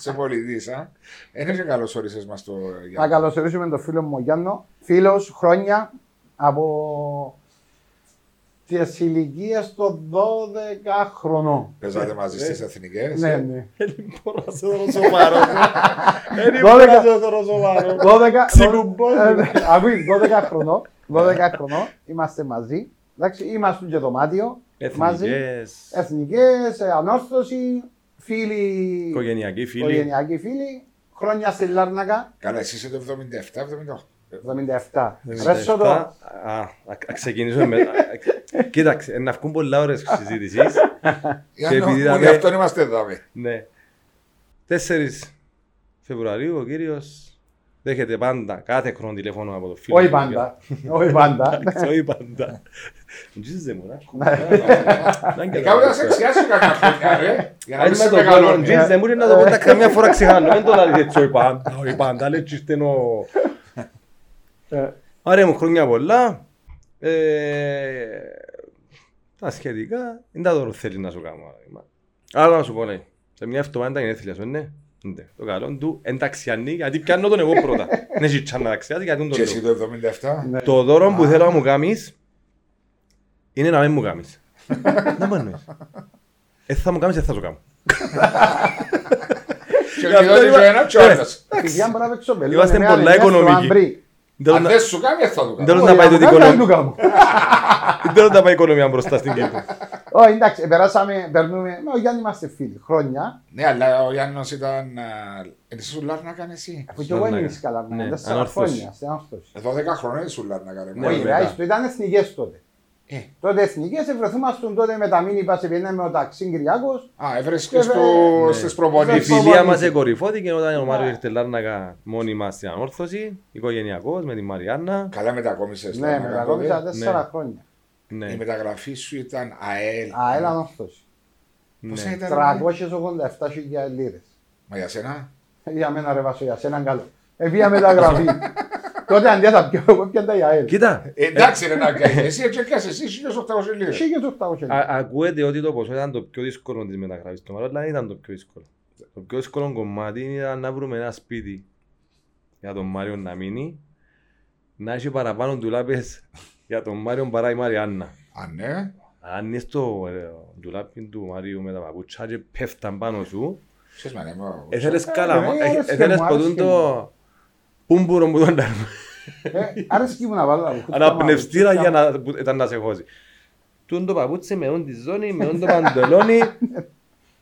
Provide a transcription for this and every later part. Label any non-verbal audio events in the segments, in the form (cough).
σε πολιτής, α. Είναι και καλώς όρισες μας το Να Γιάννη. καλωσορίσουμε τον φίλο μου ο Γιάννο. Φίλος χρόνια από τις ηλικίες των 12 χρονών. Παίζατε μαζί στις εθνικές. Ναι, ναι. Δεν μπορώ να σε δώσω σοβαρό. Δεν μπορώ να σε δώσω σοβαρό. 12, Ξυκουμπός. Ε, ναι. Ακούει, 12 χρονών. 12 χρονών είμαστε μαζί. Εντάξει, είμαστε και δωμάτιο. Μαζί. Εθνικές, Εθνικές, ε, ανόρθωση, φίλοι, οικογενειακοί φίλοι. οικογενειακοί φίλοι. Χρόνια στη Λάρνακα, Καλά, εσύ είσαι το 77-78. 77. 77. Ρέσω το. Α, α, α ξεκινήσουμε με... α, Κοίταξε, να βγουν πολλά ώρες συζήτησης. (laughs) Γιάννη, επειδή μου, είδαμε- γι' αυτό είμαστε εδώ. με. Ναι. 4 Φεβρουαρίου ο κύριος δέχεται πάντα κάθε χρόνο τηλέφωνο από το φίλο. Όχι του. πάντα. Όχι πάντα. Εντάξει, (laughs) Όχι πάντα. Τζίζε μου, να. Ε, Κάπου να σε εξιάσω κάποια χρόνια, ρε. Για να Αν μην με σε το κόλλον μεγαλώνει. τζίζε μου είναι να το πω τα καμιά φορά ξεχάνω. Δεν το λέει έτσι όχι πάντα. Όχι πάντα, λέει τσιστενό. Ε, Άρα μου χρόνια πολλά. Ε, Τα σχετικά, δεν τα δώρο θέλει να σου κάνω. Άρα να σου πω, ναι. Σε μια εβδομάδα είναι έθιλια σου, ναι. Ναι. Το καλό του ενταξιανή, γιατί πιάνω τον εγώ πρώτα. (laughs) Δεν έχει τσάνα ταξιάτη, γιατί τον Και εσύ λέω. το 77. ναι. Το δώρο που θέλω να μου κάνεις είναι να μην μου κάνεις. Να μου εννοείς. Ε, θα μου κάνεις, ε, θα σου κάνω. Και Γι' αυτό ο είπα- και ο ένας και ο άλλος. Παιδιά μπορεί να παίξω πελό. Είμαστε είναι πολλά άλλη, είναι στο οικονομικοί. Αμπρί. Δεν θέλω Αν να- δεν σου κάνει, θα του δεν κάνω. θέλω να πάει το Όχι, αν οικονομία- δεν το κάνω. δεν θέλω να πάει η οικονομία μπροστά στην Κύπρο. Όχι, εντάξει, περάσαμε, περνούμε. Με ο Γιάννη είμαστε φίλοι. Χρόνια. Ναι, αλλά ο Γιάννος ήταν... α, Είναι σου Λάρνακα εσύ. Αφού και εγώ Λάρνακα. είμαι καλά. Ναι, Ναι, τέσσερα ανόρθωσης. χρόνια. στην ανόρθωσης. 12 χρόνια είναι σου Λάρνακα. ρε. Ναι, Όχι, βέβαια. ρε, άιστο, ήταν εθνικές τότε. Ε. Τότε εθνικές, βρεθούμασταν τότε με τα μήνυ πας με ο ταξί Κυριακό. Α, έβρες και Και στο- ναι. στις Η προπονήσεις. Στις φιλία μας προπονήσεις. εκορυφώθηκε όταν ο Μάριο Ναι. ήρθε Λάρνακα μόνοι μας στην ανόρθωση, οικογενειακός με τη Μαριάννα. Καλά μετακόμισες. Ναι, Λάρνακα μετακόμισα τότε. τέσσερα Ναι. χρόνια. Ναι, Η μεταγραφή σου ήταν ΑΕΛ. Α, έλα ανόρθωση. Πόσα ναι. ήταν, ρε; 387.000 λίρε. Μα για σένα. Για μένα ρε Βασό, για σένα καλό. Εβία μεταγραφή. (laughs) Τότε αντί θα πιω, εγώ πιάντα η ΑΕΛ; Κοίτα, Ε, Εντάξει ρε να κάνεις. Εσύ έτσι έκανες εσύ 1.800 λίρες. Εσύ και τους 800 α- ακούετε ότι το ποσό ήταν το πιο δύσκολο της μεταγραφής. Το Μαρό δεν ήταν το πιο δύσκολο. Το πιο δύσκολο κομμάτι ήταν να βρούμε ένα σπίτι για τον Μάριο να μείνει, να έχει παραπάνω ντουλάπες για τον Μάριο παρά η Μαριάννα. Α, ναι. Αν είσαι στο ε, ντουλάπι του Μάριου με τα παπούτσια και πέφταν πάνω σου, Ξέρεις μα, ναι, μα, Έθελες Ε, καλά, ε, μα- άρεσε ε, έθελες μου, ποτούν άρεσε το πούμπουρο που τον τάρμα. Ε, Άρεσκει μου να βάλω τα κουκούτσια Αναπνευστήρα μου. για να που ήταν να σε χώσει. Τούν το παπούτσι με όν τη ζώνη, με όν το παντελόνι. (laughs)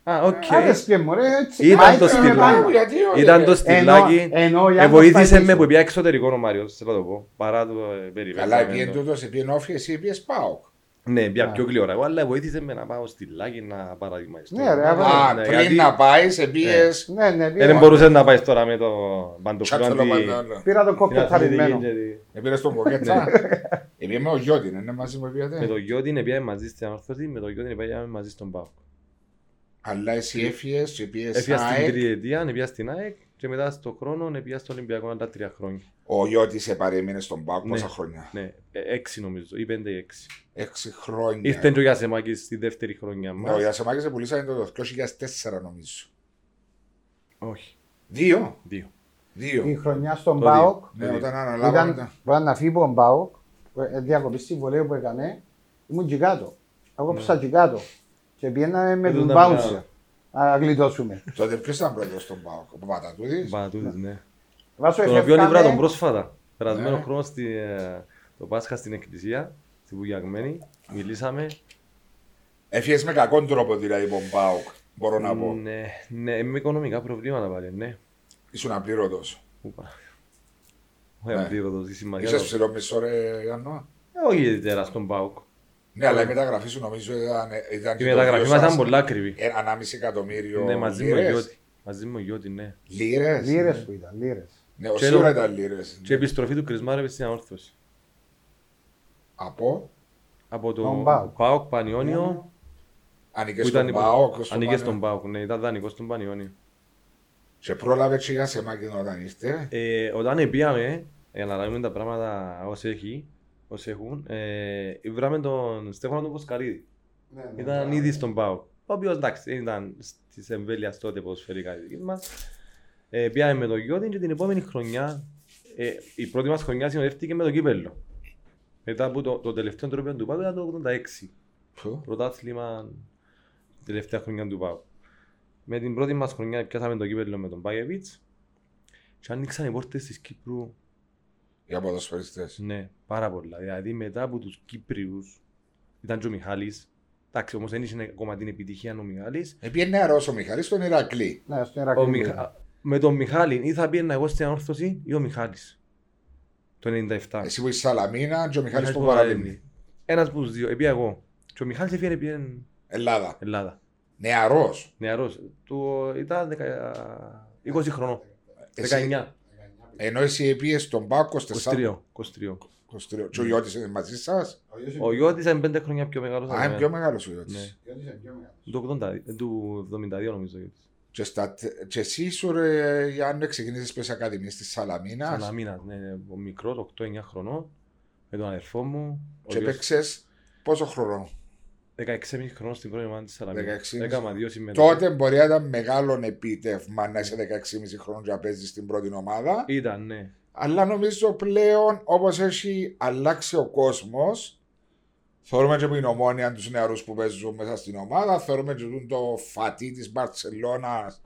Ήταν Α, το έτσι, στυλάκι. ε, γιατί όχι, Ήταν ρε. το στυλάκι. ενώ ο Ε, Γιάννος Βοήθησε πάει με πίσω. που πια εξωτερικό ο Μάριος, θέλω να το πω. Παρά το ε, Καλά, επίε περιβάλλον. τούτος, επίε όφη, εσύ επίες ΠΑΟΚ. Ναι, πια πιο γλυόρα. Εγώ, Αλλά βοήθησε με να πάω στυλάκι να παραδειγματιστώ. Ναι, ρε, Α, Ναι, πριν γιατί να πάεις, επίες... Ναι, ναι, ε, πήρα- Δεν μπορούσες να πάεις τώρα με το παντοφλό Τσάτσολο αντι- παντόλο. Πήρα το την κόκκετ αθλητική χαρισμένο. και τη- Επήρες τον κοκέτσα. Επίε με ο Γιώτην, είναι μαζί μου Με επίατε. το Γιώτη πήγαμε μαζί στην Ανόρθωση, με το Γιώτη πήγαμε μαζί στον ΠΑΟΚ. Αλλά εσύ έφυγες και επίες Έφυγα στην ΑΕΚ. τριετία, έφυγα στην ΑΕΚ και μετά στον χρόνο έφυγα στον Ολυμπιακό άλλα τρία χρόνια. Ο Γιώτης επαρέμεινε στον ΠΑΟΚ Ναι. πόσα χρόνια; Ναι, ε, έξι νομίζω, ή πέντε ή έξι. Έξι χρόνια. Ήρθε και ο Γιάσεμάκης στη δεύτερη χρονιά Ναι, ο μας. Γιασεμάκης πουλήσανε το 2004 νομίζω. Όχι, Δύο; δύο. Δύο. Η χρονιά στον Το ΠΑΟΚ Ναι, δύο. όταν ήταν, αναλάβαμε. μπορεί να φύγει από τον ΠΑΟΚ, ε, διακοπή στη βολέα που έκανε, ήμουν και κάτω. Εγώ πήσα και κάτω. Και πήγαιναμε με Ε, τον τον Μπάουνσερ. Ταμπράδο. Να γλιτώσουμε. Τότε ποιος ήταν πρώτος στον ΠΑΟΚ, ο Παπατατούδης. Πατούδης, ναι. Βάσο Τον οποίο ήβρα τον εφεύκαμε, πρόσφατα. Περασμένο Ναι. χρόνο στη, ε, το Πάσχα στην εκκλησία, στη Βουγιαγμένη. Μιλήσαμε. Έφυγες με κακόν τρόπο δηλαδή από τον ΠΑΟΚ, μπορώ να πω. Ναι, ναι, με οικονομικά προβλήματα πάλι, ναι. Ήσουν απλήρωτος. Ούπα. Όχι Ναι. απλήρωτος, η σημασία. Είσαι του. ψηλό μισό ρε Γιάννο. Ε, Όχι ιδιαίτερα στον ΠΑΟΚ. Ναι, αλλά η μεταγραφή σου νομίζω ήταν, ήταν Η και το μεταγραφή δύο μας ήταν σας, πολλά ακριβή. ε, Ανάμιση εκατομμύριο Ναι, μαζί με ο λίρες. Γιώτη. Μαζί με ο Γιώτη, ναι. Λίρες. Λίρες που ήταν, λίρες. Ναι, ο Και σίγουρα το- ήταν λίρες. Και η επιστροφή του Κρισμάρεβη στην ανόρθωση. Από, Από το Τον ΠΑΟΚ. ΠΑΟΚ Πανιόνιο ανήκε που στον ήταν υπο- ΠΑΟΚ. στον Ανήκε Πανε- στον ΠΑΟΚ, ναι, ήταν δανεικός στον Πανιόνιο. Και πρόλαβε και για σε μάκινο όταν ήρθε. Ε, όταν πήγαμε, για να λέμε τα πράγματα όσοι έχει, όσοι έχουν, ε, βράμε τον Στέφανο τον Ποσκαρίδη. Ναι, ναι. Ήταν ήδη στον ΠΑΟΚ. Ο οποίος εντάξει, ήταν της εμβέλειας τότε ποδοσφαιρικά της δικής μας. Ε, πήγαμε με το Γιώτη και την επόμενη χρονιά, ε, η πρώτη μας χρονιά συνοδεύτηκε με το κύπελλο. Μετά από το, το τελευταίο τρόπο του Πάπου ήταν το 86. Ποιο; Πρωτάθλημα τελευταία χρονιά του Πάου. Με την πρώτη μας χρονιά πιάσαμε το κύπελλο με τον Πάγεβιτς και άνοιξαν οι πόρτες της Κύπρου Για ποδοσφαιριστές. ναι, πάρα πολλά. Δηλαδή μετά από τους Κύπριους ήταν και ο Μιχάλης. Εντάξει, όμως δεν είχε ακόμα την επιτυχία ο Μιχάλης. Επειδή νεαρός ο Μιχάλης στον Ηρακλή. Ναι, στον Ο Ηρακλή. Μιχα... Με τον Μιχάλη ή θα πήγαινα εγώ στην ανόρθωση ή ο Μιχάλης. Το 97. Εσύ που είσαι Σαλαμίνα και ο Μιχάλης που που παραλίμνη. Ένας από τους δύο, επία εγώ. Και ο Μιχάλης έφυγε πήγαινε Ελλάδα. Ελλάδα. Νεαρός. Νεαρός. Του ήταν δεκα... 20 χρονών. Εσύ- 19. Ενώ εσύ επίες στον Πάκο 23. 23. 23. Και ο Ιώτης είναι μαζί σας; Ο Γιώτης είναι 5 χρόνια πιο μεγάλος. Α, από είναι μένα. πιο μεγάλος ο Ναι. Ιώτης. Του 80, ε, του 72 νομίζω. ο Γιώτης. Και, στα, και εσύ σου ρε Γιάννη ξεκινήσεις πες ακαδημίες της Σαλαμίνας; Σαλαμίνας, ναι, ναι, ο μικρός, 8-9 χρονών, με τον αδερφό μου. Ο και γιος- παίξες πόσο χρόνο. 16,5 χρονών στην πρώτη ομάδα της Σαλαμίνας. 16,5. Έκανα δύο συμμετοχές. Τότε μπορεί να ήταν μεγάλο επίτευγμα να είσαι 16,5 χρόνων και να παίζεις στην πρώτη ομάδα. Ήταν, ναι. Αλλά νομίζω πλέον όπως έχει αλλάξει ο κόσμος, θεωρούμε και με την ομόνια τους νεαρούς που παίζουν μέσα στην ομάδα, θεωρούμε και τον το φατί της Μπαρσελόνας.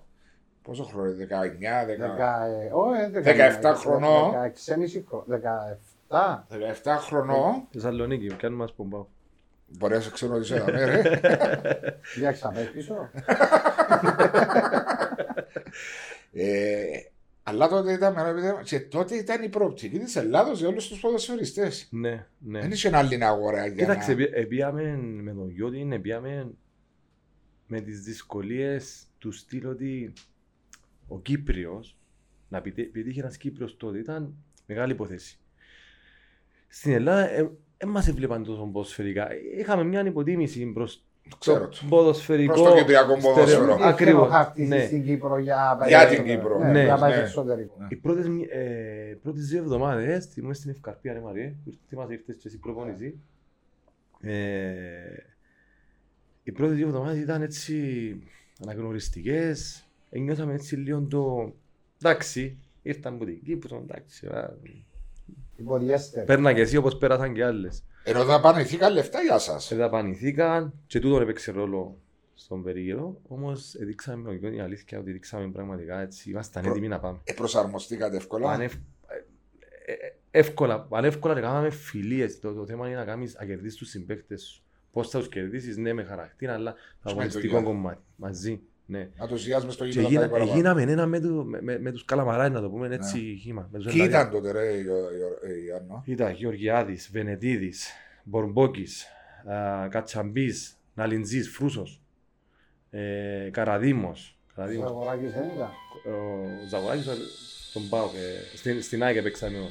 Πόσο χρόνο, 19, 10. Δεκα- ε, όχι, ε, 17 χρονών. 16,5 χρονών. 17. 17 χρονών. Θεσσαλονίκη, πιάνουν μας πομπάω. Μπορεί να σε ξέρω ότι είσαι ένα μέρε. Για ξαναπες πίσω. ε, αλλά τότε ήταν μεγάλο επίτευγμα. Και τότε ήταν η προοπτική της Ελλάδος για όλους τους ποδοσφαιριστές. Ναι, ναι. Δεν είχε άλλη αγορά για Κοίταξε, να... επί- επίαμε με τον Γιώτη, επίαμε με τις δυσκολίες του στυλ ότι ο Κύπριος, να πητε- πετύχει ένας Κύπριος τότε ήταν μεγάλη υπόθεση. Στην Ελλάδα δεν μας έβλεπαν τόσο ποδοσφαιρικά. Είχαμε μια υποτίμηση προς Ξέρω το το. ποδοσφαιρικό. Προς το κυπριακό στερεο- ποδόσφαιρο. Ακριβώς. Ακριβώς, χαρτί ναι. στην Κύπρο για Για πάει- την Κύπρο. Ναι, Ναι, για πάει ναι. στο εξωτερικό. Οι πρώτες, μι- ε, πρώτες δύο εβδομάδες, θυμούμε στην Ευκαρπία, ρε Μαριέ, που θυμάσαι ήρθες και εσύ προπόνηση. Ε, οι πρώτες δύο εβδομάδες ήταν έτσι αναγνωριστικές. Νιώθαμε έτσι λίγο το... Εντάξει, ήρθαν από την Κύπρο, εντάξει. Α, Υποδιέστερη. Πέρνα και εσύ όπως πέρασαν και άλλες. Ενώ δαπανηθήκαν λεφτά για σας. Εδαπανηθήκαν και τούτον έπαιξε ρόλο στον περίγυρο. Όμως δείξαμε με τον Γιώργο η αλήθεια ότι δείξαμε πραγματικά έτσι. Ήμασταν Προ- έτοιμοι να πάμε. Ε, προσαρμοστήκατε εύκολα. Πανευ... ε, ε, εύκολα, πανεύκολα να κάναμε φιλίες. Το, το θέμα είναι να, κάνεις, να κερδίσεις τους συμπαίκτες σου. Πώς θα τους κερδίσεις, ναι, με χαρακτήρα, αλλά το αγωνιστικό δουλειά; κομμάτι. Μαζί, ναι. Να του ζιάς στο Και γήπεδο. γίνα, πάει παραπάνω. γίναμε ένα με, του, με, με, με τους καλαμαράδες, να το πούμε έτσι χήμα. Με τους Ποιοι Ελλάδες. ήταν τότε, ρε, Ιω- Ιω- ε, Ιωάννο. Ήταν Γεωργιάδης, Βενετίδης, Μπορμπόκης, α, Κατσαμπής, Ναλιντζής, Φρούσος, ε, Καραδίμος. Καραδίμος. Αγοράκης δεν ήταν. Ο Ζαγοράκης στον Πάο και στην, στην ΑΕΚ παίξαμε. ο-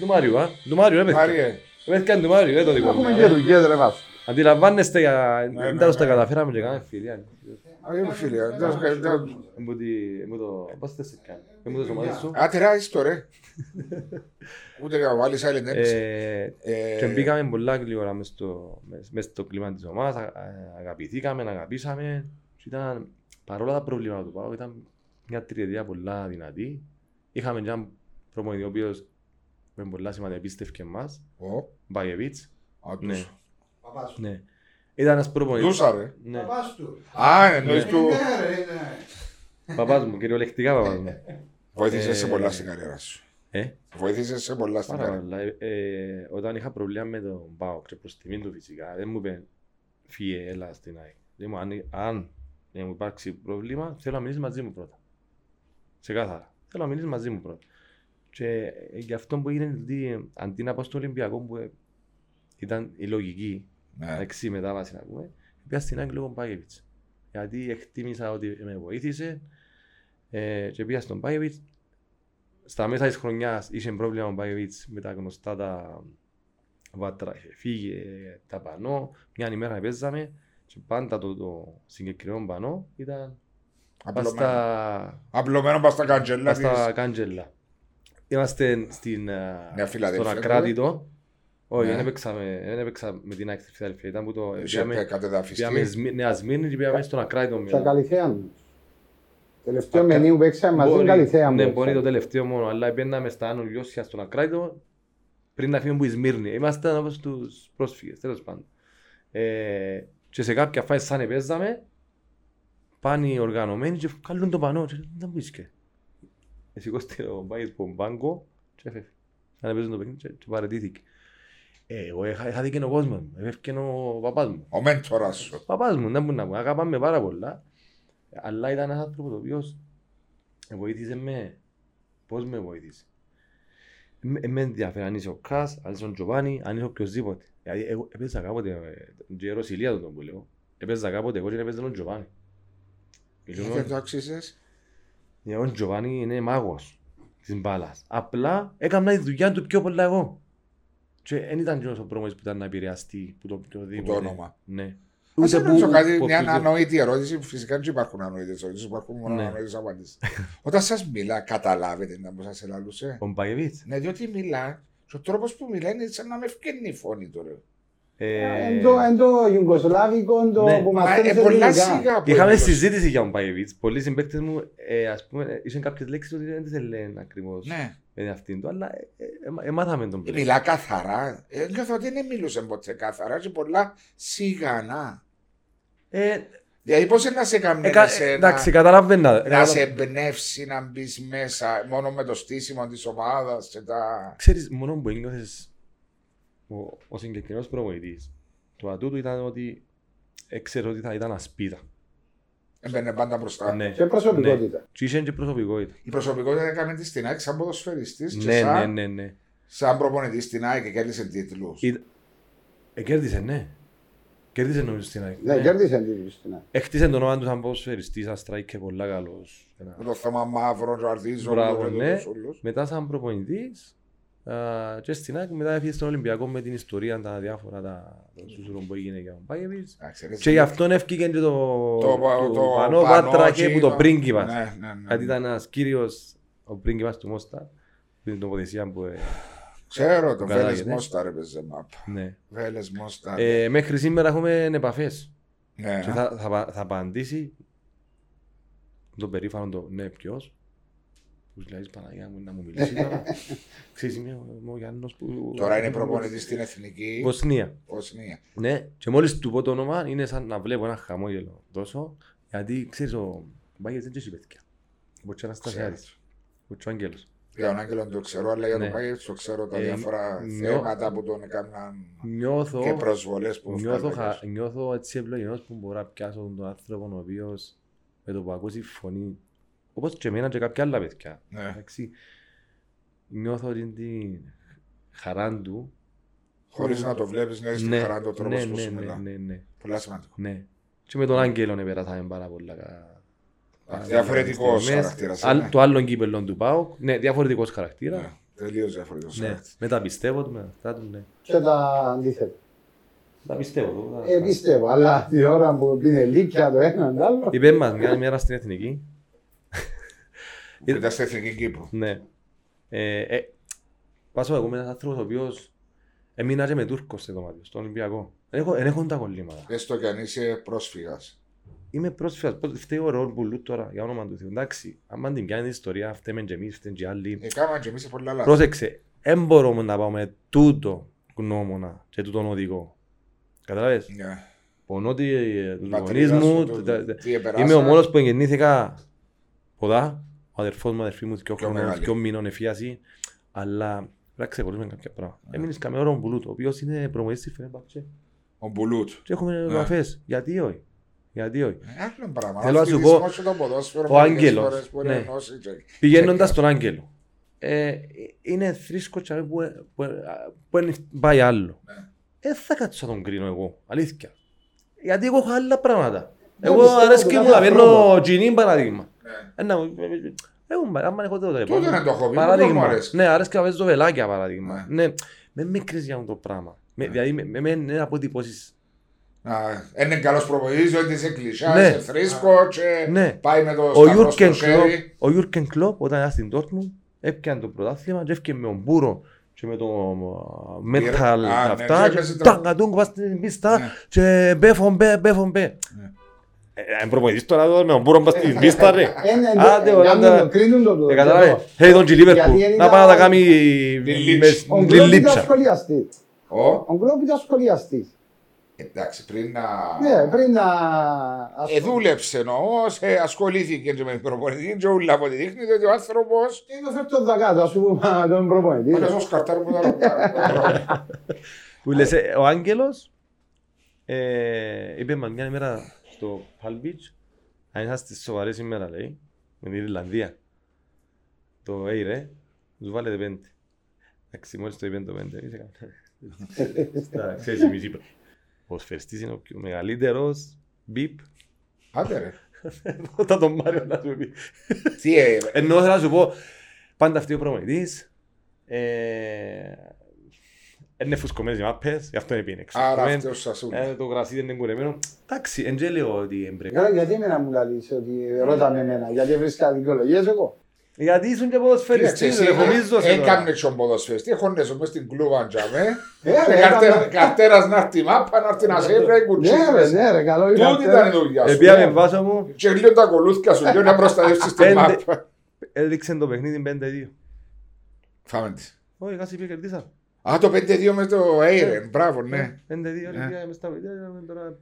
Του Μάριου, α. Του Μάριου, έπαιξε. Μάριε, Έπαιξε του Μάριου, δεν το δικό μου. Έχουμε και δουλειές ρε βάσο. Αντιλαμβάνεστε, για- ναι, δεν τέλος τα ναι. καταφέραμε και κάναμε φιλία. αγίου φίλε. δεν- δεν- δεν- Μου τη- μου το... Πώς θες κάνεις. Δεν μου το ομάδες σου. Α, τεράστιο το ρε. Ούτε να βάλεις άλλη έννοια. Ε, Ε, Και μπήκαμε πολλά γλυόρα μες στο, μες, μες στο κλίμα της ομάδας, α- α- αγαπηθήκαμε, αγαπήσαμε. Και ήταν, παρόλα τα προβλήματα του ΠΑΟ, ήταν μια τριετία πολλά δυνατή. Είχαμε έναν προπονητή ο οποίος με πολλά σημαντικά επίστευκε εμάς, Ω, Μπαγεβίτς. α, τους. Ναι, ναι. Ήταν ένας προπονητής. Δούσα, ρε. Ναι, Α, εννοείς Ναι. του... παπάς μου, κυριολεκτικά παπάς μου. Βοήθησες σε Ε, πολλά στην καριέρα σου. Ε, Βοήθησες σε πολλά στην Πάρα καριέρα. πολλά. Ε, ε, όταν είχα προβλήμα με τον ΠΑΟΚ και προς τιμήν του φυσικά, δεν μου είπε φύγε, έλα στην ΑΕΚ. Λέει μου, αν, αν δεν μου υπάρξει πρόβλημα, θέλω να μιλήσεις μαζί μου πρώτα. Ξεκάθαρα. Θέλω να μιλήσεις μαζί μου πρώτα. Και ε, γι' αυτό που έγινε, ότι αντί να πάω στο Ολυμπιακό που ε, ήταν η λογική, Ναι. εξή μετάβαση να πούμε, πήγα στην ΑΕΚ λόγω Μπάγεβιτς. Γιατί εκτίμησα ότι με βοήθησε ε, και πήγα στον Μπάγεβιτς. Στα μέσα της χρονιάς είχε πρόβλημα ο Μπάγεβιτς με τα γνωστά τα βάτρα, είχε φύγει τα πανό, μια ημέρα παίζαμε και πάντα το, το συγκεκριμένο πανό ήταν πας Απλωμένο. στα, Απλωμένο πας στα καντζέλα πας στα της. κάντζελα. Είμαστε στην, α, Νέα Φιλαδέλφια, στον Ακράτητο. Όχι, Ναι. δεν έπαιξα, δεν έπαιξα με την ΑΕΚ στη Φιλαδέλφια. Ήταν που το Είχε πήγαμε, κατεδαφιστεί. πήγαμε Σμι- Νέα Σμύρνη και πήγαμε στον Ακράτητο. Στα μετά. Καλυθέα. Τελευταίο μενίου που παίξαμε μαζί είναι καλή θέα. Ναι, μπορεί το τελευταίο μόνο, αλλά πήγαμε στα Άνω Λιώσια στον Ακράιτο πριν να φύγουμε που η Σμύρνη. Είμαστε όπως στους πρόσφυγες, τέλος πάντων. Ε, και σε κάποια φάση σαν επέζαμε, πάνε οι οργανωμένοι και καλούν το πανό και δεν βρίσκε. Σηκώστε ο Μπάις που μπάγκο και έφευε. Σαν παίζουν το παιχνίδι και, και παρατήθηκε. Ε, εγώ είχα, είχα δει και ο κόσμος μου, έφευκε ο παπάς μου. Ο μέντορας σου. Ο παπάς μου, δεν μπορεί να πω, αγαπάμε πάρα πολλά. Αλλά ήταν ένας άνθρωπος ο οποίος βοήθησε με, πώς με βοήθησε; Με με ενδιαφέρει αν είσαι ο Κας, αν είσαι ο Τζοβάνι, αν είσαι οποιοςδήποτε. Δηλαδή εγώ έπαιζα κάποτε, ε, και Ρωσιλία τον που λέω, έπαιζα κάποτε εγώ και έπαιζα τον Τζοβάνι. Γιατί το άξισες. Ο Τζοβάνι είναι μάγος της μπάλας. Απλά έκανα τη δουλειά του πιο πολλά εγώ. Και δεν ήταν και ο πρόμος που ήταν να επηρεαστεί που το, το, Που το όνομα. Ναι. Ας σε ρωτήσω κάτι, που- μια που- ανανοητή ερώτηση. Φυσικά δεν υπάρχουν ανανοητές ερωτήσεις, υπάρχουν μόνο Ναι. ανανοητές απαντήσεις. Όταν σας μιλά, καταλάβετε να μου σας ελαλούσε. Ο Μπαγεβίτς. Ναι, διότι μιλά, και ο τρόπος που μιλάει είναι σαν να με ευκαινεί η φωνή του. ρε. Ε, Εν το- εν το Ιουγκοσλάβικο το Ναι. που Μας μαθαίνεις ε, πολλά ελληνικά. σιγά. που Είχαμε είναι το- συζήτηση για τον Μπαγεβίτς. Πολλοί συμπαίκτες μου, ε, ας πούμε, ε, είχαν κάποιες λέξεις ότι δεν τις λένε ακριβώς Ναι, με αυτήν του, αλλά ε, ε, ε, μάθαμε τον πλέον. μιλά καθαρά. Ε, Νιώθω ότι δεν μιλούσε ποτέ καθαρά και πολλά σιγανά. Ε, Δηλαδή πώς είναι να σε κάνει ε, κα- εσένα, εντάξει, καταλαβαίνα. να σε εμπνεύσει να μπεις μέσα μόνο με το στήσιμο της ομάδας και τα... Ξέρεις, μόνο που ένιωθες ο, ο συγκεκριμένος προπονητής, το ατού του ήταν ότι έξερε ότι θα ήταν ασπίδα. Έμπαινε πάντα μπροστά. Ναι. Και προσωπικότητα. Και είχε και προσωπικότητα. Η προσωπικότητα έκαμε της στην ΑΕΚ σαν ποδοσφαιριστής και Ναι, σαν, ναι, ναι, ναι. σαν προπονητής στην ΑΕΚ και κέρδισε τίτλους. Ή- Ε, κέρδισε, ναι. Κέρδισε νομίζω στην ΑΕΚ. Ναι, κέρδισε την στην ΑΕΚ. Έχτισε τον όνομα του σαν ποδοσφαιριστής, σαν striker πολλά καλός. Ένα- Με το θέμα μαύρο, ο Αρδίζο, Μπράβο, και ναι. τους όλους. Μετά σαν προπονητής α, και στην ΑΕΚ μετά έφυγε στον Ολυμπιακό με την ιστορία τα διάφορα τα το σούσουρο που έγινε για τον Πάγεβιτς. Εντάξει, ρε, Και γι' αυτόν έφυγε και το, το, το, το πανό πανό Βάτρακε που το εκείνο. πρίγκιπας. Ναι, ναι, ναι. Γιατί ήταν ένας κύριος, ο πρίγκιπας του Μόστα, την τοποθεσία που... ε, Ξέρω, το Καλά, Βέλες γιατί. Μόσταρ έπαιζε μαπ. ναι. Βέλες Μόσταρ. Ε, μέχρι σήμερα έχουμε επαφές. Ναι. Και θα, θα, απα- θα απαντήσει τον περήφανο το ναι ποιος που σου λέει Παναγία μου να μου μιλήσεις τώρα. (laughs) Ξέρεις είμαι ο- είμαι ο Γιάννος που... Τώρα είναι προπονητής στην Εθνική Βοσνία. Βοσνία. Ναι, και μόλις του πω το όνομα είναι σαν να βλέπω ένα χαμόγελο τόσο γιατί ξέρεις ο Μπάγιος δεν έχει παιδιά. Ο Τσάνα Στασιάρης, ο Τσουάγγελος. Για τον Άγγελο το ξέρω, αλλά για τον Ναι. Πάγετ το ξέρω τα Ε, διάφορα νιώ- θέματα που τον έκαναν Νιώθω, και προσβολές που νιώθω, βγάλανε. χα- νιώθω έτσι ευλογημένος που μπορώ να πιάσω τον άνθρωπο ο οποίος με το που ακούσει φωνή όπως και εμένα και κάποια άλλα παιδιά. Ναι. Εντάξει, νιώθω ότι την χαρά του. Χωρίς να το βλέπεις, να έχεις τη χαρά του τρόπος ναι, που ναι, σου ναι, μιλά. ναι, ναι, Πολλά σημαντικό. ναι. Και με τον Άγγελο επέρασαμε πάρα πολλά. κα- πάρα Διαφορετικός πολλές στιγμές. χαρακτήρας, Άλλ- ναι. Το άλλο κύπελλο του ΠΑΟΚ, ναι, διαφορετικός χαρακτήρας. Ναι, Τελείως διαφορετικός Ναι, χαρακτήρας. με τα πιστεύω του, με αυτά του, ναι. Και τα αντίθετα. Τα πιστεύω του. τα- Ε, πιστεύω, αλλά τη ώρα που είναι λύκια το ένα το άλλο. Είπε μας μια μέρα στην Εθνική, Που Ήταν στην Εθνική Κύπρο. ναι. Ε, ε, Πάσω εγώ με ένας άνθρωπος ο οποίος έμεινα και με Τούρκος σε δωμάτιο, στον Ολυμπιακό. Δεν έχω, δεν έχω τα κολλήματα. Έστω κι αν είσαι πρόσφυγας. Είμαι πρόσφυγας, πότε φταίει ο Ρόλ Μπουλού τώρα, για όνομα του Θεού. Εντάξει, άμα την πιάνεις η ιστορία, φταίμε και εμείς, φταίμε και άλλοι. Ε, Κάμαν και εμείς σε πολλά λάθη. Πρόσεξε, δεν μπορούμε να πάμε τούτο γνώμονα και τούτον οδηγό. Καταλάβες, Ναι. πονώ τη- τους Πατρίδα γονείς σου, μου, το- τα- τα- τι επεράσα. είμαι ο μόνος που γεννήθηκα ποδά, ο αδερφός μου, αδερφή μου, δυο Πιο χρόνων, μεγάλη. δυο μήνων εφίαση, αλλά πρέπει να ξεχωρίσουμε κάποια πράγματα. Έμεινες με όρο Μπουλού, ο οποίος είναι προμονητής στη Φενέρμπαχτσε. Ο Μπουλούτ. Και έχουμε Ναι. επαφές. Γιατί όχι; Γιατί όχι; Ε, Άλλο πράγμα. Θέλω να σου Αθλητισμός πω, και το ποδόσφαιρο ο μερικές Άγγελος, φορές μπορεί να ναι. ενώσει και- Πηγαίνοντας και- στον Άγγελο. Ε, είναι θρήσκος τσαβέ που, που, που, που πάει άλλο. Ναι. Δεν θα κάτσω να τον κρίνω εγώ. Αλήθεια. Γιατί εγώ έχω άλλα πράγματα. Δεν Εγώ πιστεύω αρέσκει ότι μου να κάθε παίρνω άνθρωπο. τζινίν παραδείγμα. Ναι. Ένα, εγώ, άμα έχω τότε Τότε να το έχω πει, Παράδειγμα. μου αρέσει. Ναι, αρέσκει να παίζω βελάκια παράδειγμα. Ναι. Ναι. Με μικρές για αυτό το πράγμα. Με- Δηλαδή με, με, με, με αποτυπώσεις. Να, Είναι καλός προπονητής, ότι είσαι κλεισιά, Ναι. είσαι θρήσκο και Ναι. πάει με το Ο σταυρό Γιούρκεν στο Κλόπ, χέρι. ο Γιούρκεν Κλόπ όταν ήταν στην Dortmund έπιανε το πρωτάθλημα και έφυγε με τον Μπούρο και με το metal Α, ναι, αυτά και έπαιζε και το- τάγκα τούγκ πας στην πίστα Ναι. και μπέφον μπέ, μπέφον μπέ. Ε, Είναι προπονητής τώρα εδώ με τον Μπούρο μπας στην πίστα ρε. Ε, ναι, ναι, Άντε, ε, ωραία, κάνουν τα- το, κρίνουν το το. Ε, κατάλαβε. Hey, τον Γιατί Λίβερπουλ. είναι Να τα- πάει να τα κάνει Λιλίτς. Ο με Γκλόπ ήταν λίτσα. σχολιαστής. Ο, Ο Γκλόπ ήταν σχολιαστής. εντάξει, πριν να... Ναι, πριν να... Ε, δούλεψε όμω, ε, ασχολήθηκε και με την προπονητή, και όλα από τη δείχνει ότι ο άνθρωπο. Είναι φέρει τον δακάτο, ας πούμε, τον προπονητή. Είναι ω καρτάρ που θα Που λες, ε, ο Άγγελος ε, είπε μας μια ημέρα στο Palm Beach αν είσαστε σοβαρές σήμερα λέει με την Ιρλανδία το «Ει ρε, τους βάλετε πέντε». Εντάξει, μόλις το είπε το πέντε, είσαι καλά. Στα- Ξέρεις, η μισή προ- Ο σφαιριστής είναι ο πιο μεγαλύτερος μπιπ. Άντε ρε. Όταν τον Μάριο να σου πει. Τι ε, Ενώ θέλω να σου πω, πάντα αυτή ο προμονητής ε, είναι φουσκωμένες οι μάπες, γι' αυτό είναι πήγαινε έξω. Άρα Κομμέν, αυτός σα σου ε, Το κρασί δεν είναι κουρεμένο. Εντάξει, εν και λέω ότι εμπρέπει. Καλά, Γιατί εμένα μου λαλείς ότι ρώτα με εμένα, γιατί βρίσκα δικαιολογίες εγώ; Γιατί ήσουν και ποδοσφαιριστής, ρε, φοβίζω σε Έκαμνε τώρα. τον ποδοσφαιριστή, χώνεσαι μες στην κλούβα τζαμέ. Ε, Και ρε, καρτέρα- έκανα- Καρτέρας να έρθει η μάπα, να έρθει να σε έβρε, Ναι ρε, κουτσίδες. ναι ρε, καλό Τούτη ήταν. ήταν η δουλειά σου. Επία με βάσο μου, Και λίγο τα κολούθια σου, λίγο να προστατεύσεις την Πέντε. μάπα. έδειξε το παιχνίδι 5-2. Φάμε τη. Όχι, κάτσε είπε κερδίσα. Α, το 5-2 μες το Έιρεν, μπράβο, ναι. 5-2, Ολυμπία, μες στα παιδιά, είδαμε τώρα...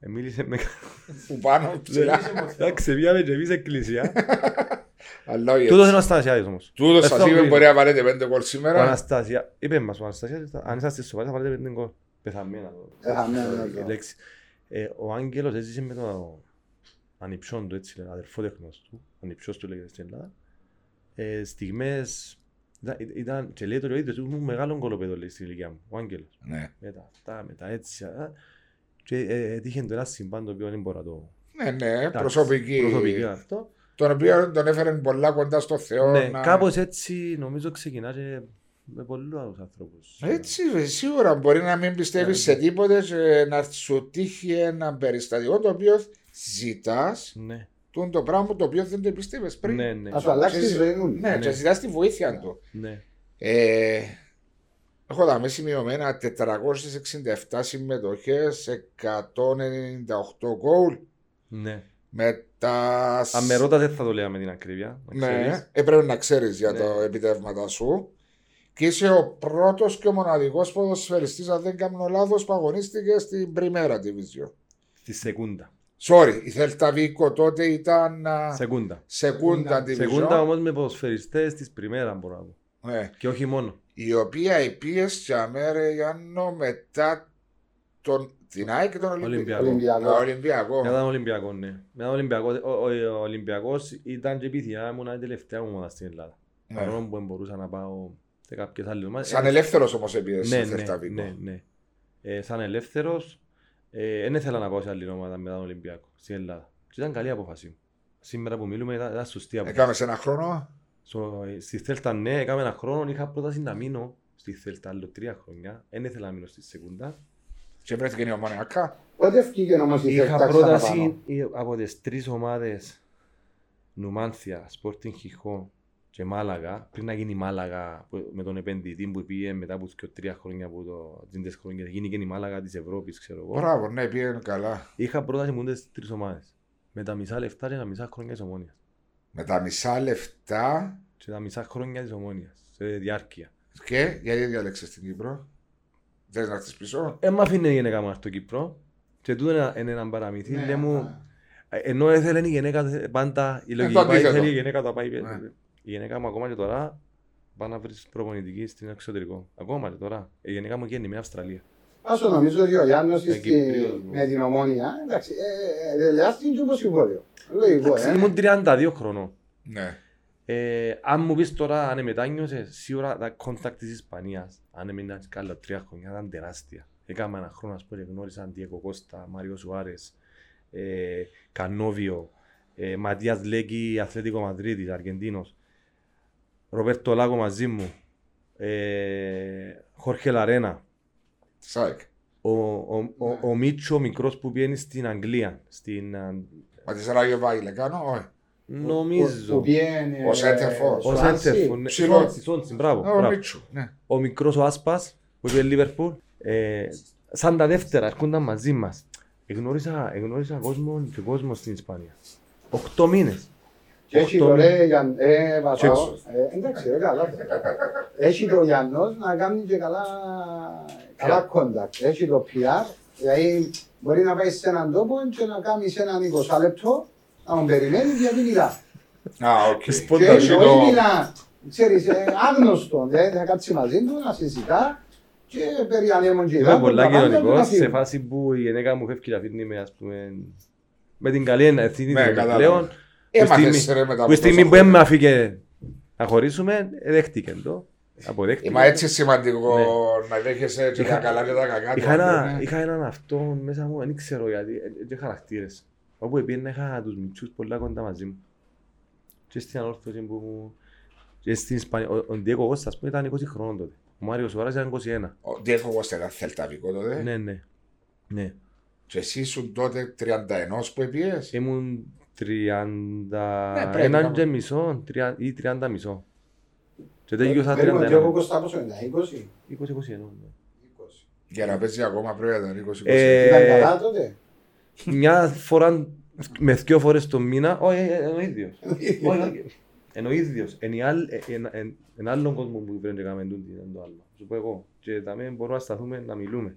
Ε, Μίλησε με... Που πάνω ψηλά. Εντάξει, πήγαμε και εμείς εκκλησία. (laughs) Αλλά όχι Τούτος είναι έτσι. ο Αναστασιάδης όμως. Τούτος Δεν σας θα είπε βρει. μπορεί να βάλετε πέντε κόλ Ο σήμερα. Αναστασία, είπε μας ο Αναστασιάδης, αν είσαστε σοβαροί θα βάλετε πέντε γκολ. Πεθαμένα. το- Ε, χαμένα, ναι, η ναι. λέξη. Ε, Ο Άγγελος έζησε με το ανιψιόν του, έτσι λένε, αδερφό τέχνος του, ανιψιός του λέγεται στην Ελλάδα. Ε, στιγμές, ήταν, ήταν, και λέει το ο ίδιος, ήμουν μεγάλο κολοπέδο λέει στην ηλικία μου, ο Άγγελος. Ναι. Με τα αυτά, με τα έτσι, α, και ε, έτυχε το ένα συμβάν το οποίο δεν μπορώ να το... Ναι, ναι, εντάξει, προσωπική. Προσωπική αυτό. Τον οποίο τον έφερε πολλά κοντά στο Θεό. Ναι, να- κάπως έτσι νομίζω ξεκινά και με πολλούς άλλους ανθρώπους. Έτσι, ρε, σίγουρα μπορεί να μην πιστεύεις Ναι. σε τίποτε και να σου τύχει ένα περιστατικό το οποίο ζητάς Ναι, το πράγμα το οποίο δεν το πίστευε πριν. ναι, ναι. Να σου αλλάξεις τη Και- ζωή μου. Ναι, Ναι. και ζητάς τη βοήθεια του. ναι. Ε, έχω δαμέ σημειωμένα 467 συμμετοχές, 198 γκολ. ναι. Με τα. Αν με ρώτα δεν θα το λέγαμε την ακρίβεια. να Ναι, ξέρεις. έπρεπε να ξέρεις για Ναι. τα επιτεύγματα σου. Και είσαι ο πρώτος και ο μοναδικός ποδοσφαιριστής, αν δεν κάνω λάθος, που αγωνίστηκε στην Πριμέρα Division. Στη Σεκούντα. Sorry, η Θέλτα Βίκο τότε ήταν α, Σεκούντα. Secunda Division. Σεκούντα όμως με ποδοσφαιριστές της Πριμέρα μπορώ να πω. Ναι. Και όχι μόνο. η οποία υπήρξε για μέρα Γιάννο μετά τον, την ΑΕΚ και τον Ολυμπιακό. Ολυμπιακό. Ολυμπιακό. Ολυμπιακό. Μετά τον Ολυμπιακό, ναι. Μετά τον Ολυμπιακό, ο, ο, ο Ολυμπιακός ήταν και επιθυμιά μου να είναι τελευταία μου ομάδα στην Ελλάδα. Ναι. Παρόλο που δεν μπορούσα να πάω σε κάποιες άλλες ομάδες. Σαν Ε, ελεύθερος όμως επίε ναι, στη ναι, Θέλτα Βίκο. ναι, ναι. Ε, σαν ελεύθερος, ε, δεν ήθελα να πάω σε άλλη ομάδα μετά τον Ολυμπιακό στην Ελλάδα. Και ήταν καλή απόφαση μου. Σήμερα που μιλούμε ήταν, ήταν σωστή απόφαση. Έκαμες σε ένα χρόνο; Στο, στη Θέλτα ναι, έκαμε ένα χρόνο, είχα πρόταση να μείνω στη Θέλτα άλλο τρία χρόνια. Δεν ήθελα να μείνω στη Σεκούντα. Και βρέθηκε η ομονιακά. Πότε βγήκε όμως η Είχα Θέλτα πρόταση ξαναπάνω. ε, από τις τρεις ομάδες Νουμάνθια, Sporting Χιχό και Μάλαγα, πριν να γίνει η Μάλαγα που- με τον επενδυτή που πήγε μετά από δύο τρία χρόνια από το τζίντες χρόνια, γίνει και η Μάλαγα της Ευρώπης, ξέρω εγώ. Μπράβο, ναι, πήγαινε καλά. Είχα πρόταση μου τις τρεις ομάδες. Με τα μισά λεφτά και τα μισά χρόνια της Ομόνιας. Με τα μισά λεφτά; Και τα μισά χρόνια της Ομόνιας, σε διάρκεια. και γιατί διάλεξε την Κύπρο. Θες να έρθει πίσω. Ε, μ' αφήνε η γυναίκα μου να έρθει στο Κύπρο και τούτο είναι- είναι ένα παραμύθι. Ναι, Λέει μου, ναι. ε, ενώ έθελε η γυναίκα πάντα, η το λογική πάει, αντίθετο. θέλει η γυναίκα να πάει. Ναι. Η γυναίκα μου ακόμα και τώρα πάει να βρεις προπονητική στην εξωτερικό. Ακόμα και τώρα. Η γυναίκα μου γίνει με Αυστραλία. Άσο νομίζω ότι ο Γιάννος Ε, στη- Κυπρίος, με την ομόνια, εντάξει, ε, ε, τελειάστηκε και το συμβόλαιο. Λογικό, ε. Ήμουν 32 χρονών. Ναι. Ε, αν μου πεις τώρα αν μετάνιωσες, σίγουρα τα κόντακ της Ισπανίας, αν έμεινα και καλά τρία χρόνια, ήταν τεράστια. Έκανα ένα χρόνο, ας πω, και γνώρισα Ντιέκο Κώστα, Μάριο Σουάρες, ε, Κανόβιο, ε, Ματίας Λέκη, Αθλέτικο Μαδρίτης, Αργεντίνος, Ροπέρτο Λάγο μαζί μου, ε, Χόρχε Λαρένα, Σάικ. ο, ο, ο, ο Μίτσο, ο μικρός που πιένει στην Αγγλία, στην, α, Μα τη Ράγιο Βάγιλε κάνω, όχι. νομίζω, Που πιένε, Ο Σέντερφορ. ο Σουάνσι. Σέντερφο, ναι, Ψηλός. Σόντσις, Σόντσις, μπράβο, Ο μπράβο. Μίτσου. Ναι. ο μικρός ο Άσπας που είπε Λίβερπουλ ε, σαν τα δεύτερα έρχονταν μαζί μας Εγνώρισα, εγνώρισα κόσμο και κόσμο στην Ισπανία. Οκτώ μήνες. Και έχει Οκτώ το μήνες. ρε Γιάν- ε, Βασάο, Τσέξος. ε, εντάξει ρε καλά. Έχει το Γιάννος να κάνει και καλά, καλά contact. Έχει το PR, δηλαδή μπορεί να πάει σε έναν τόπο και να κάνει σε έναν 20 λεπτό, να τον περιμένει γιατί μιλά. Α, οκ. Σπον- Και Ποντά, όχι το- μιλά, ξέρεις, ε, άγνωστο, δηλαδή θα κάτσει μαζί του να συζητά και περί ανέμων και Είμαι υδάτων, πολλά τα πάντα, κοινωνικός, να σε φύγουν. φάση που η γυναίκα μου φεύγει να φύγει με, ας πούμε, με την καλή ευθύνη Ναι, της κατάλαβα. πλέον. Έμαθες στιγμή- ρε μετά Που η από στιγμή τόσα που χρόνια. έμε αφήκε να χωρίσουμε, ε, δέχτηκε το. Αποδέχτηκε. Μα έτσι σημαντικό Ναι. να δέχεσαι και τα Είχα- καλά και τα κακά. του Είχα, ένα, άλλου, ναι. είχα έναν αυτό μέσα μου, δεν ξέρω γιατί, ε, και χαρακτήρες. Όπου επίαινα είχα τους μητσούς πολλά κοντά μαζί μου. Και στην ανόρθωση που μου... Και στην Ισπανία, ο, ο Ντιέκο Κώστας που ήταν 20 χρόνων τότε. Ο Μάριος Σουάρας ήταν 21. Ο Ντιέκο Κώστα ήταν θελταβικό τότε. Ναι, ναι. Ναι. Και εσύ ήσουν τότε 31 που έπιες. Ήμουν 30... Ναι, πρέπει έναν να- και μισό, τρια- ή 30 μισό. Και τελειώσα Περίμενε, και εγώ 31. Κώστας πόσο είναι, 20. 20-21. ναι. Για να παίζει ακόμα πρέπει να ήταν 20 Ε, Ήταν καλά τότε; Μια φορά, με δυο φορές το μήνα, όχι, ε, ε, είναι ο ίδιος. Όχι, όχι. Είναι ο ίδιος. Είναι η άλλη- ε, ένα- εν- ένα άλλον κόσμο που πρέπει να κάνουμε τούτο, είναι το άλλο. Σου πω εγώ. Και també μπορούμε να σταθούμε να μιλούμε.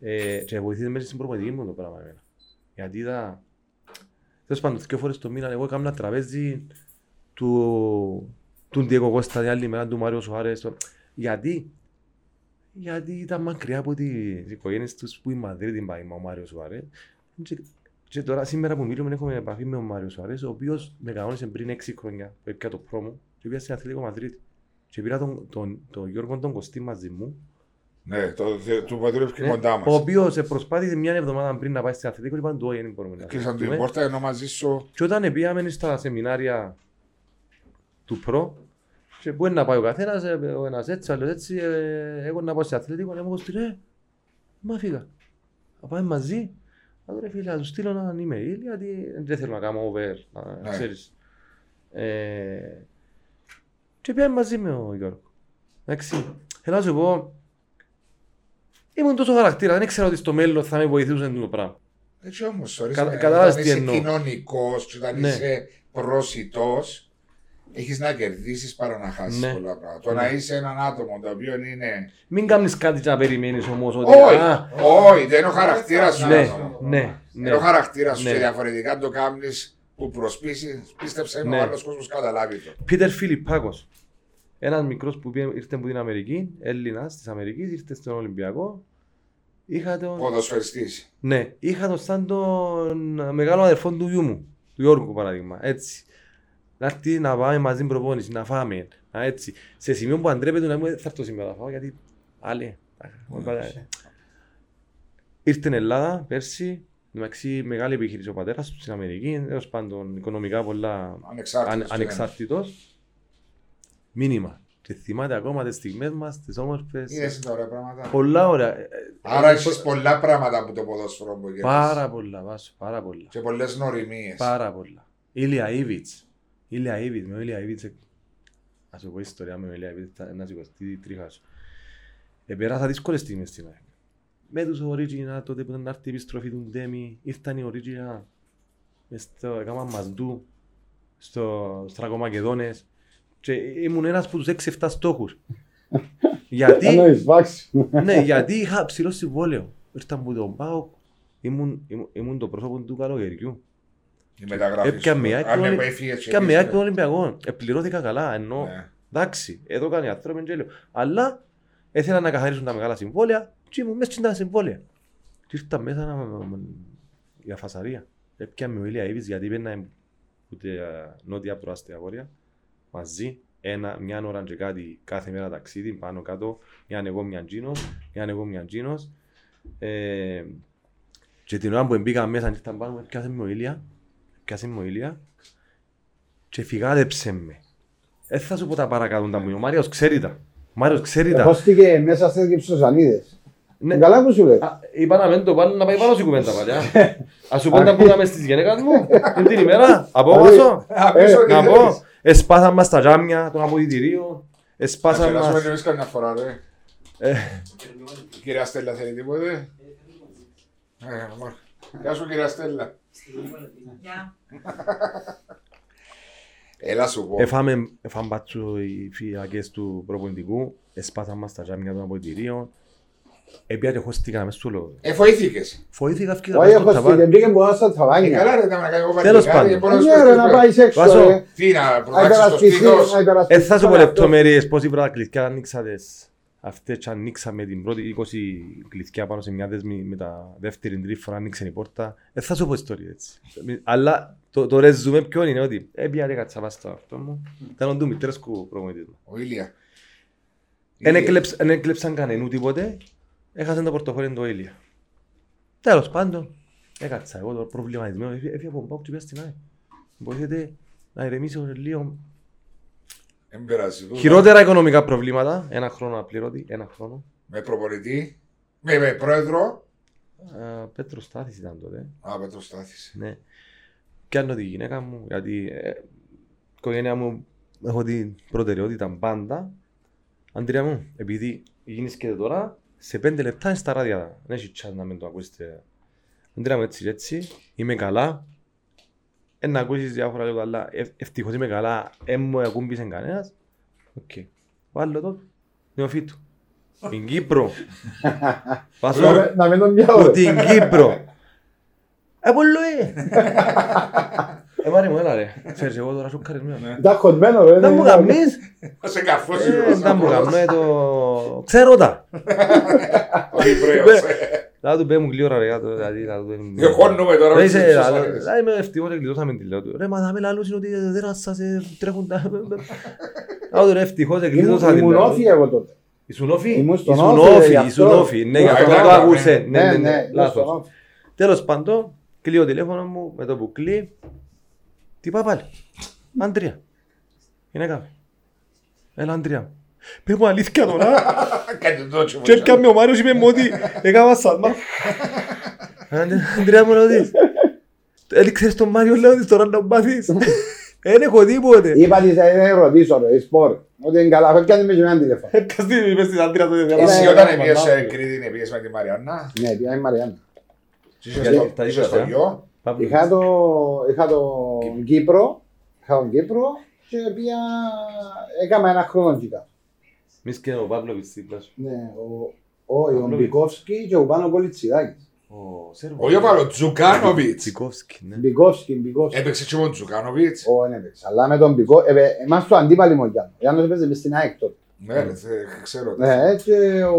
Ε, Και βοηθείτε μέσα στην προπονητική μου το πράγμα εμένα. Γιατί είδα... Τέλος πάντων, δυο φορές το μήνα εγώ έκανα ένα τραπέζι του του Ντιέκο Κώστα, την άλλη μέρα του Μάριο Σουάρες. το- Γιατί γιατί ήταν μακριά από τις οικογένειες τους που η Μαδρίτη πάει με ο Μάριο Σουάρες. Και, και τώρα σήμερα που μιλούμε έχουμε επαφή με τον Μάριο Σουάρες, ο οποίος με κανόνισε πριν 6 χρόνια που έπια το πρόμο και πήγα στην Αθλητικό Μαδρίτη. Και πήρα τον, τον, τον Γιώργο τον Κωστή μαζί μου, Ναι, το, του πατρίου και ναι, κοντά ο μας. οποίος προσπάθησε μια εβδομάδα πριν να πάει στην Αθλητικό και είπαν του όχι, δεν μπορούμε να Κλείσαν την δεχτούμε». πόρτα ενώ μαζί σου. Και όταν πήγαμε στα σεμινάρια του προ, και πού είναι να πάει ο καθένας, ε, ο ένας έτσι, ο άλλος έτσι, ε, εγώ να πάω σε αθλητικό, να μου πω ρε, μα φύγα. Να πάμε μαζί. Να ρε φίλε, να τους στείλω ένα email, γιατί δεν θέλω να κάνω over, να Ναι. ξέρεις. Ε, και πήγαμε μαζί με ο Γιώργο. Εντάξει, θέλω να σου πω, ήμουν τόσο χαρακτήρα, δεν ξέρω ότι στο μέλλον θα με βοηθούσε το πράγμα. Έτσι όμως, ορίζεις, Κα- ε, κατάλαβες όταν τι είσαι εννοώ. κοινωνικός και όταν Ναι. είσαι προσιτός, έχεις να κερδίσεις παρά να χάσεις Ναι. πολλά πράγματα. Το Ναι. να είσαι έναν άτομο το οποίο είναι... Μην κάνεις κάτι και να περιμένεις όμως ότι... Όχι, «Α, όχι, δεν είναι ο χαρακτήρας σου. Ναι, αυτό. ναι, ναι. Είναι ο χαρακτήρας σου Ναι. και διαφορετικά το κάνεις που προσπίσεις, πίστεψε με Ναι. ο άλλος κόσμος καταλάβει το. Πίτερ Φιλιππάκος. Ένας μικρός που πήγε- ήρθε από την Αμερική, Έλληνας της Αμερικής, ήρθε στον Ολυμπιακό. Είχα τον... Ποδοσφαιριστής. Ναι, είχα τον σαν τον μεγάλο αδερφό του γιού μου, του Γιώργου παράδειγμα, έτσι. Να έρθει να πάμε μαζί προπόνηση, να φάμε, να έτσι. Σε σημείο που αντρέπεται να μου θα έρθω σήμερα να φάω, γιατί άλλοι. Ήρθε στην Ελλάδα πέρσι, μεταξύ μεγάλη επιχείρηση ο πατέρας του στην Αμερική, έως πάντων οικονομικά πολλά Ανεξάρτητος. αν, και δεν- ανεξάρτητος. Μήνυμα. Και θυμάται ακόμα τις στιγμές μας, τις όμορφες. Είδες τα ωραία πράγματα. Πολλά ωραία. Ε, Άρα ε, έχεις πολλά πράγματα από το ποδόσφαιρο που γυρνάς. Πάρα πολλά, Βάσο, πάρα πολλά. Και πολλές νοημίες. Πάρα πολλά. Ηλία Ήβιτς. Ηλία Ήβιτς, με ο Ηλία Ήβιτς. ε, Να σου πω ιστορία με ο Ηλία Ήβιτς, θα- να σηκωστεί η τρίχα σου. Επέρασα δύσκολες στιγμές στην ΑΕΚ. Με τους Original, τότε που ήταν να έρθει η επιστροφή του Ντέμι, ήρθαν οι Original, μες στο, έκαναν μαντού, στο Στρακομακεδόνες και ήμουν ένας από τους 6-7 στόχους. (laughs) Γιατί Εννοείς, βάξι. ναι, γιατί είχα ψηλό συμβόλαιο. Ήρθα από τον ΠΑΟΚ, ήμουν, ήμουν, ήμουν το πρόσωπο του καλοκαιριού. Η μεταγραφή Έπια σου. με Αν άκρη- έπα έφυγες και Και με εμείς, άκρη των Ολυμπιακών. Επληρώθηκα καλά, ενώ ναι. εντάξει, εδώ κάνει άνθρωποι γέλιο. Αλλά ήθελα να καθαρίσουν τα μεγάλα συμβόλαια και ήμουν μέσα στα συμβόλαια. Και ήρθα μέσα να... για φασαρία. Έπια με ο Ηλία Ήβης γιατί πήγαινα ούτε νότια από το άστια βόρεια μαζί ένα, μια ώρα και κάτι κάθε μέρα ταξίδι πάνω κάτω μια εγώ μια τζίνος, μια εγώ μια τζίνος ε, και την ώρα που μπήκα μέσα ήρθαν πάνω πιάσε με ο Ηλία πιάσε με ο Ηλία και φυγάδεψε με δεν θα σου πω τα παρακάτω τα μου, ο Μάριος ξέρει τα ο Μάριος ξέρει τα Χώστηκε μέσα στις κυψοζανίδες. Ναι. Καλά που σου λέει. Α, Είπα να μην το πάνε να πάει πάνω στην κουβέντα παλιά. (laughs) Ας σου πω τα που είδαμε στις γενέκας μου την την ημέρα. Από βάσο. Α, πεις ότι Να δεν πω, είσαι. εσπάσαν μας τα τζάμια των αποδητηρίων. Θα Εσπάσαν να σου μας... εννοείς καμιά φορά ρε. Ε, Η κυρία Στέλλα θέλει τίποτε; Ε, μωρ. Γεια σου κυρία Στέλλα. Γεια. Έλα σου πω. Εφάμε, εφάμε μπάτσο οι φυλακές του προπονητικού, εσπάσαν μας τα τζάμια των αποδητηρίων. Επία και χώστηκα μες στο λόγο. Ε, βοήθηκες. Φοήθηκα αυκήτα Όχι, μες στο έχω στην ταβάνι. κεντρική που δώσα τα Ε, βάνια. καλά ρε, τα να κάνω Τέλος παλικάρι, πάντων. μπορώ να Ναι, σου ρε, να πω. πάει έξω. Βάσο. ρε. Τι να Να προτάξεις στο υπερασπιστείς, σπίτι να υπερασπιστείς Ε, θα σου πω τον εαυτό λεπτομέρειες πώς είπα τα κλειδιά ανοίξατες. Αυτές και ανοίξαμε την πρώτη 20 κλειδιά πάνω σε μια δέσμη με τα δεύτερη τρίτη φορά ανοίξε η πόρτα. Ε, θα σου πω ιστορία έτσι. Αλλά το, το ρεζούμε ποιο είναι ότι έπια ρε κατσαβά στο αυτό μου. Ήταν ο του μητρέσκου προπονητής μου. Ο Ήλια. Εν Ήλια. έκλεψ- εν έκλεψαν κανενού τίποτε. Έχασαν το πορτοφόλι του Ήλια. Τέλος πάντων, έκατσα εγώ το προβληματισμένο. Έφυγε έφυγε από τον Πάουκ και πήγα στην ΑΕ. Μπορείτε να ηρεμήσω λίγο. Εν πειράζει. τούτο. Χειρότερα οικονομικά προβλήματα. Ένα χρόνο απλήρωτη. Ένα χρόνο. Με προπονητή. Με, με πρόεδρο. Ε, Πέτρος Στάθης ήταν τότε. Α, Πέτρος Στάθης. Ναι. Και αν τη γυναίκα μου, γιατί ε, η οικογένεια μου έχω την προτεραιότητα πάντα. Αντρία μου, επειδή γίνησκεται τώρα, σε πέντε λεπτά είναι στα ράδια. Δεν έχει τσάτ να μην το ακούσετε. Αντρία μου, έτσι και έτσι, είμαι καλά. Εν να ακούσεις διάφορα λόγια, αλλά ευ- ευτυχώς είμαι καλά, εν μου ακούμπησε κανένας. Οκ. Βάλω το, νεοφύτου. Στην (laughs) Κύπρο. Πάσω. Να- Να μην τον πιάω. Που ρε. την Κύπρο. (laughs) Ε, πολλό (laughs) ε. Ε, μάρε μου, έλα ρε. Ξέρεις, εγώ τώρα σου καρισμένο. Ήταν χοντμένο, ρε. Δεν μου γαμνείς. Θα σε καφώσει. Ε, Δεν μου γαμνώ το... Ξέρω τα. Ο Ιβραίος. Θα του πέμουν γλύωρα ρε κάτω. Δηλαδή, θα του πέμουν... Εχώνουμε τώρα Δεν με τις είσαι, ψωσάρες. θα είμαι ευτυχώς και γλιτώσαμε τη λέω του. Ρε, μα θα με λαλούς είναι ότι δεν σας ε, τρέχουν τα... Θα του ρε, ευτυχώς και γλιτώσαμε τη Ήμουν λέω όφη εγώ τότε. Ήσουν όφη; Ήμουν στον Ήσουν όφη, όφη, γι' ήσουν αυτό. όφη. Ναι, γι' αυτό Α, το ναι, άκουσε. ναι. Ναι, ναι, ναι, ήμουν στον λάθος. όφη. Τέλος πάντων, κλείω το τηλέφωνο μου με το που κλεί. Τι πάει πάλι; Αντρία. Είναι κάμε. Έλα Αντρία. Πες μου αλήθεια τώρα. Κάτι τόσο. Και έρχαμε ο Μάριος είπε μου ότι έκανα σάλμα. Αντρία μου ρωτής. Έλειξες τον Μάριο λέω ότι τώρα να τον πάθεις. Δεν έχω τίποτε. Είπα της, ε, δεν ρωτήσω ρε, σπορ. Ότι είναι καλά, φεύγει με ένα τηλέφωνο. Καστή είπες στην Αντρία τότε. Ένα- Εσύ ένα- όταν ένα- πήγες ένα- σε Κρήτη, πήγες με τη Μαριάννα. Ναι, πια η Μαριάννα. Είσαι Γιατί στο- τα είσαι είπες, στο ε. γιο. Είχα το, είχα το Κύπρο, είχα τον Κύπρο και πια έκανα ένα χρόνο κοίτα. Μης και ο Παύλοβιτς δίπλα σου. Ναι, ο, ο, ο Μπικόφσκι και ο Πάνο Κολιτσιδάκης. Ο Σέρβος. Ο Ιωβάλο Τζουκάνοβιτς. Τσικόφσκι, ναι. Μπικόφσκι, Μπικόφσκι. Έπαιξε και με τον Τζουκάνοβιτς. Ω, ναι, παίξα. Αλλά με τον Μπικό, ε, εμάς το αντίπαλοι μου ο Γιάννος. Ο Γιάννος έπαιζε μες στην ΑΕΚ τότε. Ναι, ρε, θε- ξέρω. Ναι, και ο,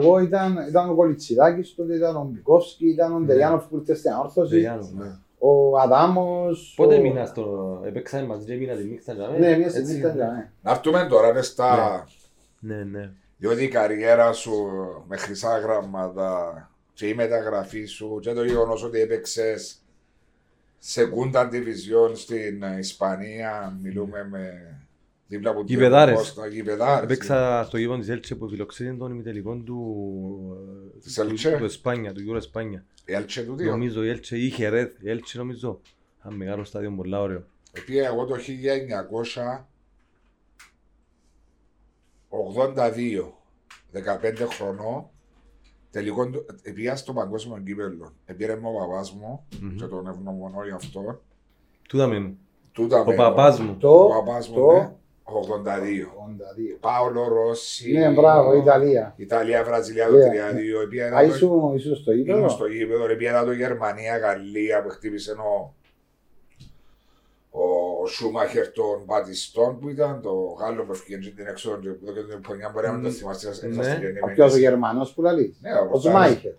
εγώ ήταν, ήταν ο Κολιτσιδάκης, τότε ήταν ο Μπικόφσκι, ήταν ο Ντεγιάνοφ που ήρθε στην όρθωση, Δεγιάννου, ναι. ο Αδάμος. Πότε ο... μείνας το... Επέξαμε μαζί και μείνα τη νύχτα. τζαμέ. Ναι, μια Έτσι, στιγμή ήταν, ναι. Να έρθουμε τώρα ρε, στα... Ναι, ναι. Διότι η καριέρα σου με χρυσά γράμματα και η μεταγραφή σου και το γεγονός ότι έπαιξες Segunda Division στην Ισπανία, μιλούμε με δίπλα από Γηπεδάρες. Κώστα, γηπεδάρες. Έπαιξα στο γήπον της Έλτσε που φιλοξένει τον ημιτελικό του... ε, Της του- Έλτσε; Του Εσπάνια, του Euro Εσπάνια. Η Έλτσε του δύο; Νομίζω η Έλτσε είχε ρεθ, η Έλτσε νομίζω. Ένα μεγάλο στάδιο πολλά ωραίο. Επειδή εγώ το 1982, 15 χρονών, τελικό πήγα στο παγκόσμιο κύπελο. Επήρε μου ο παπάς μου Μμμ. και τον ευγνωμονώ γι' αυτό. Τούτα μεν. Τούτα Ο με- παπάς μου. Ο Το, παπάς μου, το- ναι, 82. 82. Πάολο Ρώση. Ναι, μπράβο, Ιταλία. Ιταλία, Βραζιλία το Ναι. 3-2. Επία Α, ένα το- ήσουν, ήσουν στο Ήμουν γήπεδο. στο γήπεδο, επία το Γερμανία, Γαλλία που χτύπησε ο, ο Σούμαχερ των Πατιστών που ήταν το Γάλλο που έφυγε την έξοδο και που έκανε την πονιά μπορεί να μην το θυμάστε σας Ναι. είσαστε γεννημένοι. Ο ποιος ο Γερμανός που λαλείς; Ναι, Ο ο Σουμάχερ.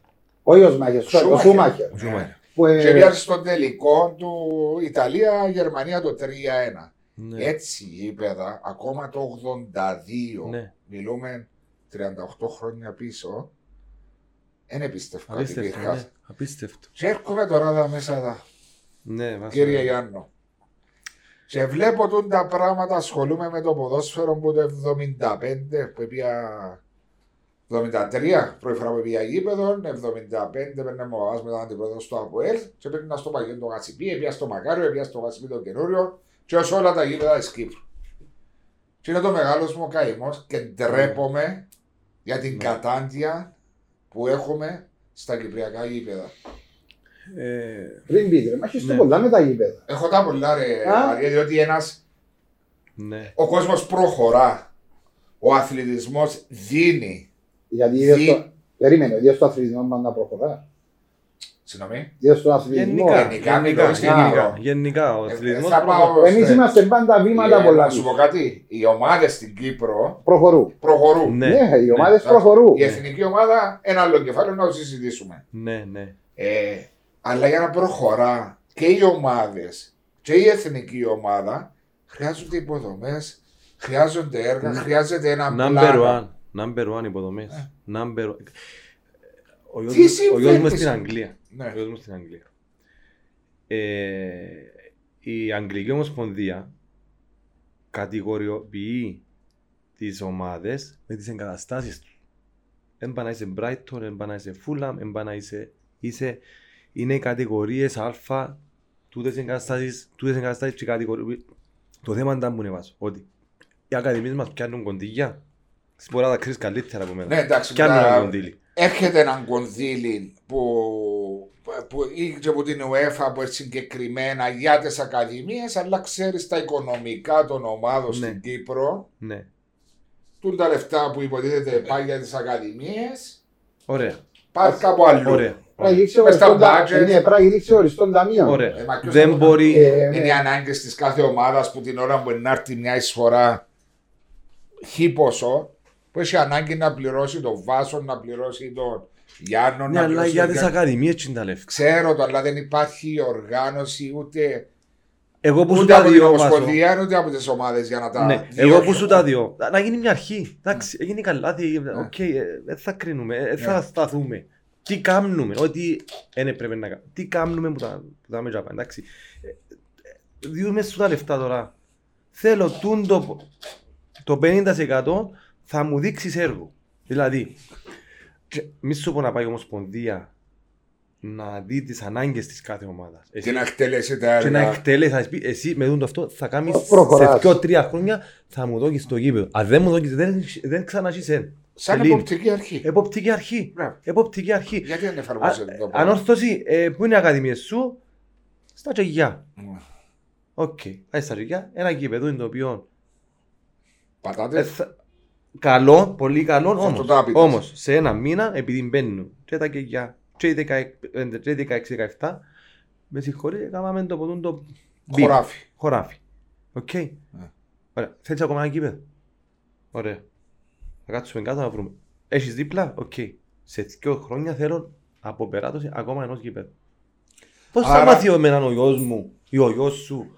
Όχι ο Σουμάχερ, ο Σούμαχερ. Σούμαχερ. Ο Σούμαχερ. Που, ε, Και πιάσει στον τελικό του Ιταλία-Γερμανία το 3-1. Ναι. Έτσι γήπεδα, ακόμα το 82, Ναι. μιλούμε 38 χρόνια πίσω, δεν επίστευκα ότι Απίστευτο, υπήρχα. ναι. Απίστευτο. Και έρχομαι τώρα εδώ μέσα εδώ. Ναι, βάζω. κύριε Γιάννο. Και βλέπω τούν τα πράγματα, ασχολούμαι με το ποδόσφαιρο που το 75 που πήγα 73, πρώτη φορά που πήγα γήπεδο, 75 παίρνε μου ο παπάς μετά αντιπρόεδρος στο ΑΠΟΕΛ και παίρνει στο παγιόν το Γασιπί, πήγα στο Μακάριο, πήγα στο Γασιπί το καινούριο και ως όλα τα γήπεδα της Κύπρου. Και είναι το μεγάλος μου καημός και ντρέπομαι για την κατάντια που έχουμε στα κυπριακά γήπεδα. Ε, Πριν πείτε, μα έχεις το Ναι. πολλά με τα γήπεδα. Έχω τα πολλά ρε Α. Μαρία, διότι ένας, ναι. ο κόσμος προχωρά. Ο αθλητισμός δίνει. Γιατί είδες Δι- το... Περίμενε, είδες το αθλητισμό μας να προχωρά. Συγγνώμη. Είδες το αθλητισμό. Γενικά, γενικά, γενικά, μιλώ, γενικά, γενικά. γενικά, ο Ε, αθλητισμός θα πάω- προχωρά. Εμείς είμαστε πάντα βήματα Ε, πολλά. Να σου πω κάτι. Οι ομάδες στην Κύπρο Προχωρούν. προχωρούν. Ναι, Ναι, οι ομάδες Ναι. προχωρούν. Η εθνική ομάδα, ένα άλλο κεφάλαιο να το συζητήσουμε. ναι, ναι. Ε, αλλά για να προχωρά και οι ομάδες και η εθνική ομάδα χρειάζονται υποδομές, χρειάζονται έργα, χρειάζεται ένα Number πλάνο. one. Number one υποδομές. Number one. Ο γιος Τι μου- Ο γιος μου συμβαίνει στην σε- Αγγλία. Ναι. Ο γιος μου στην Αγγλία. Ε, η Αγγλική Ομοσπονδία κατηγοριοποιεί τις ομάδες με τις εγκαταστάσεις τους. Δεν πάει να είσαι Brighton, δεν πάει να είσαι Fulham, δεν πάει να είσαι... είσαι είναι οι κατηγορίες α, τούτες εγκαταστάσεις, τούτες εγκαταστάσεις και κατηγορίες. Το θέμα είναι που είναι βάζω, ότι οι ακαδημίες μας πιάνουν κοντήλια. Στην πορεία τα ξέρεις καλύτερα από μένα. Ναι, εντάξει, Πιάνουν μετά ένα κοντήλι. έρχεται ένα κονδύλι που, που ή και από την UEFA που είναι συγκεκριμένα για τις ακαδημίες, αλλά ξέρεις τα οικονομικά των ομάδων Ναι. στην Κύπρο, Ναι. τούν τα λεφτά που υποτίθεται πάει για τις ακαδημίες, Ωραία. πάει κάπου αλλού. Ωραία. Πρέπει να γυρίσει Μες στα οριστόν τα- budget. ναι, πρέπει να γυρίσει οριστόν ταμείο. Ωραία. Ε, μα ποιος Δεν θα το μπορεί. Ε, Είναι οι ανάγκες της κάθε ομάδας που την ώρα που να έρθει μια εισφορά χ ποσό, που έχει ανάγκη να πληρώσει τον Βάσος, να πληρώσει τον Γιάννο, Ναι, να αλλά πληρώσει για τον τις Γιάννη. ακαδημίες έτσι είναι τα λεφτά. Ξέρω το, αλλά δεν υπάρχει οργάνωση ούτε, Εγώ που σου ούτε τα από την διώ, Βάσο. Ομοσπονδία ούτε από τις ομάδες για να τα. Ναι, διώξουν. εγώ που σου τα διώ. Να γίνει μια αρχή. Εντάξει, έγινε καλά. δι- Ναι. Οκ, ε, δεν θα κρίνουμε, ε, θα σταθούμε. Τι κάνουμε, ό,τι δεν έπρεπε να κάνουμε. Τι κάνουμε που τα που τα μέτρα πάμε, εντάξει. Ε, ε, Διούμε σου τα λεφτά τώρα. Θέλω τούν το, το 50% θα μου δείξεις έργο. Δηλαδή, και μη σου πω να πάει η Ομοσπονδία να δει τις ανάγκες της κάθε ομάδας. Εσύ- Και να εκτελέσει τα και να έργα. εκτελέσει, θα πει, εσύ με δουν το αυτό θα κάνεις σε Προχωράς. δυο τρία χρόνια θα μου δώσεις το γήπεδο. Αν δεν μου δώσεις δεν, δεν ξαναζείς εν. Σαν Ελλήνη. εποπτική αρχή. Εποπτική αρχή. Μπράβο. Εποπτική αρχή. Γιατί δεν Α, εφαρμόζεται το ε, πράγμα. Ανόρθωση, ε, πού είναι οι ακαδημίες σου, στα Τσεγιά. Ναι. Οκ, okay. στα Τσεγιά, ένα γήπεδο είναι το οποίο ε, Πατάτε. θα- καλό, πολύ καλό όμως. Φωτοτάπητες. Όμως, σε ένα μήνα, επειδή μπαίνουν και τα Κεγιά, και οι 16, και οι 16-17, με συγχωρείτε, έκαναμε το ποτούν το μπιπ. Χωράφι. Χωράφι. Οκ. Ναι. Ωραία. Θέλεις ακόμα ένα γήπεδο. Ωραία. Θα κάτσουμε κάτω να βρούμε. Έχεις δίπλα; Οκ. Σε δύο χρόνια θέλω από περάτωση ακόμα ενός γήπεδου. Πώς θα Άρα- μάθει εμένα ο γιος μου ή ο γιος σου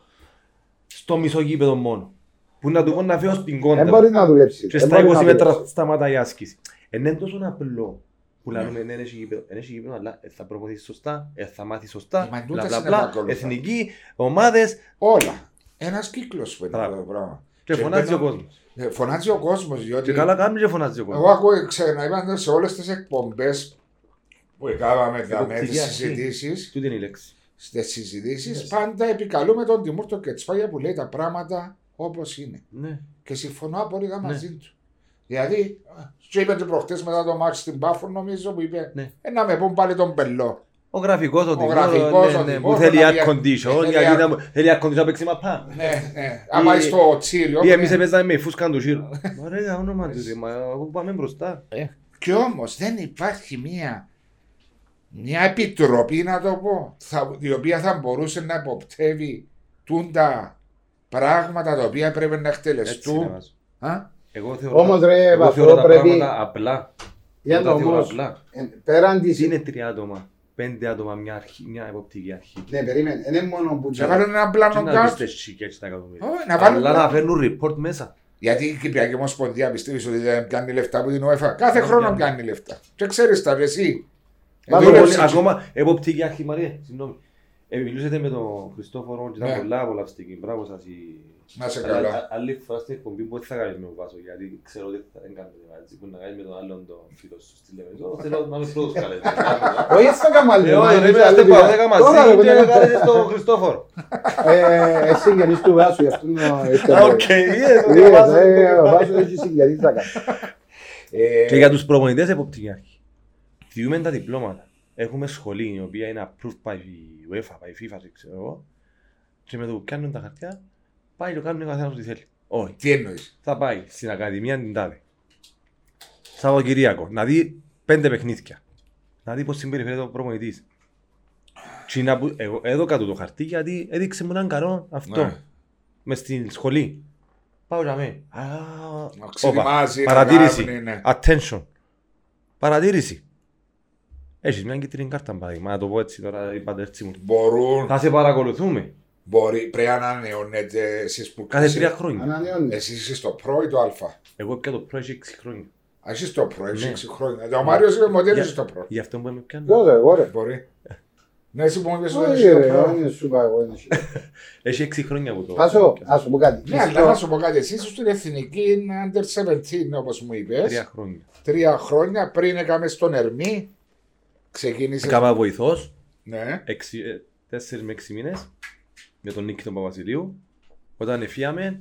στο μισό γήπεδο μόνο; Που να του πω να φύγω στην Δεν κόντρα. μπορεί να δουλέψει. Και Δεν στα μπορεί 20 να μέτρα δουλέψει. σταματά η άσκηση. Είναι είναι τόσο απλό που λέμε ναι, έχει γήπεδο. Δεν έχει γήπεδο, αλλά ε, θα προπονήσεις σωστά, ε, θα μάθεις σωστά, Μα μπλα τούτες μπλα είναι μπλα, επακόλουθα. εθνική, ομάδες Όλα. Ένας κύκλος που είναι Μπράβο. αυτό το πράγμα. και φωνάζει ο μπαίνω- κόσμος. Ε, Φωνάζει ο κόσμος. Διότι Και καλά κάνει και φωνάζει ο εγώ κόσμος. ακούω, ξαναείπαν σε όλες τις εκπομπές που έκαναμε με τις Εποπτική αρχή. συζητήσεις. Τούτη είναι η λέξη. Στις συζητήσεις πάντα επικαλούμε τον Τιμούρτο Κετσπάγια που λέει τα πράγματα όπως είναι. Ναι. Και συμφωνώ απόλυτα Ναι. μαζί του. Δηλαδή, σου είπε και προχτές μετά το μάτι στην Πάφο, νομίζω που είπε, Ναι. ε, να με πούν πάλι τον πελό. Ο γραφικός ο Τιμόρ, γραφικός, ναι, ο ναι, Τιμόρ, που θέλει να air βγει- condition, θέλει γιατί air- να- θέλει air condition να παίξει μαπά. Ναι, ναι. Άμα Ή- είσαι στο τσίριο. Ή εμείς ναι. έπαιζαμε με φούσκαν του γύρω. Ωραία, όνομα του, ρε, μα αφού πάμε μπροστά. Και όμως δεν υπάρχει μία, μια επιτροπή, να το πω, θα, η οποία θα μπορούσε να υποπτεύει τούντα πράγματα τα οποία πρέπει να Έτσι είναι, εκτελεστούν. Βάζο. Α; Εγώ θεωρώ Όμως, τα- ρε, εγώ Βαφρό, θεωρώ τα πρέπει- πράγματα απλά. Για Εγώ τα να θεωρώ όμως, απλά. ε, πέραν Τι της... είναι τρία άτομα, πέντε άτομα, μια αρχή, μια εποπτική αρχή. Ναι, περίμενε. Είναι μόνο που... Να βάλουν ένα Τι πλάνο να κάτω. πεις εσύ και έτσι τα εκατομμύρια. Όχι, να βάλουν Αλλά να πλάνο. φέρνουν report μέσα. Γιατί η Κυπριακή Ομοσπονδία πιστεύεις ότι δεν πιάνει λεφτά από την UEFA. Κάθε Δεν χρόνο πιάνει. πιάνει λεφτά. Και ξέρεις τα, ρε, εσύ. Ε, Μα δούλεψε Πολύ- εκεί. Ακόμα εποπτική αρχή, Μαρία, συγγνώμη. Ε, μιλούσατε με τον Χριστόφορο και Ναι. ήταν πολλά απολαυστική. Μπράβο σας. η- Να σε Αλλά, καλά. α- Άλλη φορά στην εκπομπή που δεν θα κάνεις με τον Βάσο, γιατί ξέρω ότι θα δεν κάνετε έτσι, που να κάνεις με τον άλλον τον φίλο σου στη Λεμεσό. Θέλω να είμαι πρώτος καλεσμένος. (laughs) Όχι, έτσι θα κάνουμε άλλη. Ε, όχι, ομάδα, ρε, έτσι είμαστε άλλη παρά πέρα. δέκα Τώρα, μαζί ρε, και παιδιά, κάνετε στον Χριστόφορο. ε, Εσύ συγγενής του Βάσου, γι' αυτό είναι ο- έτσι Α, το Οκ, λέω. είδες, ο Είδες, Βάσος ε, είναι Ο το- Βάσος έχει συγγενείς να κάνει. Ε, Και για τους προπονητές εποπτική αρχή. Διούμε τα διπλώματα. Έχουμε σχολή η οποία είναι approved by η UEFA, by η FIFA, δεν ξέρω εγώ. Και με το που πιάνουν τα χαρτιά, πάει και το κάνουν ο καθένας ό,τι θέλει. Όχι. Τι εννοείς; Θα πάει στην Ακαδημία την τάδε. Σαββατοκυριακό. Να δει πέντε παιχνίδια. Να δει πώς συμπεριφέρεται ο προπονητής. Και να που- Εγώ έδωκα του το χαρτί γιατί έδειξε μου έναν καλό αυτό. Ναι. Μες στην σχολή. Πάω για μέ. Α, Να ξετοιμάζει, όπα. να Παρατήρηση. κάνει, ναι. Attention. Παρατήρηση. Έχεις μια κίτρινη κάρτα παράδειγμα. Να το πω έτσι τώρα η παντέρτσι μου. Μπορούν, Θα σε παρακολουθούμε. μπορεί, πρέπει να ανανεώνετε εσείς που Κάθε τρία χρόνια. Ανανεώνει. Εσείς είστε στο προ ή το α; Εγώ πια το προ έχει 6 χρόνια. Α, είσαι στο προ, έχεις Ναι. έξι χρόνια. Ο Μάριος είπε μοντέλο Για- είσαι στο προ. Γι' αυτό που με πιάνω. Τότε, εγώ ρε. Μπορεί. Ναι, εσύ που μου είπες ότι Όχι είσαι στο ρε, προ. δεν σου είπα εγώ. είναι σου. (laughs) Έχει 6 χρόνια που το. Πάσο, ας σου πω κάτι. Ναι, αλλά να σου πω κάτι, εσύ είσαι στην εθνική under 17, όπως μου είπες. Τρία χρόνια. Τρία χρόνια πριν έκαμε στον Ερμή. Ξεκίνησε. Έκανα βοηθός Ναι. 4 με 6 μήνες με τον Νίκη τον Παπασιλείου. Όταν εφίαμε,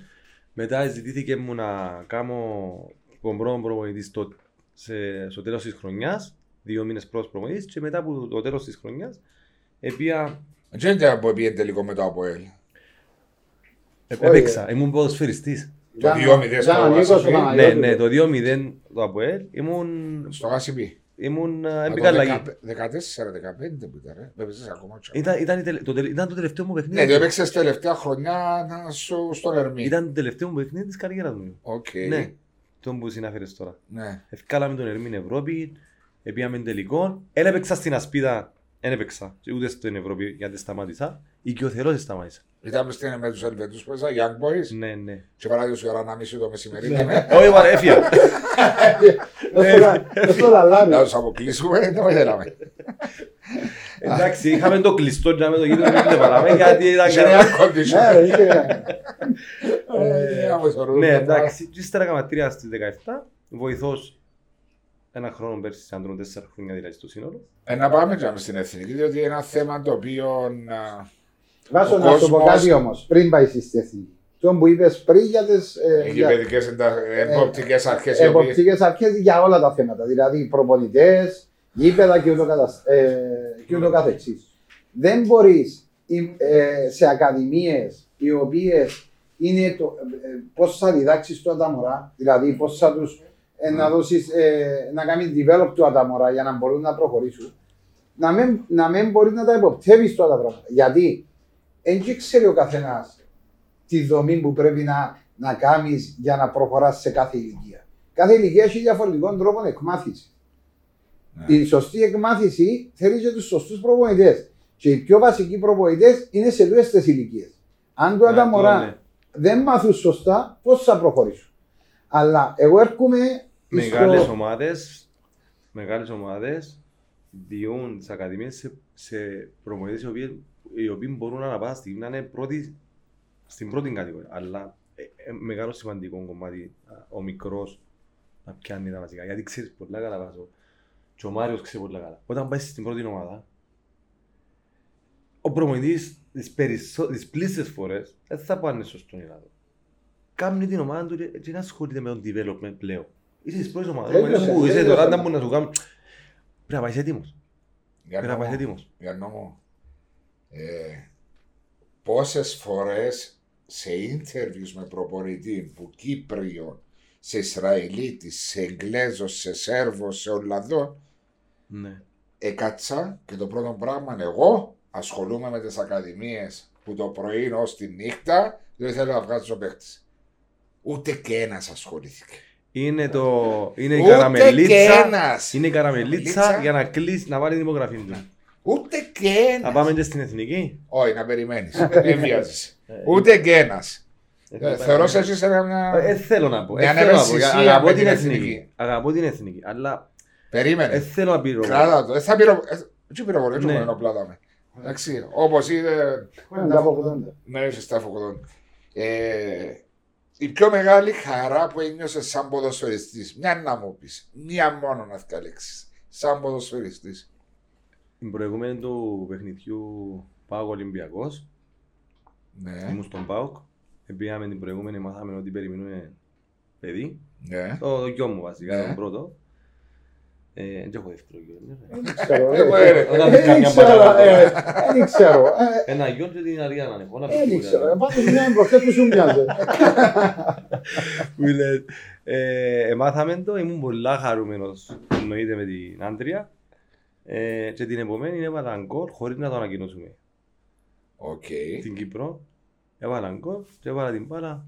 μετά ζητήθηκε μου να κάνω τον πρώτο προπονητής στο, σε, στο τέλος της χρονιάς, δύο μήνες πρώτος προπονητής και μετά από το τέλος της χρονιάς επία, Δεν ήταν που πήγαινε τελικό με το ΑΠΟΕΛ. ε, έπαιξα, ήμουν ποδοσφαιριστής. Το 2-0 στο Τζάνα, Νίκος, ο Βασιλείο. Ναι, Παναγιώτης. ναι, το 2-0 το ΑΠΟΕΛ ήμουν, Στο Γασιμπή. Ήμουν Α, έμπηκα το αλλαγή. 14-15 που ήταν, ρε. Έπαιζες ακόμα. τσακ. Ήταν, ήταν, η τελε- το, τελε- ήταν το τελευταίο μου Ναι, παιχνίδι. το έπαιξες τελευταία χρονιά να σου στον Ερμή. Ήταν το τελευταίο μου παιχνίδι της καριέρας μου. Οκ. Ναι, τον που συνάφερες τώρα. Ναι. Ευκάλαμε τον Ερμήν Ευρώπη, επίαμε τελικό. Έλα έπαιξα στην Ασπίδα, δεν έπαιξα, και ούτε στην Ευρώπη γιατί σταμάτησα. Η Κιοθερός σταμάτησα. Ήταν στην με τους Ελβετούς που έζα, Young Boys. Ναι, ναι. Και παράδειγος η ώρα να μισή το μεσημέρι. ήταν. Όχι, βαρε, έφυγα. (laughs) Δεν το λαλάρει. Να τους αποκλείσουμε, (laughs) δεν με θέλαμε. Εντάξει, είχαμε το κλειστό για να με το γύρω δεν παράμε γιατί ήταν Είχε καλά. air condition. Ναι, ρε, είχε- Ε, άμα θεωρούν Ναι, τα εντάξει, και ύστερα έκανα τρία στις 17, βοηθός ένα χρόνο πέρσι, σαν τρώνε τέσσερα χρόνια δηλαδή στο σύνολο. Ε, να πάμε και στην εθνική, διότι είναι ένα θέμα το οποίο. Α, Βάσο Ο να σου πω κόσμος- κάτι όμως, πριν πάει στη εθνική. Το που είπες πριν για τις ε, οι για- παιδικές εποπτικέ αρχές οι οποίες εποπτικές αρχές για όλα τα θέματα. Δηλαδή προπονητές, γήπεδα και ούτω, κατασ- ε, και ούτω καθεξής. Δεν μπορείς οι- ε, σε ακαδημίες οι οποίες είναι το, ε, πώς θα διδάξεις το τα μωρά, δηλαδή πώς θα τους ε, να, δώσεις, ε, να κάνεις develop του τα μωρά για να μπορούν να προχωρήσουν. Να μην, να μην μπορεί να τα υποπτεύεις τώρα τα πράγματα. Γιατί δεν ξέρει ο καθένας τη δομή που πρέπει να, να κάνεις για να προχωράς σε κάθε ηλικία. Κάθε ηλικία έχει διαφορετικών τρόπων εκμάθηση. Ναι. Η σωστή εκμάθηση θέλει και τους σωστούς προπονητές. Και οι πιο βασικοί προπονητές είναι σε δύο ηλικίες. Αν τώρα τα Ναι, μωρά ναι. δεν μάθουν σωστά, πώς θα προχωρήσουν; Αλλά εγώ έρχομαι. Μεγάλες στο- ομάδες, μεγάλες ομάδες διούν τις ακαδημίες σε, σε προμονητές οι οποίοι, οι οποίοι μπορούν να πάνε στην, να είναι πρώτη, στην πρώτη κατηγορία. Αλλά ε, ε, μεγάλο σημαντικό κομμάτι α, ο μικρός να πιάνει τα βασικά. Γιατί ξέρεις πολλά καλά βάζω. Και ο Μάριος ξέρει πολλά καλά. Όταν πάει στην πρώτη ομάδα, ο προμονητής τις, περισσο... τις πλήστες φορές δεν θα πάνε σωστό Ελλάδα. Κάνει την ομάδα του και δεν ασχολείται με τον development πλέον. Είσαι στις πρώτες ομάδες. Τέλειωσε, Που είσαι τέλειωσε. τώρα, να μπορεί να σου κάνει... Πρέπει να πάει έτοιμος. Για Πρέπει να πάει νόμο, έτοιμος. για νόμο. Ε, πόσες φορές σε interviews με προπονητή που Κύπριο, σε Ισραηλίτη, σε Εγγλέζος, σε Σέρβος, σε Ολλανδό, Ναι. έκατσα και το πρώτο πράγμα είναι εγώ ασχολούμαι με τις ακαδημίες που το πρωί ως τη νύχτα δεν θέλω να βγάζω παίχτης. Ούτε και ένας ασχολήθηκε. Είναι, το... είναι η Ούτε και καραμελίτσα. ένας. Είναι η καραμελίτσα Καραμελίτσα. για να κλείσει, να βάλει την υπογραφή του. Ούτε και Θα ένας. πάμε και στην εθνική; Όχι, να περιμένεις. Δεν βιάζεσαι. Ούτε και ένας. Ε, Ε, Θεωρώ σε εσείς ένα... Ε, θέλω να πω. Μια Ε, θέλω να πω. ανευαισθησία Αγαπώ με την την εθνική. εθνική. Αγαπώ την εθνική. Αλλά ε, Περίμενε. θέλω να πειρω. Κράτα το. Δεν θα πειρο... ε, Τι πυροβολεί, έτσι Ναι. μόνο πλάτα με. Εντάξει, όπως είδε... Μετά από 80. Ναι, είσαι στα φοκοδόν. Ε, η πιο μεγάλη χαρά που ένιωσες σαν ποδοσφαιριστής. Μια να μου πεις. Μια μόνο να διαλέξεις. Σαν ποδοσφαιριστής. Την προηγούμενη του παιχνιδιού Πάοκ Ολυμπιακός. Ναι, Ήμουν στον Πάοκ. Πήγαμε την προηγούμενη, μάθαμε ότι περιμένουμε παιδί. ναι. Το γιο μου βασικά, Ναι. τον πρώτο. Ε, Δεν έχω δεύτερο γιο. ναι. Δεν ξέρω. Εγώ, ε, ε, Όταν Δεν καμιά ξέρω. πατάτα. ε, Δεν ξέρω. ε, Ένα γιο και την Αριάννα. ναι, πολλά Δεν παιδιά. ξέρω. Πάντως είναι προχθές που σου μοιάζει. Που λες, ε, Μάθαμε το, ήμουν πολλά χαρούμενος εννοείται με την Άντρια ε, και την επομένη έβαλα γκολ χωρίς να το ανακοινώσουμε Οκ. στην Κύπρο. Έβαλα γκολ και έβαλα την μπάλα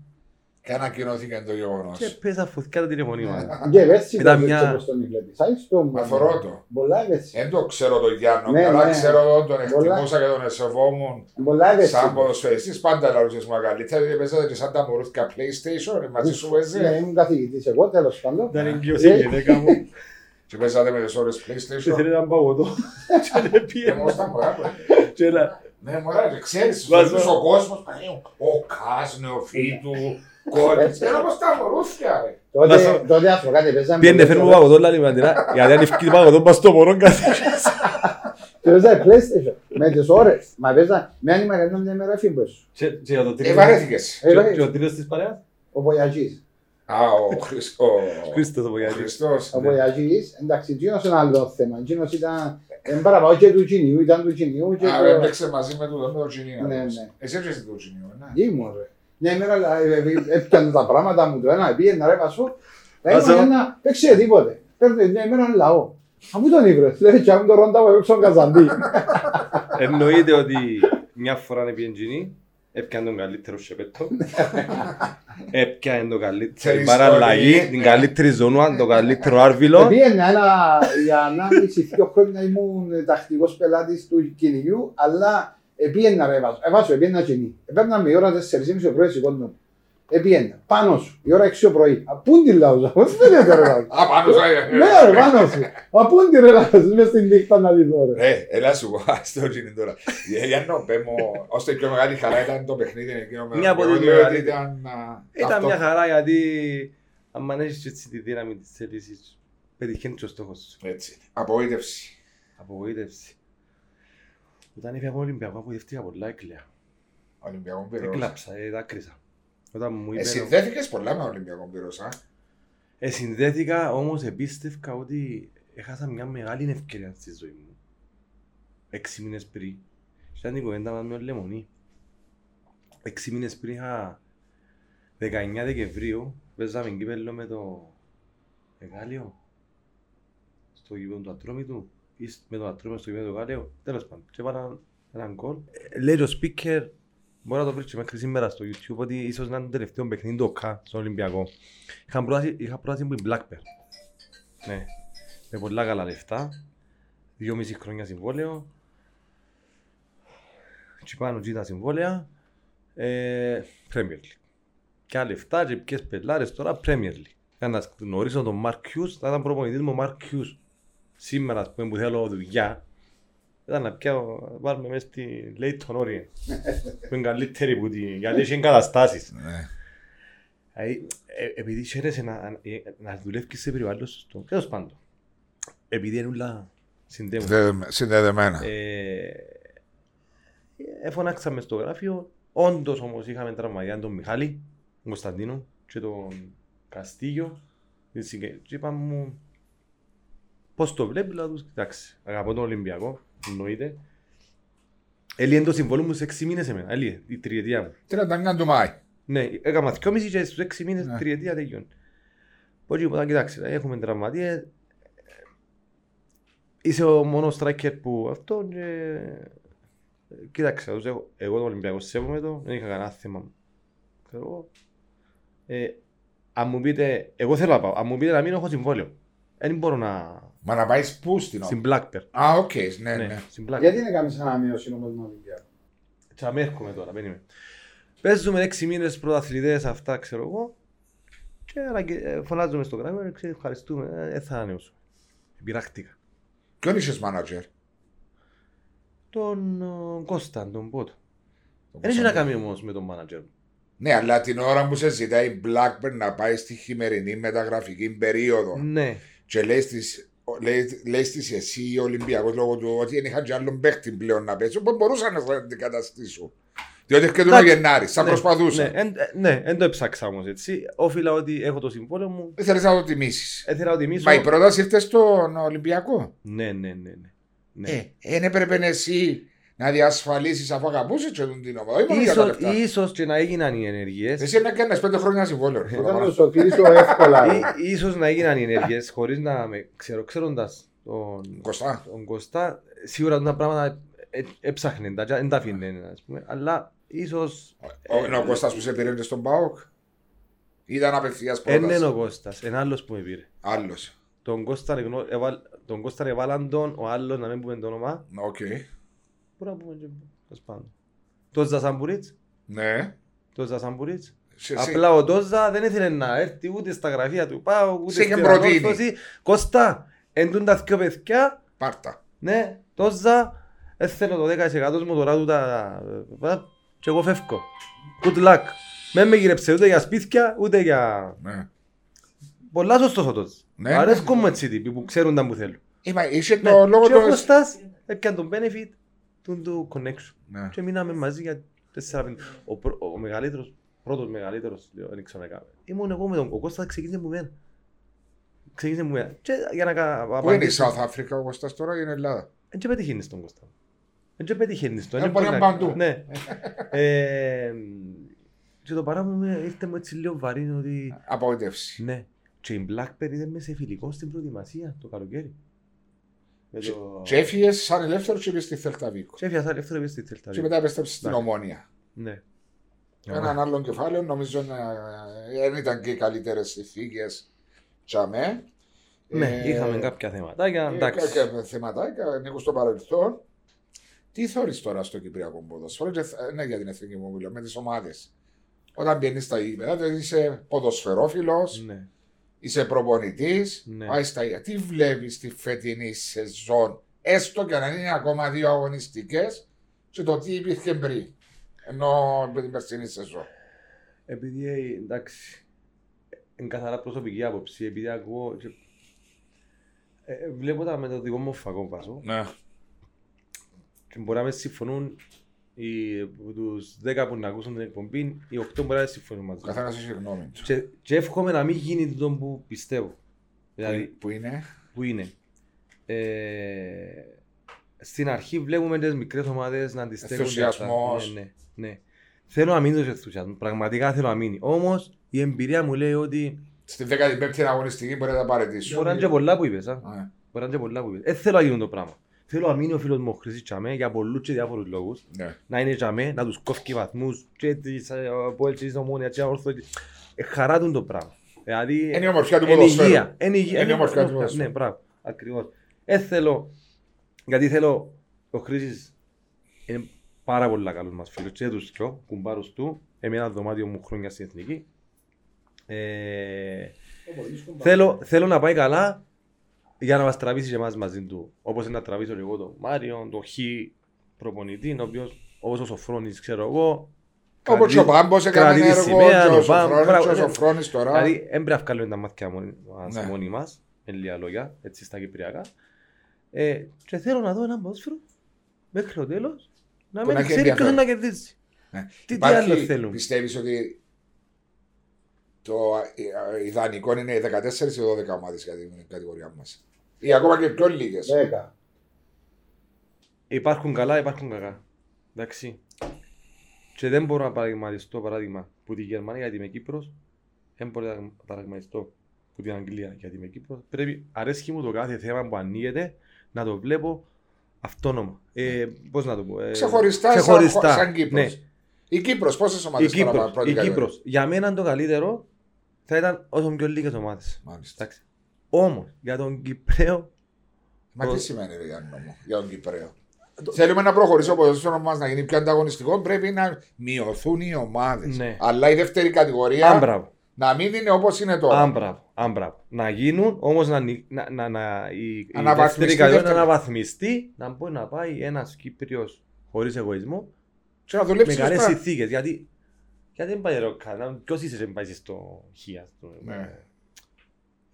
Και ανακοινώθηκε το γεγονός. και πέσα φωτιά τα τηλεφωνήματα. Και ευαίσθητο Ήταν δεν μια- ξέρω πώς τον βλέπεις. Άιξ το Μα θωρώ το. Πολλά ευαίσθητο. Δεν το ξέρω τον Γιάννο, Ναι, αλλά ναι. ξέρω τον, τον Πολλά. εκτιμούσα και τον εσεβόμουν. Πολλά Σαν ευαίσθητο. ποδοσφαιριστής πάντα λαούσες μου καλύτερα, γιατί παίζατε και σαν τα μωρούθηκα PlayStation, μαζί σου Ναι, παίζε. ήμουν καθηγητής εγώ τέλος πάντων. Ήταν εγκυοσύνη η γυναίκα μου (laughs) Και παίζατε με τις ώρες και PlayStation. θέλει έναν παγωτό (laughs) και δεν Και πήγε. μόνο στα μωρά που Και έλα, Ναι, μωρά, και ξέρεις, στους Βάζω. φίλους ο κόσμος, πανέου, ο Κάς, νεοφύτου, κόρτης, και όπως τα μωρούθια, ρε. Να σου- Τότε, τότε αυτό κάτι παίζαμε. Πιένε φέρνουμε παγωτό λάλη με αντινά γιατί αν ευκεί παγωτό πας στο μωρό κάθε (laughs) Και παίζαμε PlayStation. Με τις ώρες. Μα παίζα με άνοιγμα για μια μέρα φίμπος. Και και για το Ε, τρίτο βαρέθηκες. και- και ο τρίτος της παρέας; Ο Βοιαγής. Α, ο Χριστ- ο- Χρήστος ο (laughs) ο Βογιάτης Χριστός. Ο ναι. Βοιαγής, εντάξει, εκείνος είναι άλλο θέμα. Εκείνος ήταν, εν παραπάω και του Κινιού, ήταν του Κινιού και Α, το... έπαιξε μαζί με το με το Τζινίο. Ναι, ναι. Εσύ έπαιξες το Τζινίο, ναι. Ήμουν ρε. Μια ημέρα ε, ε, έπιανε τα πράγματα μου το ένα, πήγαινε ρε πασού. Δεν Βάζω. ήμουν ένα, δεν ξέρει τίποτε. Παίρνει μια ημέρα ένα λαό. Αφού τον ήβρες, λέει και αφού τον ρόντα που έπαιξε ο Καζαντή. Εννοείται ότι μια φορά είναι πιεντζινή, έπιανε τον καλύτερο σεπέτο, έπιανε τον καλύτερο Ξέρεις παραλλαγή, ότι- την καλύτερη ζωνούα, τον καλύτερο άρβιλο. Πήγαινε ένα, για ανάμιση δύο χρόνια ήμουν τακτικός πελάτης του κυνηγιού, αλλά επίαινα ρε βάζω, εβάζω, επίαινα κυνή. Επέρνα με η ώρα 4.30 το πρωί σηκώνω. Επίαινα, πάνω σου, η ώρα 6 το πρωί. Α, πού την λαούζα, πώς δεν είναι ρε βάζω. (laughs) Α, πάνω σου, ε, Ναι ρε, πάνω σου. Μα πού την ρε λαούζα, μες στην νύχτα να δεις τώρα. Ρε, έλα σου πω, στο Τζινί τώρα. Ε, Για να πέ μου, ως το πιο μεγάλη χαρά ήταν το παιχνίδι εκείνο με Μια από τον τις Διότι μεγαλύτερες. ήταν... α, Ήταν αυτό. μια χαρά γιατί αν έχεις έτσι τη δύναμη της θέλησης, πετυχαίνεις το στόχος σου. Έτσι, απογοήτευση. Απογοήτευση. Όταν έφυγα από τον Ολυμπιακό απογοητεύτηκα πολλά, έκλαια. Ολυμπιακό Πυρός. Έκλαψα, ε, δάκρυσα. Όταν μου Ε, είπε... συνδέθηκες πολλά με Ολυμπιακό Πυρός, α. Ε, συνδέθηκα, όμως επίστευκα ότι έχασα μια μεγάλη ευκαιρία στη ζωή μου. Έξι μήνες πριν. Ήταν την κουβέντα μας με τον Λεμονή. Έξι μήνες πριν είχα 19 Δεκεμβρίου, παίζαμε κύπελλο με το Εγάλιο. Στο γήπεδο του Ατρόμητου. Ή σ- με το Ατρόμητο στο γήπεδο του Εγάλιο. Τέλος πάντων. Και έβαλα έναν γκολ. Ε, Λέει το speaker, μπορεί να το βρεις και μέχρι σήμερα στο YouTube, ότι ίσως να είναι το τελευταίο παιχνίδι του ΟΚΑ στον Ολυμπιακό. Είχα πρόταση, είχα πρόταση που η Blackbird. Ναι. Με πολλά καλά λεφτά. Δυόμιση χρόνια συμβόλαιο. Και πάνω και τα συμβόλαια. Ε, Premier League. Και άλλα λεφτά και ποιες πελάρες τώρα Premier League. Για να γνωρίσω τον Mark Hughes, θα ήταν προπονητής μου ο Mark Hughes. Σήμερα, ας πούμε, που θέλω δουλειά, ήταν να πιάω, βάλουμε μέσα στη Leighton Orient. που είναι καλύτερη που τη, γιατί έχει εγκαταστάσεις. Ναι. Δηλαδή, ε, επειδή χαίρεσαι να, ε, να δουλεύεις σε περιβάλλον σωστό. Τέλος πάντων. Επειδή είναι όλα συνδέουν. Συνδεδε- Συνδεδεμένα. Ε, Έφωναξα μες στο γράφειο. Όντως όμως είχαμε τραυματιάν τον Μιχάλη, τον Κωνσταντίνο και τον Καστίγιο. Και είπα μου πώς το βλέπεις, λέω τους, κοιτάξτε, αγαπώ τον Ολυμπιακό, εννοείται. Έλυε το συμβόλαιο μου σε 6 μήνες εμένα, έλυε η τριετία μου. 31 του Μάη; Ναι, έκανα δυόμιση και στους έξι μήνες Ναι. τριετία τελειώνει. Πώς είπα, κοιτάξτε, έχουμε τραυματίες. Είσαι ο μόνος striker που αυτό και... Κοίταξε, θα τους έχω- εγώ τον Ολυμπιακό σέβομαι το, δεν είχα κανένα θέμα. Ξέρω εγώ. Ε, αν μου πείτε, εγώ θέλω να πάω, αν μου πείτε να μείνω έχω συμβόλαιο. Δεν μπορώ να... Μα να πάεις πού στην Στην ώρα. Blackburn. Α, οκ, ναι, Ναι, ναι. στην Blackburn. Γιατί είναι κάνεις αναμείωση όμως με Ολυμπιακό. Τσαμέ έρχομαι τώρα, περίμενε. Παίζουμε έξι μήνες πρωταθλητές αυτά, ξέρω εγώ. Και αναγκε- ε, φωνάζουμε στο γράμμα, ξέρω, ευχαριστούμε, ε, δεν θα ανανεώσουμε. Πειράχτηκα. Ποιον είσαι manager; Τον ε, Κώσταν, τον Πότο. Δεν έχει να κάνει όμως με τον μάνατζερ μου. Ναι, αλλά την ώρα που σε ζητάει η Blackburn να πάει στη χειμερινή μεταγραφική περίοδο Ναι. και λέει στις, λέει, λέει στις εσύ ο Ολυμπιακός λόγω του ότι δεν είχαν και άλλον παίχτη πλέον να παίξουν, που μπορούσαν να σε αντικαταστήσουν. Διότι έρχεται ο Εντάξει. Γενάρη, θα Ναι, προσπαθούσα. Ναι, εν- ε, ναι, δεν το έψαξα όμως έτσι. Όφιλα ότι έχω το συμβόλαιο μου. Ήθελες να το τιμήσεις. Έθελα να τιμήσω. Μα η πρόταση ήρθε στον Ολυμπιακό. Ναι, ναι, ναι. ναι. ναι. Ε, δεν έπρεπε εσύ να διασφαλίσεις αφού αγαπούσες και τον την ομάδα. Όχι μόνο για τα Ίσως, λεφτά. ίσως και να έγιναν οι ενεργείες Εσύ να κάνεις πέντε χρόνια συμβόλαιο. ρε. Όταν το σωτήσω εύκολα. ρε. Ή- Ίσως να έγιναν οι ενέργειες χωρίς να με ξέρω, ξέροντας τον, Κωστά. τον Κωστά, σίγουρα τα πράγματα ε- έψαχνε, τα- δεν τα αφήνε, ας πούμε, αλλά ίσως Ο- Είναι ο Κώστας που σε πήρε και στον ΠΑΟΚ. Ήταν απευθείας δεν είναι πρόταση. ο Κώστας, ένα άλλος που με πήρε. Άλλος. Τον Κώστα, εγνώ- εβάλ- τον Κώστα εβάλαν τον, ο άλλος, να μην πούμε το όνομα, Οκ. Πού να πούμε και τέλος πάντων. Το Ζασαμπουρίτς, Ναι. το Ζασαμπουρίτς. Σε- σε- Απλά ο Τόζα δεν ήθελε να έρθει ούτε στα γραφεία του Πάου, ούτε Σε είχε στην προτείνει. ανόρθωση. Κώστα, εντούν τα δυο παιδιά, Πάρτα. ναι, Τόζα, δεν θέλω το 10% μου τώρα του τα... ε, και εγώ φεύγω. Good luck. Με με γυρέψε ούτε για σπίτια, ούτε για... Ναι. Πολλά σωστός ο Τόζα. Ναι, Αρέσκουν μου έτσι τύποι που ξέρουν τα που θέλουν. Είπα, είσαι Ναι, το λόγο και ο του. Κώστας έπιαν τον benefit του του connection. Ναι. Και μείναμε μαζί για 4-5. Ο, πρω- ο μεγαλύτερος, πρώτος μεγαλύτερος, λέω, δεν ξέρω να κάνω. Ήμουν εγώ με τον ο Κώστας ξεκίνησε μου μένα. Ξεκίνησε μου μένα. Και για να κα- Πού είναι η απαντήσω. South Africa ο Κώστας τώρα ή είναι Ελλάδα; Δεν και πετυχαίνεις τον Κώστα. Δεν και πετυχαίνεις τον. Ε, Δεν μπορεί μπορεί να να- παντού. Ναι. (laughs) Ε, Και το παρά μου ήρθε μου έτσι λίγο βαρύ ότι Απογοητεύση. ναι. Και η Blackberry ήταν μέσα σε φιλικό στην προετοιμασία το καλοκαίρι. Με το- Και έφυγε σαν ελεύθερο και είπες στη Θέλτα Βίκο. Και έφυγα ελεύθερο επί στη Θέλτα. Και μετά επέστρεψε στην Εντάξει. Ομόνια. Ναι. Έναν άλλον κεφάλαιο, νομίζω να- δεν ήταν και οι καλύτερες συνθήκε. Τσαμέ. Ναι, είχαμε κάποια θεματάκια. Ε, Εντάξει. Κάποια θεματάκια, ανήκουν στο παρελθόν. Τι θεωρείς τώρα στο Κυπριακό ποδόσφαιρο, και θα- ναι, για την εθνική μου μιλώ, με τις ομάδες. Όταν μπαίνει στα γήπεδα, δηλαδή είσαι ποδοσφαιρόφιλος, Ναι. Είσαι προπονητής, Ναι. πάει στα γήπεδα. Τι βλέπεις στη φετινή σεζόν, έστω και αν είναι ακόμα δύο αγωνιστικές, και το τι υπήρχε πριν. Ενώ με την περσινή σεζόν. Επειδή ε, εντάξει, είναι καθαρά προσωπική άποψη, επειδή ακούω. Και... Ε, ε, βλέπω τα με το δικό μου φαγό βάζω Ναι. και μπορεί να με συμφωνούν οι, από τους 10 που να ακούσουν την εκπομπή, οι 8 μπορεί να συμφωνούν μαζί. Ο μου. καθένας έχει γνώμη του. Και, και εύχομαι να μην γίνει το που πιστεύω. Δηλαδή, Που είναι; που είναι. Ε, στην αρχή βλέπουμε τις μικρές ομάδες να τις στέκουν. και αυτά. Ενθουσιασμός. Ναι, ναι, ναι. Θέλω να μείνω σε ενθουσιασμό. Πραγματικά θέλω να μείνει. Όμως η εμπειρία μου λέει ότι Στην 15η αγωνιστική μπορεί να τα παρετήσω. μπορεί να είναι και πολλά που είπες. α. Ναι. Μπορεί να είναι και πολλά που είπες. Δεν θέλω να γίνουν το πράγμα. Θέλω να μείνει ο φίλος μου ο Χρυσής Τσαμέ για πολλούς και διάφορους λόγους. Ναι. Να είναι Τσαμέ, να τους κόφει βαθμούς και της ε, Αποέλ και της Ομόνιας και όρθο. Ε, Χαρά του το πράγμα. Δηλαδή, Είναι η ομορφιά του Εν ποδοσφαίρου. υγεία. Εν υγεία. Είναι η ομορφιά του Ναι, ποδοσφαίρου. Ναι, μπράβο. Ακριβώς. Ε, θέλω, γιατί θέλω, ο Χρήσης είναι πάρα πολύ καλός μας φίλος και τους δυο, κουμπάρους του, εμένα δωμάτιο μου χρόνια στην Εθνική. Ε, θέλω, θέλω να πάει καλά για να μας τραβήσει και εμάς μαζί του. Όπως είναι να τραβήσω και εγώ τον Μάριο, τον Χ προπονητή, ο οποίος όπως ο Σοφρόνης ξέρω εγώ. Όπως και ο Πάμπος έκανε κρατεί τη έργο, σημαία, και ο ο Πάμπ- Σοφρόνης, μπράβο, και ο ναι. Σοφρόνης τώρα. Δηλαδή, δεν πρέπει να βγάλουμε τα μάτια μόνοι μας, Ναι. μόνοι μας, με λίγα λόγια, έτσι στα κυπριακά. Ε, και θέλω να δω έναν ποδόσφαιρο μέχρι το τέλος, να Που μην να έχει ξέρει ποιος ενδιαφέρον. είναι να κερδίσει. Ναι. Τι, τι Υπάρχει- άλλο θέλουμε. Πιστεύεις ότι το ε, ιδανικό είναι οι 14 ή 12 ομάδες για την κατηγορία μας; Ή ακόμα και πιο λίγες. Δέκα. Υπάρχουν καλά, υπάρχουν κακά. Εντάξει. Και δεν μπορώ να παραδειγματιστώ παράδειγμα που τη Γερμανία γιατί είμαι Κύπρος, δεν μπορώ να παραδειγματιστώ που την Αγγλία γιατί είμαι Κύπρος. Πρέπει, αρέσκει μου το κάθε θέμα που ανοίγεται να το βλέπω αυτόνομα. Ε, πώς να το πω. Ε, Ξεχωριστά, ξεχωριστά. Σαν, σαν Κύπρος. Ναι. Η Κύπρος, πόσες Η ομάδες τώρα Κύπρος, πρώτη η κατηγορία; Κύπρος. Για μένα το καλύτερο θα ήταν όσο πιο λίγες ομάδες. Μάλιστα. Εντάξει. Όμως, για τον Κυπρέο, Μα Το- τι σημαίνει ρε Γιάννη μου, για τον Κυπρέο; Θέλουμε να προχωρήσει ο ποδόσφαιρο μας να γίνει πιο ανταγωνιστικό. Πρέπει να μειωθούν οι ομάδες. Ναι. Αλλά η δεύτερη κατηγορία άμπραβο. να μην είναι όπως είναι τώρα. Άμπραβο, άμπραβο. Να γίνουν, όμως να, νι- να, να, να, η, η Αναβαθμιστεί δεύτερη κατηγορία να δεύτερη. αναβαθμιστεί, να μπορεί να πάει ένας Κύπριος χωρίς εγωισμό, Και να με δουλέψεις καλές σωστά. συνθήκες. Γιατί, γιατί δεν πάει ρε κανένα, ποιος είσαι να πάει στο χία. στο- Ναι.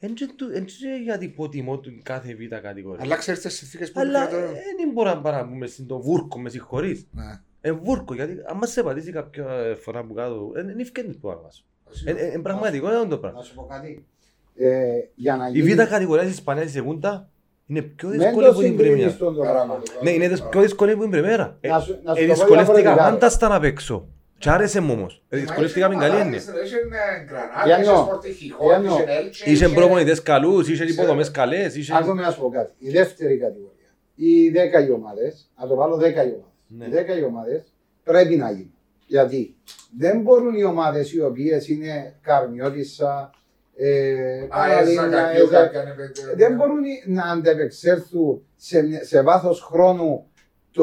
Εν και του- εν και γιατί υποτιμώ την κάθε β' κατηγορία. Αλλά ξέρεις τις συνθήκες που Αλλά είναι τώρα. δεν μπορούμε να παραπούμε στην το βούρκο, με συγχωρείς. Ναι. Ε, βούρκο, γιατί άμα σε πατήσει κάποια φορά που κάτω, ε, δεν ευκαινείς που άμα σου. Ε, ε, Είναι πραγματικό είναι το πράγμα. Να σου πω κάτι. Ε, για να Η γίνει... β' κατηγορία της Ισπανίας της Segunda είναι πιο Μην δύσκολη το από την συγκρίνεις Πρεμιέρα. τον το πράγμα. Ναι, είναι δυσ- πιο δύσκολη από την Πρεμιέρα. Ε, Να σου- να σου ε, το πω δυσκολεύτηκα διαφορετικά. φάνταστα να παίξω. Κι άρεσε μου όμως. Ε, Δυσκολεύτηκα με καλή έννοια. Πιανό. Πιανό. Είχε προπονητές καλούς, είχε υποδομές καλές, είχε... Ακόμη να σου πω κάτι. Η δεύτερη κατηγορία. Οι 10 οι ομάδες, να το βάλω 10 οι ομάδες. Ναι. Οι 10 οι ομάδες πρέπει να γίνουν. Γιατί δεν μπορούν οι ομάδες οι οποίες είναι Καρμιώτησα, ε, Παραλίμνια, Έζα, δεν μπορούν να αντεπεξέλθουν σε, σε βάθος χρόνου το,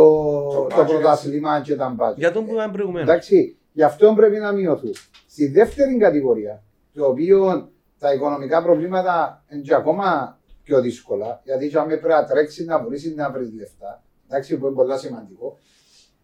Το το, budget. πρωτάθλημα και τα μπάτια. Για τον που είπαμε προηγουμένως. Εντάξει, γι' αυτό πρέπει να μειωθούν. Στη δεύτερη κατηγορία, το οποίο τα οικονομικά προβλήματα είναι και ακόμα πιο δύσκολα, γιατί και πρέπει να τρέξει να βρει να βρεις λεφτά, εντάξει, που είναι πολύ σημαντικό.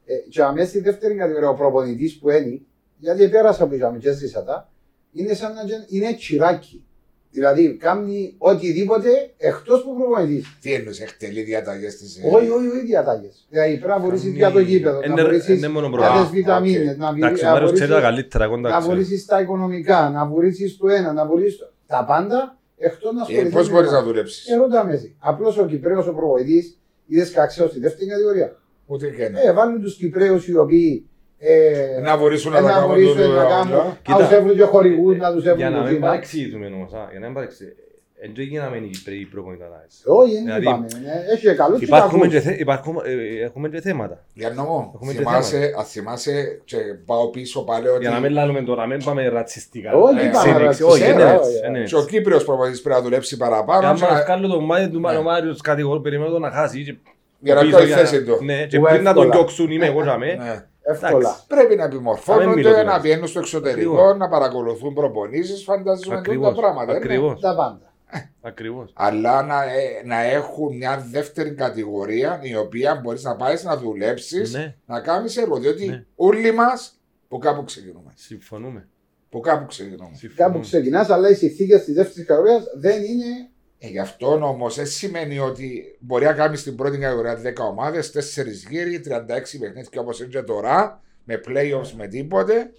Ε, και αμέσως στη δεύτερη κατηγορία, ο προπονητής που είναι, γιατί πέρασα που είχαμε και ζήσα τα, είναι σαν να γεν- είναι τσιράκι. Δηλαδή, κάνει οτιδήποτε εκτός που προπονητής. Τι εννοείς, εκτελεί διαταγές της... ε, Όχι, όχι, όχι διατάγε. Δηλαδή, πρέπει να βρει Κάνει- για το γήπεδο, να Είναι- βρει είναι μόνο για πρόβλημα. τι βιταμίνες, οκ. να βρει- Εντάξει, ο να Μάριος βρεις- ξέρει τα καλύτερα, εγώ να τα ξέρω. βρει τα οικονομικά, να βρει το ένα, να βρει τα πάντα εκτός να Ε, ασχοληθείς. Πώς με μπορείς τα- να δουλέψεις; Ερώτα με εσύ. Απλώς ο Κυπρέος ο προβοητή είδες καξέω στη δεύτερη κατηγορία. Ούτε και ένα. Ε, βάλουν τους Κυπρέους οι οποίοι. Ε, Να βορήσουν να ε, τα να κάνουν μπορέσουν το- να το- κάνουν. το- Κοίτα. Να τους έβρουν και χορηγούς, να τους Για έβρουν να το μην βήμα. παρεξηγηθούμε όμως, α, για να μην παρεξηγηθούμε. Δεν γίναμε οι Κυπρέοι προπονητάδες. Όχι, δεν Δηλαδή, είπαμε. ε, Έχει και καλούς και Υπάρχουμε κακούς. και, θε- υπάρχουμε, ε, έχουμε και θέματα. Για νομό, Έχουμε και θυμάσαι, αν θυμάσαι και πάω πίσω πάλι ότι Για να μην λάλλουμε τώρα, μην πάμε ρατσιστικά. Όχι, Ε, είπαμε Εξέλιξη. ρατσιστικά, Όχι, δεν είναι όχι, έτσι, όχι. δεν είναι και ο έτσι. Κύπριος προπονητής πρέπει να δουλέψει παραπάνω Αν και μας να- κάνω το μάτι του Ναι. Μάριος κατηγορεί, περιμένω τον να χάσει. και για να πίσω πιάσει για- θέση του. Ναι, και Που πριν να τον εύκολα. διώξουν είμαι εγώ για μέ. Ναι. Εύκολα. Εντάξει. Πρέπει να Να μην επιμορφώνονται, μιλώ να τώρα. βγαίνουν στο εξωτερικό, Ακριβώς. να παρακολουθούν προπονήσεις, φαντάζομαι τούτα Ακριβώς, πράγματα. ναι. ακριβώς, Τα πάντα. (laughs) ακριβώς. Αλλά να, ε, να έχουν μια δεύτερη κατηγορία η οποία μπορείς να πάεις να δουλέψεις, Ναι, να κάνεις έργο. Διότι Ναι. όλοι μας που κάπου ξεκινούμε. συμφωνούμε. Που κάπου ξεκινούμε. Κάπου συμφωνούμε. ξεκινάς, αλλά οι συνθήκες της δεύτερης κατηγορίας δεν είναι. Ε, γι' αυτό όμως δεν σημαίνει ότι μπορεί να κάνεις στην πρώτη κατηγορία 10 ομάδες, 4 γύρι, 36 παιχνίδια όπως είναι και τώρα, με playoffs με τίποτε,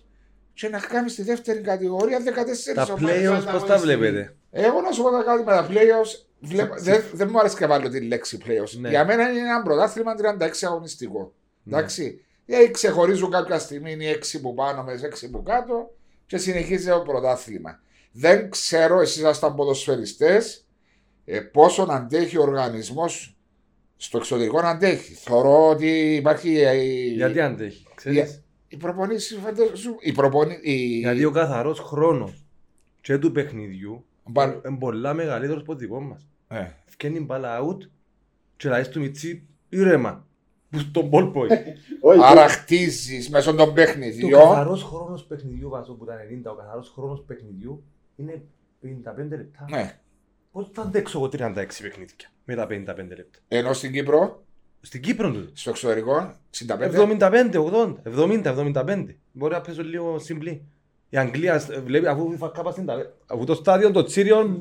και να κάνεις στη δεύτερη κατηγορία 14 Τα ομάδες. playoffs πώς τα βλέπετε; Εγώ να σου πω τα κάτι με τα playoffs. Βλέπω, δεν, δεν μου αρέσει και βάλω τη λέξη playoffs. Ναι. Για μένα είναι ένα πρωτάθλημα 36 αγωνιστικό. Ναι. Εντάξει. Ε, ξεχωρίζουν κάποια στιγμή οι 6 που πάνω με 6 που κάτω και συνεχίζει το πρωτάθλημα. Δεν ξέρω, εσείς ήσασταν ποδοσφαιριστές, ε, πόσο αντέχει ο οργανισμός στο εξωτερικό να αντέχει. Θεωρώ ότι υπάρχει. ε, η- Γιατί αντέχει, ξέρεις; η προπονήση, φαντάζομαι. Η προπονή, η... Γιατί ο καθαρός χρόνος και του παιχνιδιού Μπα- είναι πολλά μεγαλύτερος από το δικό μας. Ε. Φκένει μπάλα out και λαείς του Μιτσί ήρεμα. Που στον ball boy. (laughs) Όχι, Άρα χτίζεις μέσω των Το παιχνιδιών. καθαρός χρόνος παιχνιδιού βάζω που τα 90, ο καθαρός χρόνος παιχνιδιού είναι 55 λεπτά. Ναι. Πώς θα αντέξω εγώ 36 παιχνίδια με τα 55 λεπτά; Ενώ στην Κύπρο, Στην Κύπρο του. στο εξωτερικό, 65. 75, 80, 70, 75. Μπορεί να παίζω λίγο συμπλή. Η Αγγλία ε, βλέπει αφού θα κάπα στην ταβέρνα. Αφού το στάδιο, το τσίριο. (laughs)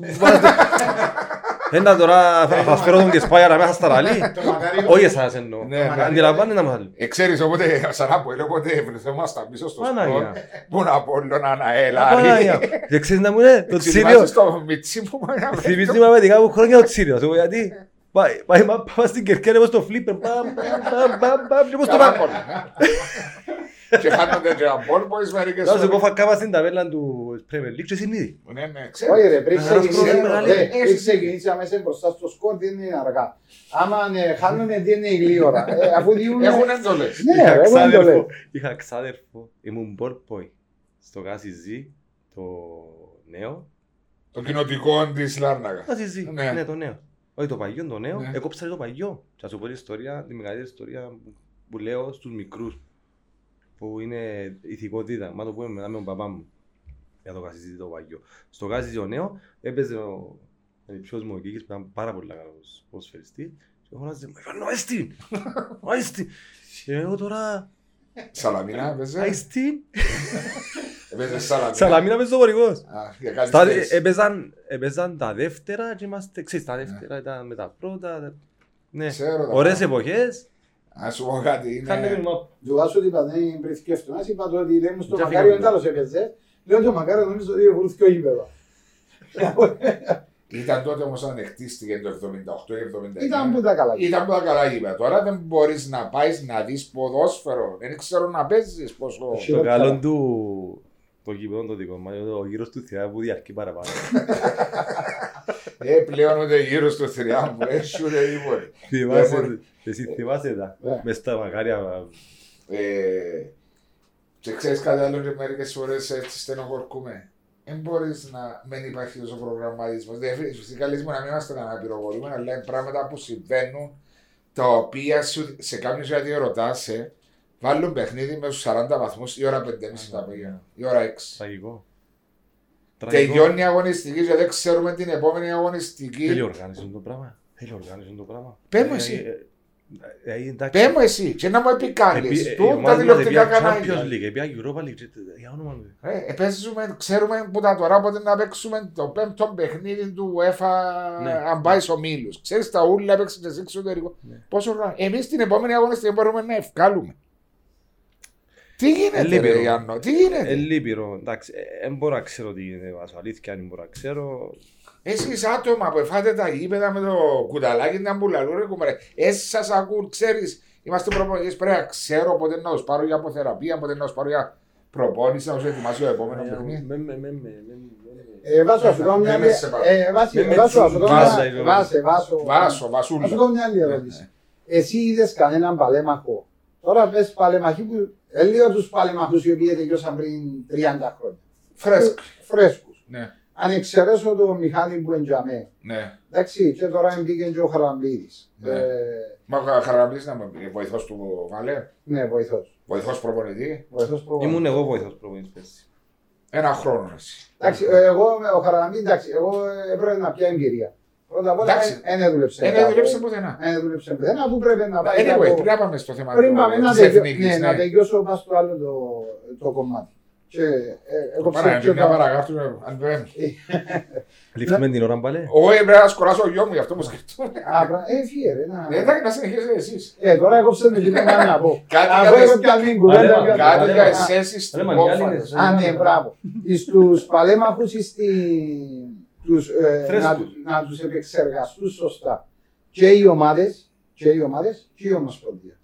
Ένα τώρα θα θα φέρω τον και σπάγια μέσα στα ραλί. Το μακάρι- Όχι εσάς εννοώ. Ναι, ναι. Αντιλαμβάνει να μας λέει. Ε, ξέρεις, οπότε, σαν από έλεγε, οπότε βρεθόμασταν πίσω στο σπορ. Παναγία. Πού να πω, λέω να έλα. Παναγία. Δεν ξέρεις να μου λέει το τσίριο. Ξυλιμάζεις το μιτσί μου. μα, να βρε. Θυμίζει με παιδικά μου χρόνια το τσίριος. Σου πω γιατί. Πάει, πάει, μα- πάμε στην κερκέρα όπως το φλίπερ. Παμ, παμ, παμ, παμ, και πώς το Καλά πάμε. Πολλά. Και χάνονται και ένα μπολ boys μερικές Θα σου πω φορές. θα κάπα στην ταβέλα του Premier League και συνείδη. Ναι, ναι, ξέρω. Όχι ρε, πριν Καθαρός ξεκινήσει- χρόνος μεγάλη. ρε, πριν ξεκινήσει αμέσως μπροστά στο σκορ δεν είναι αργά. Άμα ε, χάνουνε δεν είναι η γλύωρα. Ε, Αφού διούν... Έχουν εντολές. Ναι, ρε, εγώ δεν το λέω. Είχα ξάδερφο, ήμουν ball boy στο Γάσι το νέο. Το κοινοτικό της Λάρνακα. Γάσι Ναι. ναι το νέο. Όχι το παγιό, το νέο. Ναι. Έκοψα το παγιό. Θα σου πω την ιστορία, τη μεγαλύτερη ιστορία που- που λέω στους μικρούς. Που είναι ηθικότητα. Μα το πούμε μετά με τον παπά μου. Για το Γάσι το παγιό. Στο Γάσι το νέος έπαιζε ο διψιός μου ο Κίκης που ήταν πάρα πολύ καλός ποδοσφαιριστής. Και φωνάζε, «Μου Ιβάνο, άιστην! Άιστην!» Και εγώ τώρα, Σαλαμίνα έπαιζε; άιστην! Έπαιζε Σαλαμίνα; Σαλαμίνα μες στο χορηγός. Α, για κάτι Στα- θέση. Έπαιζαν, έπαιζαν τα δεύτερα και είμαστε, ξέρεις, τα δεύτερα ήταν με τα πρώτα. τα- Ναι, Ξέρω τα ωραίες πράγματα. εποχές. Α σου πω κάτι. Κάνε Είναι... μήνυμα. Του βάσου ότι είπα δεν πριν σκέφτομαι, είπα το ότι λέει μου στο Και Μακάριο φύγαμε. δεν τέλος έπαιζε. Λέω το Μακάριος νομίζω ότι βουρούθηκε ο γήπεδος. Ήταν τότε όμως όταν χτίστηκε το 78 ή 79. Ήταν που τα καλά. Ήταν που τα καλά γήπεδα. Τώρα δεν μπορείς να πάεις να δεις ποδόσφαιρο. Δεν ξέρω να παίζεις πόσο. Εσύ. Το Χειρότερα. καλό του το γήπεδο το δικό μας, ο γύρος του Θεά που διαρκεί παραπάνω. (laughs) Ε, πλέον ούτε γύρω στο θηριά μου. Ε, σου λέει λοιπόν. Θυμάσαι, εσύ θυμάσαι τα, Ναι. μες στα μακάρια. Ε, και ξέρεις κάτι άλλο και μερικές φορές έτσι στενοχωρκούμε. Δεν μπορείς να μην υπάρχει τόσο προγραμματισμό. Δηλαδή, φυσικά λες μου να μην είμαστε κανένα πυροβολούμε, αλλά είναι πράγματα που συμβαίνουν τα οποία σου, σε κάποιον γιατί ρωτάς σε βάλουν παιχνίδι με στους 40 βαθμούς η ώρα 5.30 τα απόγευμα, η ώρα 6. Τραγικό. Τελειώνει η αγωνιστική και δεν ξέρουμε την επόμενη Θέλει αγωνιστική. οργάνωση το πράγμα. Θέλει οργάνωση το πράγμα. Πες μου Ε, εσύ. ε, ε, ε, εντάξει. Πε μου εσύ, και να μου Επί- επικάλεις. ε, η Τούν τα ομάδα μας τηλεοπτικά επία κανάλια. Champions League, επία Europa League, ε, για όνομα του. Ε, παίζουμε, ξέρουμε που τα τώρα πότε να παίξουμε το πέμπτο παιχνίδι του UEFA Ναι. αν πάει ο Μίλους. Ξέρεις τα ούλα παίξει και εσύ εξωτερικό. Ναι. Πόσο χρόνο. Εμείς την επόμενη αγωνιστική μπορούμε να ευκάλουμε. Τι γίνεται λείπει, ρε ρε. Γιάννο, τι γίνεται; Ε, λείπειρο, εντάξει, ε, δεν μπορώ να ξέρω τι γίνεται βάσο, αλήθεια αν μπορώ να ξέρω. Εσείς άτομα που εφάτε τα γήπεδα με το κουταλάκι να μπουλαλού ρε κουμαρέ. Εσείς σας ακούν, ξέρεις. Είμαστε προπονητές, πρέπει να ξέρω πότε να τους πάρω για αποθεραπεία, πότε να τους πάρω για προπόνηση, να τους ετοιμάσω το επόμενος παιχνίδι. Με- με- με- με- με- με- Ε, Βάσο, ας σου κάνω μια Δεν με σε πάρω. ε, Βάση, Με- με Βάσο, ας σου κάνω βάζα, μια- είπε. Βάσε, Βάσο. Βάσο, Ας σου βασούλα. κάνω μια άλλη ερώτηση. Εσύ είδες κανέναν παλέμαχο. Τώρα πες παλέμαχοι που... Ε, λέω τους παλέμαχους οι οποίοι τελειώσαν πριν 30 χρόνια. Φρέσκ. Φρέσκους. Ναι, Αν εξαιρέσω τον Μιχάλη που εντιαμέ. ναι. Εντάξει, και τώρα μπήκε και ο Χαραμπίδης. Ναι. Ε, Μα ο Χαραμπής να με βοηθός του Βαλέ, ναι, βοηθός. βοηθός προπονητή. Βοηθός προγραμματής. Ήμουν εγώ βοηθός προπονητής πέρσι. Ένα χρόνο εσύ. Εντάξει, ε, εγώ με ο Χαραμπή, εντάξει, εγώ ε, έπρεπε να πιω εμπειρία. Πρώτα απ' όλα Εντάξει. δεν δούλεψε. Δεν δουλέψε πουθενά. Δεν δούλεψε πουθενά, αφού πρέπει να πάει. Anyway, κάπου- πριν να πάμε στο θέμα Πριν πάμε του- να, της τελειώ, εθνικής, ναι, να ναι. τελειώσω πάνω στο άλλο το, το κομμάτι. Και ε, εγώ Πάρα, ξέρω μια παρακάτω, αν δεν. Λήφθουμε την ώρα μπαλέ. Όχι, πρέπει να σκοράσω ο γιο μου, γι' αυτό μου σκεφτούμε. Ε, φύγε ρε. να- Ναι, Εντάξει, να συνεχίσετε εσείς. Ε, τώρα έκοψε με την να να πω. (laughs) Κάτι Αφού για έχω τις- πια λίγη Αλέ, κουβέντα. μα, για- Κάτι Αλέ, για μα. εσέσεις στην Αλέ, μα, άλλοι κόφα. είναι. Α, ναι, μπράβο. Στους παλέμαχους στη- τους, ε, Φρέσκους. να, του- να τους επεξεργαστούν σωστά. Και οι ομάδες, και οι ομάδες και η Ομοσπονδία.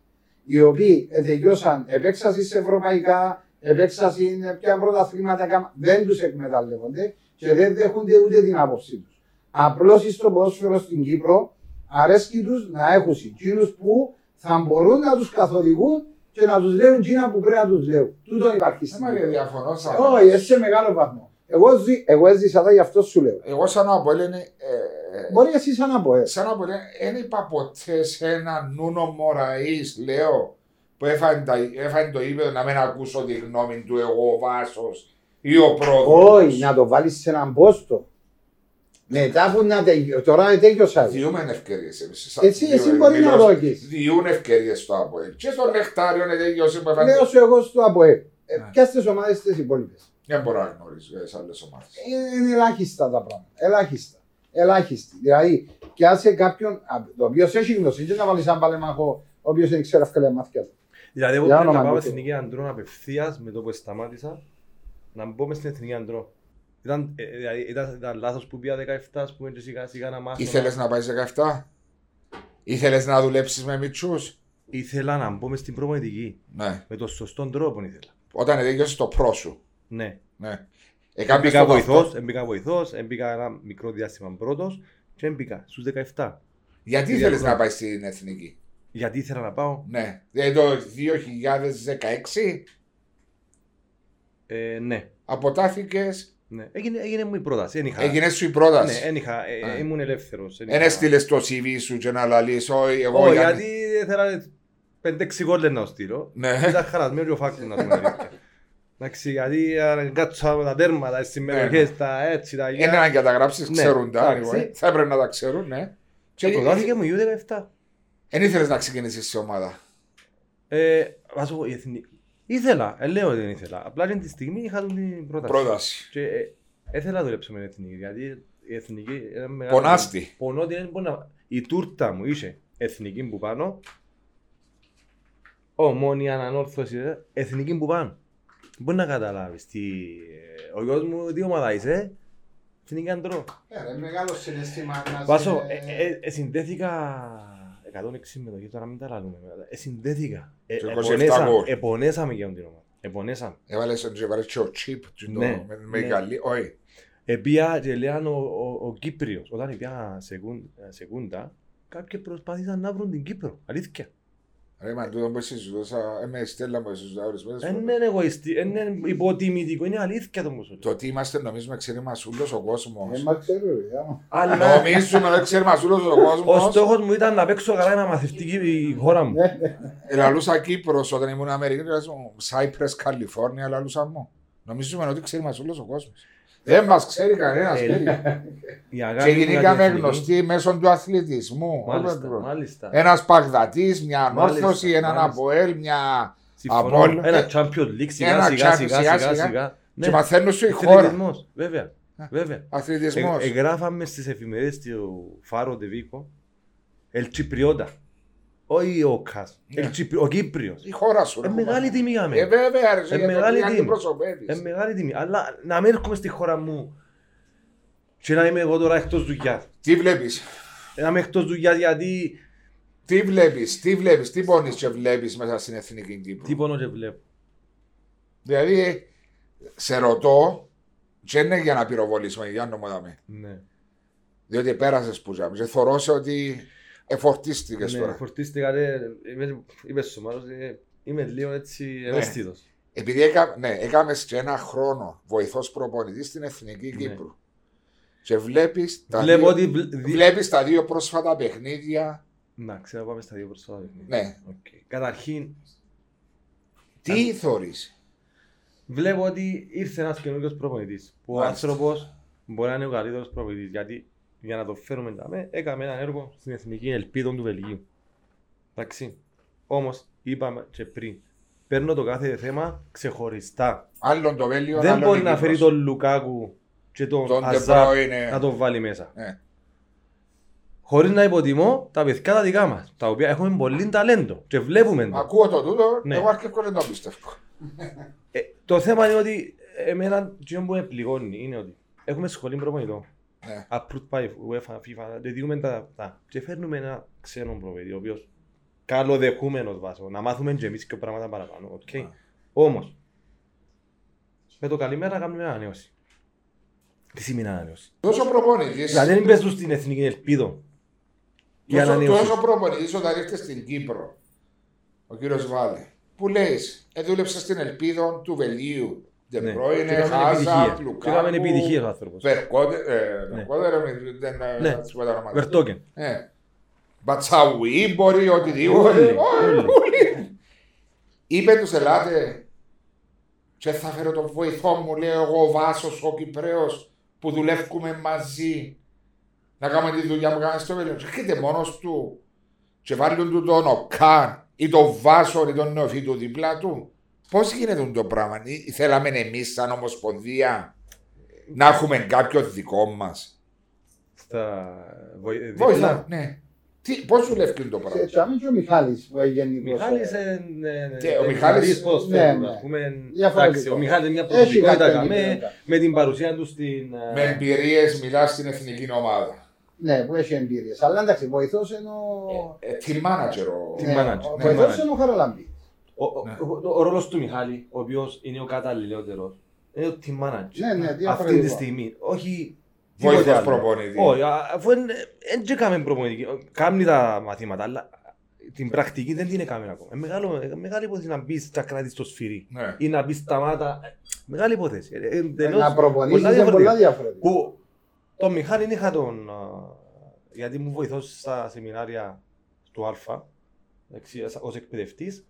Οι οποίοι ε, τελειώσαν επέξαση σε ευρωπαϊκά, επέξαση πια πρωταθλήματα, κάμα- δεν τους εκμεταλλεύονται και δεν δέχονται ούτε την άποψή τους. Απλώς στο ποδόσφαιρο στην Κύπρο αρέσκει τους να έχουν εκείνους που θα μπορούν να τους καθοδηγούν και να τους λέουν εκείνα που πρέπει να τους λέουν. Τούτο υπάρχει στην Μα Κύπρο. λέει διαφωνώ σαν. Όχι, εσύ σε μεγάλο βαθμό. Εγώ, ζει, εγώ έζησα τα γι' αυτό σου λέω. Εγώ σαν Αποέλ είναι... ε, Μπορεί εσύ σαν να πω, ε. Σαν Αποέλ δεν είπα ποτέ σε ένα Νούνο Μωραής, λέω, που έφανε, τα, έφανε το ύπεδο να μην ακούσω τη γνώμη του εγώ ο Βάσος ή ο πρόεδρος. Όχι, να το βάλεις σε έναν πόστο. Μετά που να τελειώσει. Τώρα τέλειωσα. Διούμε ευκαιρίες εμείς. σαν- Έτσι, εσύ διούμε- μπορεί να μιλώ- δώσεις. Διούν ευκαιρίες στο Αποέλ. Και στο Νεκτάριο είναι τελειώσει που έφανε. Λέω σου εγώ στο ΑΠΟΕ. Ε, Ναι. Ποια στις ομάδες τι υπόλοιπες. Δεν μπορώ να γνωρίζω για τις άλλες ομάδες. Είναι ελάχιστα τα πράγματα. Ελάχιστα. Ελάχιστη. Δηλαδή, και άσε κάποιον, α, το οποίος έχει γνώση, δεν να βάλεις έναν παλέμαχο, ο οποίος δεν ξέρει αυκαλία μάτια του. Δηλαδή, εγώ Για πρέπει να όνομα πάω του στην Εθνική Αντρών απευθείας με το που σταμάτησα να μπω μες στην Εθνική Αντρών. Ήταν, ε, δηλαδή, ήταν, ήταν λάθος που πήγα 17, ας πούμε, και σιγά σιγά να μάθω. Ήθελες να πάεις 17. Ήθελες να δουλέψεις με μητσούς; Ήθελα να μπω μες στην προπονητική. Ναι. Με τον σωστό τρόπο ήθελα. Όταν τελειώσεις το πρό σου. Ναι. Ναι. Έκανες Έμπηκα το βοηθός, αυτό. έμπηκα βοηθός, έμπηκα ένα μικρό διάστημα πρώτος και έμπηκα στους 17. Γιατί Τρία ήθελες χρόνια. να πάει στην εθνική; Γιατί ήθελα να πάω. Ναι. Δηλαδή το 2016 Ε, ναι. αποτάθηκες, ναι. Έγινε, έγινε μου η πρόταση. Εν είχα, έγινες σου η ναι, πρόταση; εν είχα, ε, Α. ήμουν ελεύθερος. εν Δεν είχα- έστειλες το CV σου και να λαλείς, όχι εγώ Όχι, Γιάννη». γιατί ήθελα 5-6 γκόλες να στείλω. Ναι. Ήταν χαρασμένο ο φάκτης να πούμε (laughs) αλήθεια. Εντάξει, γιατί αν κάτσω με τα τέρματα, στις συμμετοχές, τα έτσι, τα Είναι να καταγράψεις, Ναι, ξέρουν τα. εντάξει. anyway. Θα έπρεπε να τα ξέρουν, ναι. Και προτάθηκε μου U17. Δεν ήθελες να ξεκινήσεις σε ομάδα. Ε, βάζω εγώ, η εθνική. Ήθελα, ε, λέω ότι δεν ήθελα. Απλά την τη στιγμή είχα τον την πρόταση. Πρόταση. Και ε, ήθελα να δουλέψω με την εθνική, γιατί η εθνική ήταν μεγάλη. Πονάστη. Πονώ ότι δεν μπορεί να... Η τούρτα μου είχε εθνική που πάνω ομόνια, ανόρθωση, ε, εθνική που πάνε. Μπορεί να καταλάβεις τι... ε, Ο γιος μου τι ομάδα είσαι, εθνική αντρό. Ε, μεγάλος συναίσθημα να Βάσο, σε- ε, ε, ε, συνδέθηκα 106 συμμετοχή, τώρα μην τα λαλούμε. Ε, συνδέθηκα. Ε, Και 27 επονέσαμε- γκολ. Επονέσαμε για την ομάδα. Επονέσαμε. Έβαλες και έβαλες και ο Τσίπ και το- Ναι, με- με ναι. καλή, όχι. Επία και λέγαν ο, ο, ο Κύπριος, όταν επία σεκούν- ε, σεκούντα, κάποιοι προσπάθησαν να βρουν την Κύπρο. Αλήθεια. Ρε μα τούτο που συζητούσα, ε, με η Στέλλα που συζητούσα ορισμένες Δεν φορές. είναι εγωιστή, δεν είναι υποτιμητικό, είναι αλήθεια το μουσουλ. Το ότι είμαστε νομίζουμε ξέρει μας ούλος ο κόσμος. Ε, μα ξέρω, ρε, άμα. Αλλά Νομίζουμε ότι ξέρει μας ούλος ο ο κόσμος. στόχος μου ήταν να παίξω καλά να μαθευτεί η χώρα μου. Λαλούσα Κύπρος όταν ήμουν Αμερική, λαλούσα μου Cypress, Καλιφόρνια, λαλούσα μου. Νομίζουμε ότι ξέρει μας ούλος ο κόσμος. Δεν μας ξέρει κανένας. Ε, φίλε. Η αγάπη Και μου για την γεννήκαμε εθνική- γνωστοί μέσω του αθλητισμού. Μάλιστα, μάλιστα. Ένας Παγδατής, μια Μάλιστα, Ανόρθωση, έναν μάλιστα. Αποέλ, μια. Συμφωνώ. Απόλλων. Ένα Ε, Champions League σιγά ένα σιγά Champions, σιγά σιγά, σιγά σιγά. σιγά. Ναι. Και μαθαίνουν σου η χώρα. Αθλητισμός, Βέβαια, βέβαια. Αθλητισμός. Ε, Εγγράφαμε στις εφημερίδες του Φάρο Ντεβίκο Ελ Τσιπριώτα. Όχι ο Κας. Ναι. Ελ Τσιπρι- Ο Κύπριος. Η χώρα σου. Ε, ρε, μεγάλη κομμάτι. τιμή για Ε, μένα. βέβαια, ρε, Ε, για το μεγάλη τι τιμή. αντιπροσωπεύεις. Ε, μεγάλη τιμή. Αλλά να μην έρχομαι στη χώρα μου και να είμαι εγώ τώρα εκτός δουλειάς. Τι βλέπεις, Ε, Να είμαι εκτός δουλειάς γιατί τι βλέπεις, τι βλέπεις, τι πόνεις και βλέπεις μέσα στην εθνική Κύπρο; τι πόνο και βλέπω. Δηλαδή, σε ρωτώ, και είναι για να πυροβολήσουμε, για να μου δάμε. Ναι. Διότι πέρασες που ζάμε. Και θεωρώ σε ότι εφορτίστηκες Ναι, τώρα. φορτίστηκα ρε, είμαι- είπες στο μάλλον, ε, είμαι λίγο έτσι ευαίσθητος. Επειδή έκα, ναι, έκαμες και ένα χρόνο βοηθός προπονητής στην εθνική Ναι. Κύπρου. Και βλέπεις τα, Βλέπω δύο, ότι... βλ- δι- βλέπεις τα δύο πρόσφατα παιχνίδια. Να, ξέρω πάμε στα δύο προσώπα. παιχνίδια. Ναι. Οκ. Καταρχήν, Τι θεωρείς; βλέπω ότι ήρθε ένας καινούργιος προπονητής. Που ο Μάλιστα. άνθρωπος μπορεί να είναι ο καλύτερος προπονητής. Γιατί για να το φέρουμε δάμε, έκαμε ένα έργο στην Εθνική Ελπίδων του Βελγίου. Εντάξει. Όμως, είπαμε και πριν, παίρνω το κάθε θέμα ξεχωριστά. Άλλον το Βέλιο, Δεν άλλον μπορεί η να Κύπρος. φέρει τον Λουκάκου και τον Τον Αζάρ De Bruyne. να τον βάλει μέσα. Ναι. Χωρίς να υποτιμώ τα παιδιά τα δικά μας, τα οποία έχουμε πολύ ταλέντο και βλέπουμε το. Ακούω το τούτο, Ναι. εγώ αρκετό δεν το πιστεύω. Ε, το θέμα είναι ότι εμένα το που με πληγώνει είναι ότι έχουμε σχολή προπονητών. Ναι. Approved by UEFA, FIFA, δεν διούμε τα, τα. Και φέρνουμε ένα ξένο προπονητή, ο οποίος καλοδεχούμενος Βάσο, να μάθουμε και εμείς και πράγματα παραπάνω. οκ. Ναι. Όμως, με το καλημέρα κάνουμε ανανέωση. Τι σημαίνει ανανέωση; Τόσο προπονητής. Δηλαδή δεν παίζουν στην εθνική Ελπίδων. Η Τόσο, ανανέωση. τόσο προπονητής όταν ήρθες στην Κύπρο, ο κύριος Βάλε, που λέει, ε, δούλεψες στην ελπίδο του Βελγίου. Ναι. Ντεμπρόινε, Και έκαμε Χάζα, επιτυχία. Και έκαμε επιτυχία ο άνθρωπος. Βερκότερ, Ναι. Βερκότερ, δεν Ναι. θα σου πω τα ονόματα. Βερτόκεν. Ε, Μπατσαουί μπορεί, οτιδήποτε. Όλοι, Όλοι, όλοι. όλοι. Είπε τους ελάτε και θα φέρω τον βοηθό μου, λέει εγώ ο Βάσος, ο Κυπρέος, που δουλεύουμε μαζί να κάνουμε τη δουλειά που κάνουμε στο Βέλιο. Και έρχεται μόνος του και βάλουν του τον Οκάν ή τον Βάσο ή τον Νεοφίτου δίπλα του. Πώς γίνεται το πράγμα, Ή- θέλαμε εμείς σαν Ομοσπονδία να έχουμε κάποιον δικό μας; Στα βοη- Βοηθά, δίπλα. ναι. Τι, πώς δουλεύει το πράγμα; Και άμε και ο Μιχάλης που έγινε γενικός. Μιχάλης ε, ε, ε, Και ο ε, Μιχάλης- επικεφαλής ποδοσφαίρου, Ναι, ναι. ας πούμε. Διαφορετικό. Εντάξει, Ο Μιχάλης είναι μια Έχει προσωπικότητα κάτι καμέ, ενδιαφέροντα. με την παρουσία του στην... ε, Με εμπειρίες μιλάς στην εθνική ομάδα. Ναι, που έχει εμπειρίες. Αλλά εντάξει, βοηθός είναι ο... Ε, team manager. ο- Team Ναι, manager, ο ναι, βοηθός manager. είναι ο Χαραλάμπη. Ο, ο, Ναι. ο, ο ρόλος του Μιχάλη, ο οποίος είναι ο καταλληλότερος, είναι ο team manager. Ναι, ναι, Αυτή διαφορετικό. τη στιγμή. Όχι Βοήθος τίποτε άλλο. προπονητής. Όχι, α- αφού δεν έκαμε προπονητική. Κάμνει τα μαθήματα, αλλά την πρακτική δεν την έκαμε ακόμα. Ε, μεγάλο, ε, μεγάλη υπόθεση να μπεις να κρατήσεις το σφυρί. Ναι. Ή να μπεις σταμάτα. Ε, Μεγάλη υπόθεση. Ε, ε, εντελώς Να προπονήσεις πολλά είναι πολλά διαφορετικά. διαφορετικά. Που τον Μιχάλη είχα τον. α, γιατί μου βοηθούσε στα σεμινάρια του Α, εντάξει, ως εκπαιδευτής.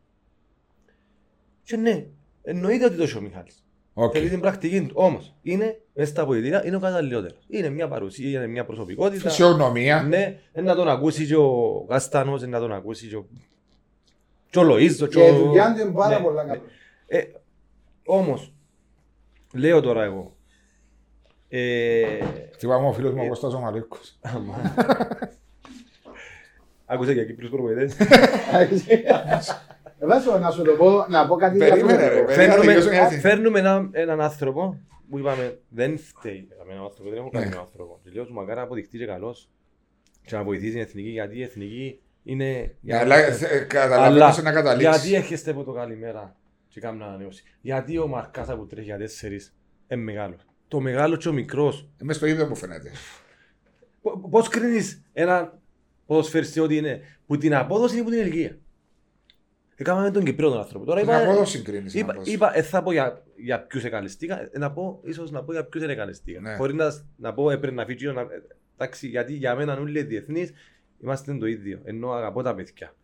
Και ναι, εννοείται ότι το έχει ο Μιχάλης. Οκ. Θέλει την πρακτική του. Όμως, είναι μέσα στα πολιτεία, είναι ο καταλληλότερος. Είναι μια παρουσία, είναι μια προσωπικότητα. Φυσιογνωμία. Ναι, ε, να τον ακούσει και ο Καστάνος, ε, να τον ακούσει και ο, και ο Λοΐζο. Και η δουλειά του είναι πάρα Ναι, πολλά ναι. καλά. Ε, όμως, λέω τώρα εγώ, ε, Χτυπάμε ο φίλος μου ο Κώστας ο Μαλίκος. (laughs) Άκουσα για Κύπρους προπονητές. Βάσο, να σου το πω, να πω κάτι Περίμενε, ρε, διαφορετικό. περίμενε. Φέρνουμε, τελειώσω μια θέση. φέρνουμε ένα, έναν άνθρωπο που είπαμε δεν φταίει. Έκαμε έναν άνθρωπος, δεν έχω κάνει Ναι. έναν άνθρωπο. Και λέω του μακάρα να αποδειχτεί και καλός και να βοηθήσει την εθνική γιατί η εθνική είναι... για Αλλά να- ε, καταλαβαίνω σε να γιατί καταλήξει. έρχεστε από το καλημέρα και κάνουν ανανέωση. Γιατί ο Μαρκάσα που τρέχει για τέσσερις είναι μεγάλος. Το μεγάλο και ο μικρός. Είμαι στο ίδιο μου φαίνεται. Πο- Πώς κρίνεις ένα ποδοσφαιριστή ότι είναι που την απόδοση ή που την ηλικία; Έκαναμε τον Κυπρίο τον άνθρωπο. Τώρα Την είπα, απόδοση κρίνεις. να είπα, πας. είπα ε, θα πω για, για ποιους εκαλεστήκα, ε, να πω, ίσως να πω για ποιους δεν εκαλεστήκα. Ναι. Χωρίς να, να πω έπρεπε να φύγει, να, ε, εντάξει, γιατί για μένα όλοι οι διεθνείς είμαστε το ίδιο, ενώ αγαπώ τα παιδιά.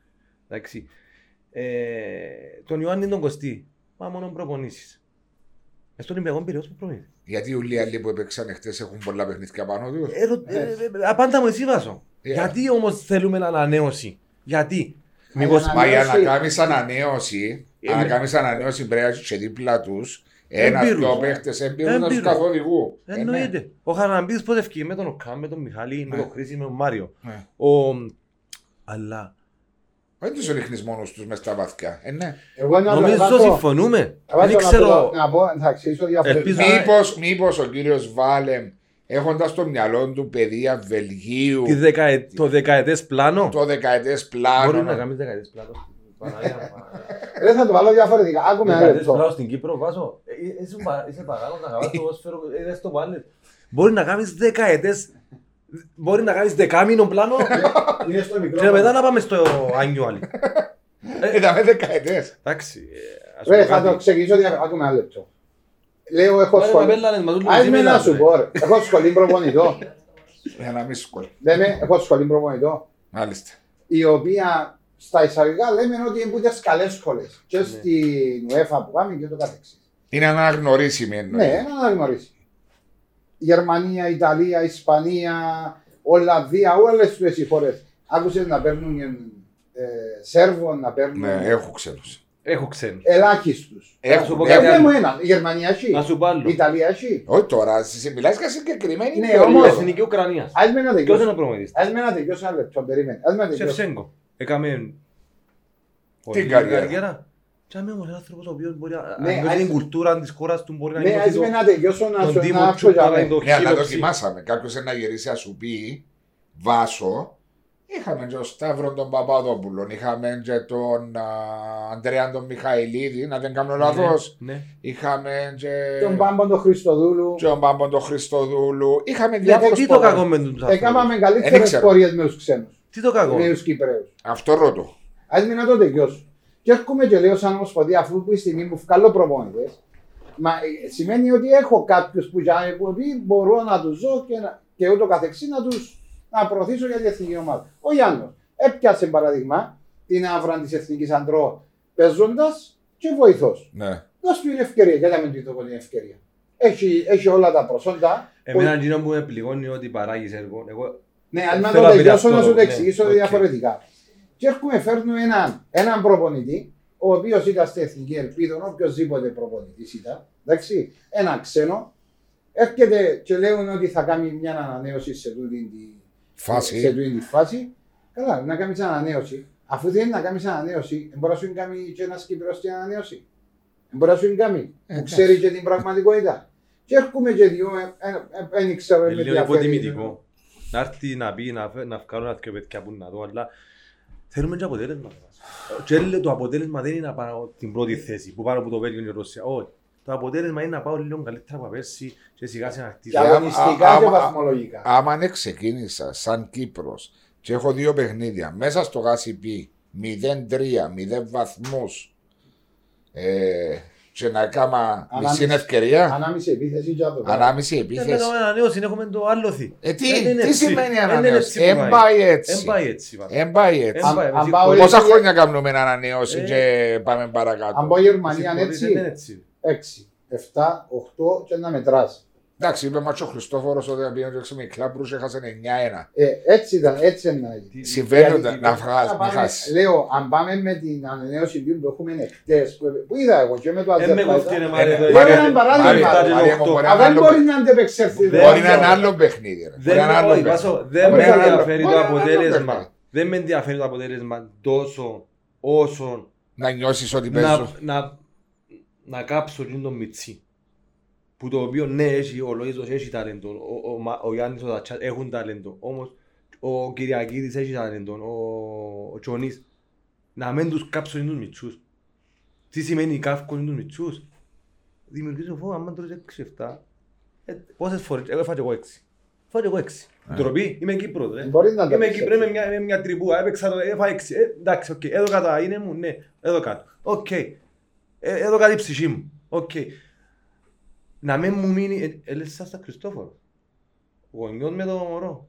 Εντάξει. Ε, τον Ιωάννη τον Κωστή, μα μόνο προπονήσεις. Ε, στον Ολυμπιακό Πυραιός που προπονείς. Γιατί όλοι οι άλλοι που έπαιξαν χτες έχουν πολλά παιχνίδια πάνω τους. Ε, ρω- ε, ε, ε, Απάντα μου εσύ Βάσο. Yeah. Γιατί όμως θέλουμε να ανανέωση; Γιατί; Μα Μήπως για Μα για να Ανανέωση. κάνεις ανανέωση, Ε, να με- κάνεις ανανέωση πρέπει να έχεις και δίπλα τους ένας Έμπειρους. δυο παίχτες έμπειρους να τους Έμπειρους. καθοδηγούν. Ε, ναι. Εννοείται. Ο Χαραμπίδης πώς ευκεί με τον Οκάμ, με τον Μιχάλη, με Ναι. τον Χρήση, με τον Μάριο. Ναι. Ο... Αλλά Δεν τους ρίχνεις μόνος τους μες στα βαθιά. Ε, ναι. Εγώ να νομίζω βάζω- συμφωνούμε. να βάζω Δεν να ξέρω. πω- Να πω, θα αξίσω διαφορετικά. Ελπίζω- Μήπως, μήπως ο κύριος Βάλεμ έχοντας στο μυαλό του παιδεία Βελγίου τη δεκαε- Το δεκαετές πλάνο; το δεκαετές Μπορεί να πλάνο. κάνεις δεκαετές πλάνο. Παναγία, Παναγία. Δεν θα το βάλω διαφορετικά. Άκουμε ένα Δεκαετές λεπτό. πλάνο στην Κύπρο βάζω. Ε, ε, Είσαι πα- είσαι παγάνος να κάνεις το ποδόσφαιρο, ε, δεν στο βάλεις. Μπορεί να κάνεις δεκαετές Μπορεί να κάνεις δεκάμινο πλάνο; (laughs) Είναι στο μικρό. και μετά να πάμε στο annual. Είδαμε δεκαετές. Εντάξει. ε, ας Ρε, πούμε θα το κάτι. ξεκινήσω διαφορετικά. Άκουμε ένα λεπτό. Λέω, έχω Πάρε σχολή. παπέλα, μα τούτο Ας με ζήμινα, να σου ρε. πω, ρε. Έχω σχολή προπονητό. Για να μην σκολ. Λέμε, έχω σχολή προπονητό. Μάλιστα. η οποία στα εισαγωγικά λέμε ότι είναι από τι καλές σχολές. Και Ναι. στην UEFA που πάμε και το καθεξής. Είναι αναγνωρίσιμη Ναι, εννοεί. να αναγνωρίσει. Γερμανία, Ιταλία, Ισπανία, Ολλανδία, όλες τις οι χώρες. Άκουσες να παίρνουν ε, Σέρβων, να παίρνουν; Ναι, έχω ξένους. Έχω ξένους. ελάχιστους. Να σου πω Έχουν. κάτι Έχουμε άλλο. μου ένα. Η Γερμανία έχει. Να σου πω άλλο. Η Ιταλία έχει. Όχι τώρα, εσύ μιλάς για συγκεκριμένη Ναι, περίοδο. όμως- Εθνική Ουκρανίας. Α με να Ποιος είναι τελειώσω. ο προμηθής. Α με να τελειώσω ένα λεπτό. Περίμενε. Α με να τελειώσω. Σεφσέγκο. Έκαμε Τι καριέρα. καριέρα. Και άμε όμως ένας άνθρωπος ο οποίος μπορεί να Ναι, αν νιώθει ας- την κουλτούρα της χώρας του μπορεί να Ναι, νιώθει ας το- με να τελειώσω να τον σου τύπο να του έρθω για παρά μένα. το Ναι, αλλά χείλοψη. δοκιμάσαμε. Κάποιος να γυρίσει να σου πει Βάσο. Είχαμε και τον Σταύρο τον Παπαδόπουλο. Είχαμε και τον α, Αντρέα τον Μιχαηλίδη, να δεν κάνω λάθος. Ναι. Είχαμε και Τον Πάμπον τον Χριστοδούλου. και τον Πάμπον τον Χριστοδούλου. Είχαμε Ναι, διάφορους Τι το κακό με τους ανθρώπους; Έκαναμε Δεν καλύτερε ήξερα. πορείε με τους ξένους. Τι το κακό; Με τους Κυπρέου. Αυτό ρωτώ. Α μην να το τελειώσω. Και έρχομαι και λέω σαν ομοσπονδία, αφού που η στιγμή μου βγάλω προπόνητε, μα ε, σημαίνει ότι έχω κάποιους που, για- που οποίοι μπορώ να τους ζω και, να, και ούτω καθεξής να του να προωθήσω για την εθνική ομάδα. Ο Γιάννος έπιασε παράδειγμα την άβρα της εθνικής αντρό παίζοντας και βοηθός. Ναι. Δώσ' του την ευκαιρία, γιατί να μην του δώσω την ευκαιρία. Έχει, έχει όλα τα προσόντα. Εμένα εκείνο που με πληγώνει ότι παράγεις έργο. Εγώ Ναι, αν να Θέλω το να τελειώσω να πειραστώ, σου το ναι. εξηγήσω Οκ. διαφορετικά. Και έρχομαι, φέρνουμε έναν, έναν προπονητή, ο οποίος ήταν στη Εθνική Ελπίδων, οποιοδήποτε προπονητής ήταν, εντάξει, ένα ξένο, έρχεται και λέουν ότι θα κάνει μια ανανέωση σε τούτη τη Φάση. σε τούτη τη φάση. Καλά, να κάνεις ανανέωση. Αφού δεν είναι να κάνεις ανανέωση, μπορεί να σου κάνει και ένας Κύπρος την ανανέωση. Μπορεί να σου κάνει, που εντάξει. ξέρει και την πραγματικότητα. Και έρχομαι και δύο, δεν ξέρω, είναι με λίγο ενδιαφέρει. υποτιμητικό. Να έρθει να πει, να, φε- να βγάλω ένα δυο παιδιά που να δω, αλλά θέλουμε και αποτέλεσμα. Και λέει, το αποτέλεσμα δεν είναι να πάω την πρώτη θέση που πάνω από το Βέλγιο και η Ρωσία. Όχι. Το αποτέλεσμα είναι να πάω λίγο καλύτερα από πέρσι και σιγά σιγά να Και χτίσω. α- αγωνιστικά και άμα- βαθμολογικά. Άμα ναι ξεκίνησα σαν Κύπρος και έχω δύο παιχνίδια μέσα στο ΓΑΣΙΠ 0-3, 0 βαθμούς ε, και να κάμα μισή Ανάμιση. ευκαιρία, Ανάμιση επίθεση για το ανάμιση Και με επίθεση. το ανανέωση έχουμε το άλλο θη. Ε, τι, Δεν είναι τι έτσι. σημαίνει Δεν είναι ανανέωση; έτσι που Δεν πάει. πάει Δεν έτσι. πάει έτσι. πάντα. Δεν πάει έτσι. Δεν πάει. Αν Με πάω συγχωρείς. Πόσα έτσι- χρόνια κάνουμε ανανέωση Ε. και πάμε παρακάτω; Αν πω Γερμανία Με συγχωρείς, έτσι, δεν είναι έτσι. 6, 7, 8 και να μετράς. Εντάξει, είπε μας ο Χριστόφορος ότι πήγαινε το έξω με κλάμπρους έχασε 9-1. Ε, έτσι ήταν, έτσι είναι. Τι- Συμβαίνει Γιατί- ότι να βγάζει, Να να πάμε- χάσει. Λέω, αν πάμε με την ανανέωση που έχουμε χτες, που, που είδα εγώ και με το Ε, με κόφτει, ρε, Αζερβαϊτζάν. Μάρια, Ε, το- Μάρια, το- ένα παράδειγμα. Μάρια, Μάρια, Μάρια, μου, το- μπορεί Α, να δεν άλλο- μπορεί να αντεπεξέλθει. Δεν- Μπορεί να είναι άλλο παιχνίδι. ρε. Μπορεί Δεν να είναι άλλο όχι, παιχνίδι. Βάσο, δεν Μπορεί με να είναι άλλο- ενδιαφέρει μπορεί το να είναι άλλο αποτέλεσμα. παιχνίδι. Δεν με ενδιαφέρει το αποτέλεσμα τόσο όσο Να νιώσει ότι να, παίζω. Να, να κάψω εκείνο το μιτσί. Που το οποίο ναι, έχει, ο Λοΐζος έχει ταλέντο, ο, ο, Μα- ο Γιάννης ο Δατσάς έχουν ταλέντο. Όμως ο Κυριακίδης έχει ταλέντο, ο, ο Τσονής. Να μην τους κάψω εκείνους μιτσούς. Τι σημαίνει κάφκω εκείνους μιτσούς; Δημιουργήσω φόβο, άμα τρώεις έξι, εφτά. Ε, πόσες φορές, εγώ έφαγα εγώ έξι. Έφαγα εγώ έξι. Ντροπή, είμαι Κύπρος, ρε. Μπορεί να το Είμαι πεις Κύπρο, είμαι έτσι. μια, είμαι μια τριμπούα, έπαιξα το, έφα έξι, ε, εντάξει, οκ, εδώ κάτω είναι μου, ναι, εδώ κάτω, οκ, Ε, εδώ κάτω η ψυχή μου, οκ. Να μην μου μείνει, ε, έλεσαι σαν στα Χριστόφορο, γονιός με το μωρό,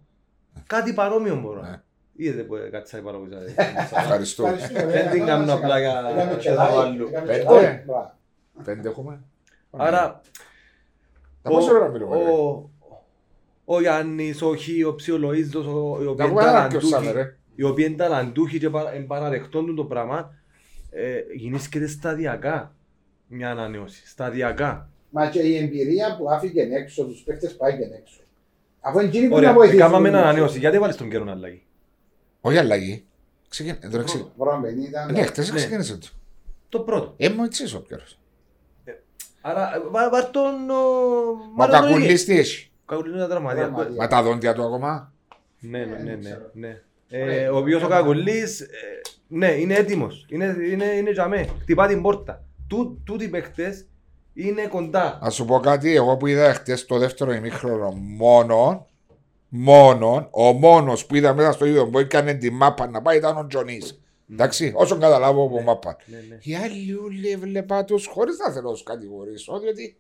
κάτι παρόμοιο μπορώ. Ναι. Είδατε που ε, κάτσα η παρόμοια. (laughs) Ευχαριστώ. Ευχαριστούμε, Δεν την ε, κάνω να απλά σε για- καλά. Έκαμε για τσελάι, το άλλο. έκαμε Πέντε. τσελάι. Μπράβο. Πέντε έχουμε. Άρα, Τα πόση ώρα μιλούμε, ρε; ο, ο Γιάννης, ο Χι, ο Ψιολογίζος, ο- οι οποίοι Να είναι πούμε ένα ποιος θα είναι, ταλαντούχοι, ρε. οι οποίοι είναι ταλαντούχοι και παρα- εν παραδεχτών του το πράγμα, ε, γεννήσκεται σταδιακά μια ανανέωση. Σταδιακά. Μα και η εμπειρία που άφηκε έξω, τους παίκτες πάει και έξω. Αφού είναι εκείνοι που να Ωραία, βοηθήσουν. κάναμε μια ανανέωση. Γιατί βάλεις τον καιρό να αλλαγεί. Όχι αλλαγή. Ξεκίνησε. Τώρα ξεκίνησε. Βρώμεν ήταν. Ναι, χτες Ναι. ξεκίνησε το. Το πρώτο. Ε, μου έτσι ο πιέρος. Άρα, ε, βά- βάρ' τον... ο- Μα ο βάρ' τον Κακουλής τι έχει. Ο Κακουλής είναι τραυματία. Τραυματία. Μα τα δόντια του ακόμα. Ναι, ναι, ναι, δεν ναι, ξέρω. ναι. Ε, ο οποίος ο Κακουλής, ε, ναι, είναι έτοιμος. Είναι, είναι, είναι για μέ. Χτυπά την πόρτα. Τού- Τούτοι οι παίχτες είναι κοντά. Να σου πω κάτι, εγώ που είδα χτες το δεύτερο ημίχρονο μόνο, μόνο, ο μόνος που είδα μέσα στο ίδιο που έκανε τη μάπα να πάει ήταν ο Τζονής. Εντάξει, όσο καταλάβω από μάπα. Ναι, ναι. Οι άλλοι όλοι έβλεπα τους χωρίς να θέλω να τους κατηγορήσω, διότι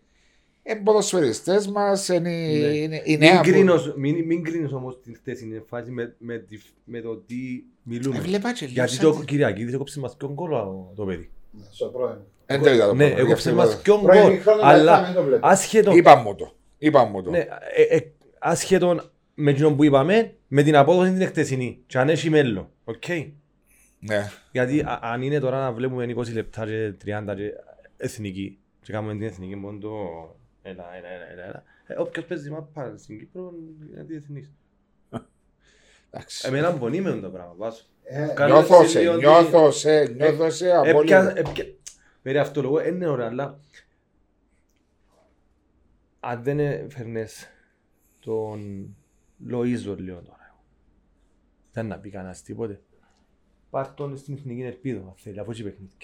είναι ποδοσφαιριστές μας, είναι, Ναι. είναι, η Μην νέα που... κρίνεις, μην, μην κρίνεις όμως την χτεσινή φάση με, με, τη- με το τι μιλούμε. Έβλεπα και λίγο Γιατί σαν το τη- Κυριακίδης έκοψε μας ποιον κόλλο το παιδί. Στο πρώτο. Δεν το είδα το Ναι, πρώτο, γι' έκοψε αυτό μας είπα. ποιον Πρώην γκολ. χρόνο Αλλά δεν το βλέπω. άσχετο, Είπα μου το, είπα μου το. ναι, ε, ε, άσχετο με εκείνο που είπαμε, με την απόδοση την χτεσινή. Και αν έχει μέλλον. Οκ. Ναι. Γιατί α- αν είναι τώρα να βλέπουμε 20 λεπτά και 30 και εθνική και κάνουμε την εθνική μόνο το έλα, έλα, έλα, έλα, έλα. Ε, όποιος παίζει μάπα στην Κύπρο είναι διεθνής. Εντάξει. Εμένα πονεί με το πράγμα, βάζω. Ε, Καλό Νιώθω είναι σε, ότι- νιώθω σε, νιώθω σε απόλυτα. Έπια, έπια, περί αυτό λόγο, δεν είναι ωραία, αλλά αν δεν έφερνες τον Λοΐζο λέω τώρα, δεν να πει κανένας τίποτε. Πάρ' τον στην εθνική ελπίδα, αν θέλει, αφού έχει παιχνίδια.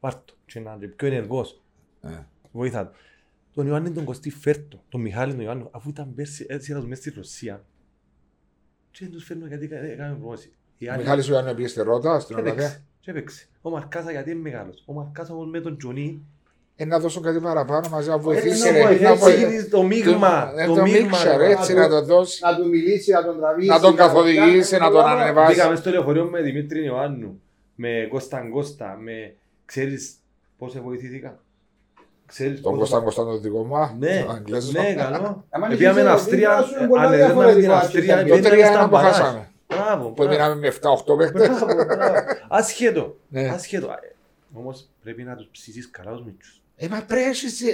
Πάρ' τον και να είναι πιο ενεργός. Ε. Βοήθα τον. Τον Ιωάννη τον Κωστή φέρτο, τον Μιχάλη τον Ιωάννη, αφού ήταν πέρσι, έτσι ήταν μέσα στη Ρωσία. Και δεν τους φέρνω γιατί κα- έκαμε πρόμοση. Οι Ο άλλοι- Μιχάλης ο Ιωάννου πήγε στη Ρότα, στην και Ολλανδία. έπαιξε. Και έπαιξε. Ο Μαρκάσα γιατί είναι μεγάλος. Ο Μαρκάσα όμως με τον Τζονί Ε, να δώσω κάτι παραπάνω μαζί να Έτσι, βοηθήσει. να ρε, βοηθήσει, να βοηθήσει. έτσι το μείγμα. Ε, Το Το μείγμα. μίξερ, ρε. έτσι να το δώσει. Να του μιλήσει, να τον τραβήσει. Να τον καθοδηγήσει, κάνει να τον όλα. ανεβάσει. Πήγαμε στο λεωφορείο με Δημήτρη Ιωάννου, με Κώσταν Κώστα, με... Ξέρεις πώς σε βοηθήθηκα; Ξέρεις Τον πώς- Κώσταν Κώσταν τον δικό μου. Ναι, τον Αγγλέζος. ναι, καλό. Άμα είναι Πήγαμε χειρότερο, Αυστρία, δίπλα σου είναι πολλά ανεβαίναμε την διαφορετικά Αυστρία, αρχικά. Το πήγαμε τρία στα ένα που μπαράζ. χάσαμε. Μπράβο, Που μπράβο. μείναμε με 7-8 παίχτες. Μπράβο, μπράβο. (laughs) Άσχετο. Ναι. Άσχετο. Ε, Όμως πρέπει να τους ψήσεις καλά τους μίτσους. Ε, μα πρέπει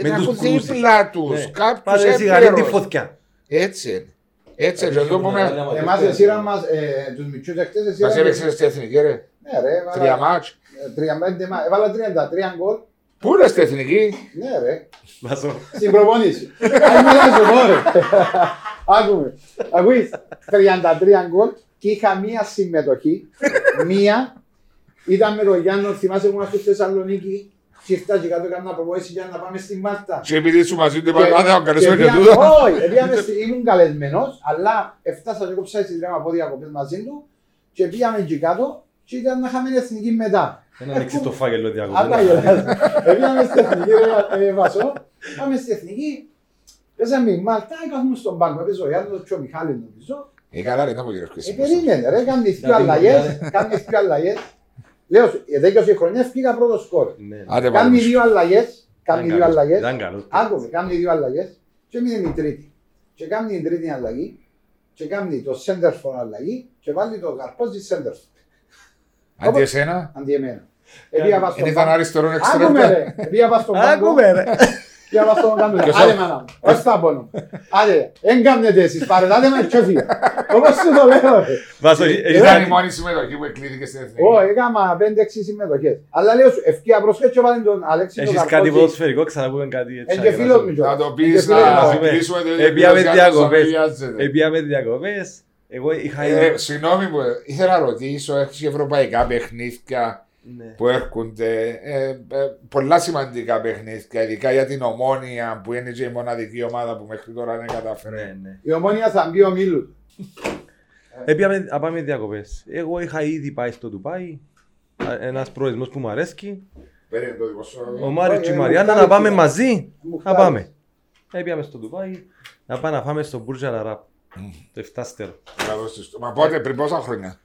Με να τους έχουν κρούζες. δίπλα τους Ναι. κάποιους Πάρε σιγαρή τη έμπειρους. φωτιά. Έτσι είναι. Έτσι είναι. Εδώ πούμε, Εμάς η σειρά μας, ε, τους μητσούς εχθές, η σειρά μας μας- έπαιξες στη εθνική ρε. Ναι ρε, έβαλα- Τρία μάτς. ε, 35 μα- έβαλα 33 γκολ. Πού είναι στη εθνική; Ναι ρε, Βάζω. στην προπονήση. Αν μιλάς σου πω ρε. Άκουμε. Ακούεις, 33 γκολ και είχα μία συμμετοχή. Μία ήταν με τον Γιάννο, θυμάσαι που ήμασταν στη Θεσσαλονίκη. Και ήρθα και κάτω έκανα προπόνηση για να πάμε στη Μάλτα. Και επειδή σου μαζί του Και- είπα, δεν καλέσουμε και πήγα- τούτος. Όχι, πήγαμε στη- ήμουν καλεσμένος, αλλά έφτασα και κόψα στη τρέμα από διακοπές μαζί του και πήγαμε εκεί κάτω και ήταν να είχαμε εθνική μετά. Δεν ανοίξεις το φάκελο Άρα διακοπή. γελάς. Ε, Πήγαμε στην εθνική, ρε, ε, Βασό. Πάμε στην εθνική. Παίζαμε η Μάλτα, καθόμουν στον πάγκο. Έπαιζε ο Γιάννος και ο Μιχάλης νομίζω. Ε, καλά ρε, να μου γύρω Ε, περίμενε ρε, κάνεις δύο Να αλλαγές. Κάνεις δύο αλλαγές. Λέω, σου, εδώ 20 χρονιά πήγα πρώτο σκορ. Ναι. Άντε Κάνει πάμε. δύο αλλαγές. Κάνει Ήταν δύο καλός. αλλαγές. Ήταν καλός. Άκουμε, κάνει δύο αλλαγές και έμεινε η τρίτη. Και κάνει την τρίτη αλλαγή και κάνει το σέντερφορ αλλαγή και βάλει το καρπόζι σέντερφορ. Αντί εσένα, Αντί εμένα. Επία πας στον δεν ήταν πάγκο. αριστερό Άκουμε εξτρέμτα. ρε, επία πας στον πάγκο. Άκουμε ρε. Και να το κάνουμε. Άντε μάνα μου, όχι θα πόνο. Άντε, εν κάνετε εσείς, παρετάτε με και φύγα. Όπως σου το λέω. ρε. Βάσο, έχεις Ήταν η δει- μόνη συμμετοχή που εκλήθηκε στην εθνική. Όχι, έκανα 5-6 συμμετοχές. Αλλά λέω σου, ευκαιρία προσχέτσι και βάλει τον Αλέξη τον έχεις κάτι Καρπόζη. ποδοσφαιρικό, ξαναπούμε κάτι έτσι. Εν και φίλος μου Να κιόλας. το Εν και πεις, φίλος να μου. ας να πούμε, κλείσουμε το Επίαμε διακοπές. Βιάζεται. Επίαμε διακοπές. Εγώ είχα... Ε, Συγγνώμη που ήθελα να ρωτήσω, έχεις ευρωπαϊκά παιχνίδια Ναι. που έρχονται. ε, ε, πολλά σημαντικά παιχνίδια, ειδικά για την ομόνια που είναι και η μοναδική ομάδα που μέχρι τώρα δεν κατάφερε. Ναι, ναι. Η ομόνια θα μπει ο Μίλου. Έπιαμε, να πάμε διακοπές. Εγώ είχα ήδη πάει στο Ντουπάι. Α, Ένας προορισμός που μου αρέσκει. Περίμενε το δικό σου. Ο Μάριος και η ε, Μαριάννα μου να πάμε χάρη, μαζί. Μου Να χάρη. πάμε. Έπιαμε στο Ντουπάι. Να πάμε να φάμε στο Μπουρζ Αλαράπ. Το 7 στερό. Καλώς τις- Μα πότε, πριν πόσα χρόνια;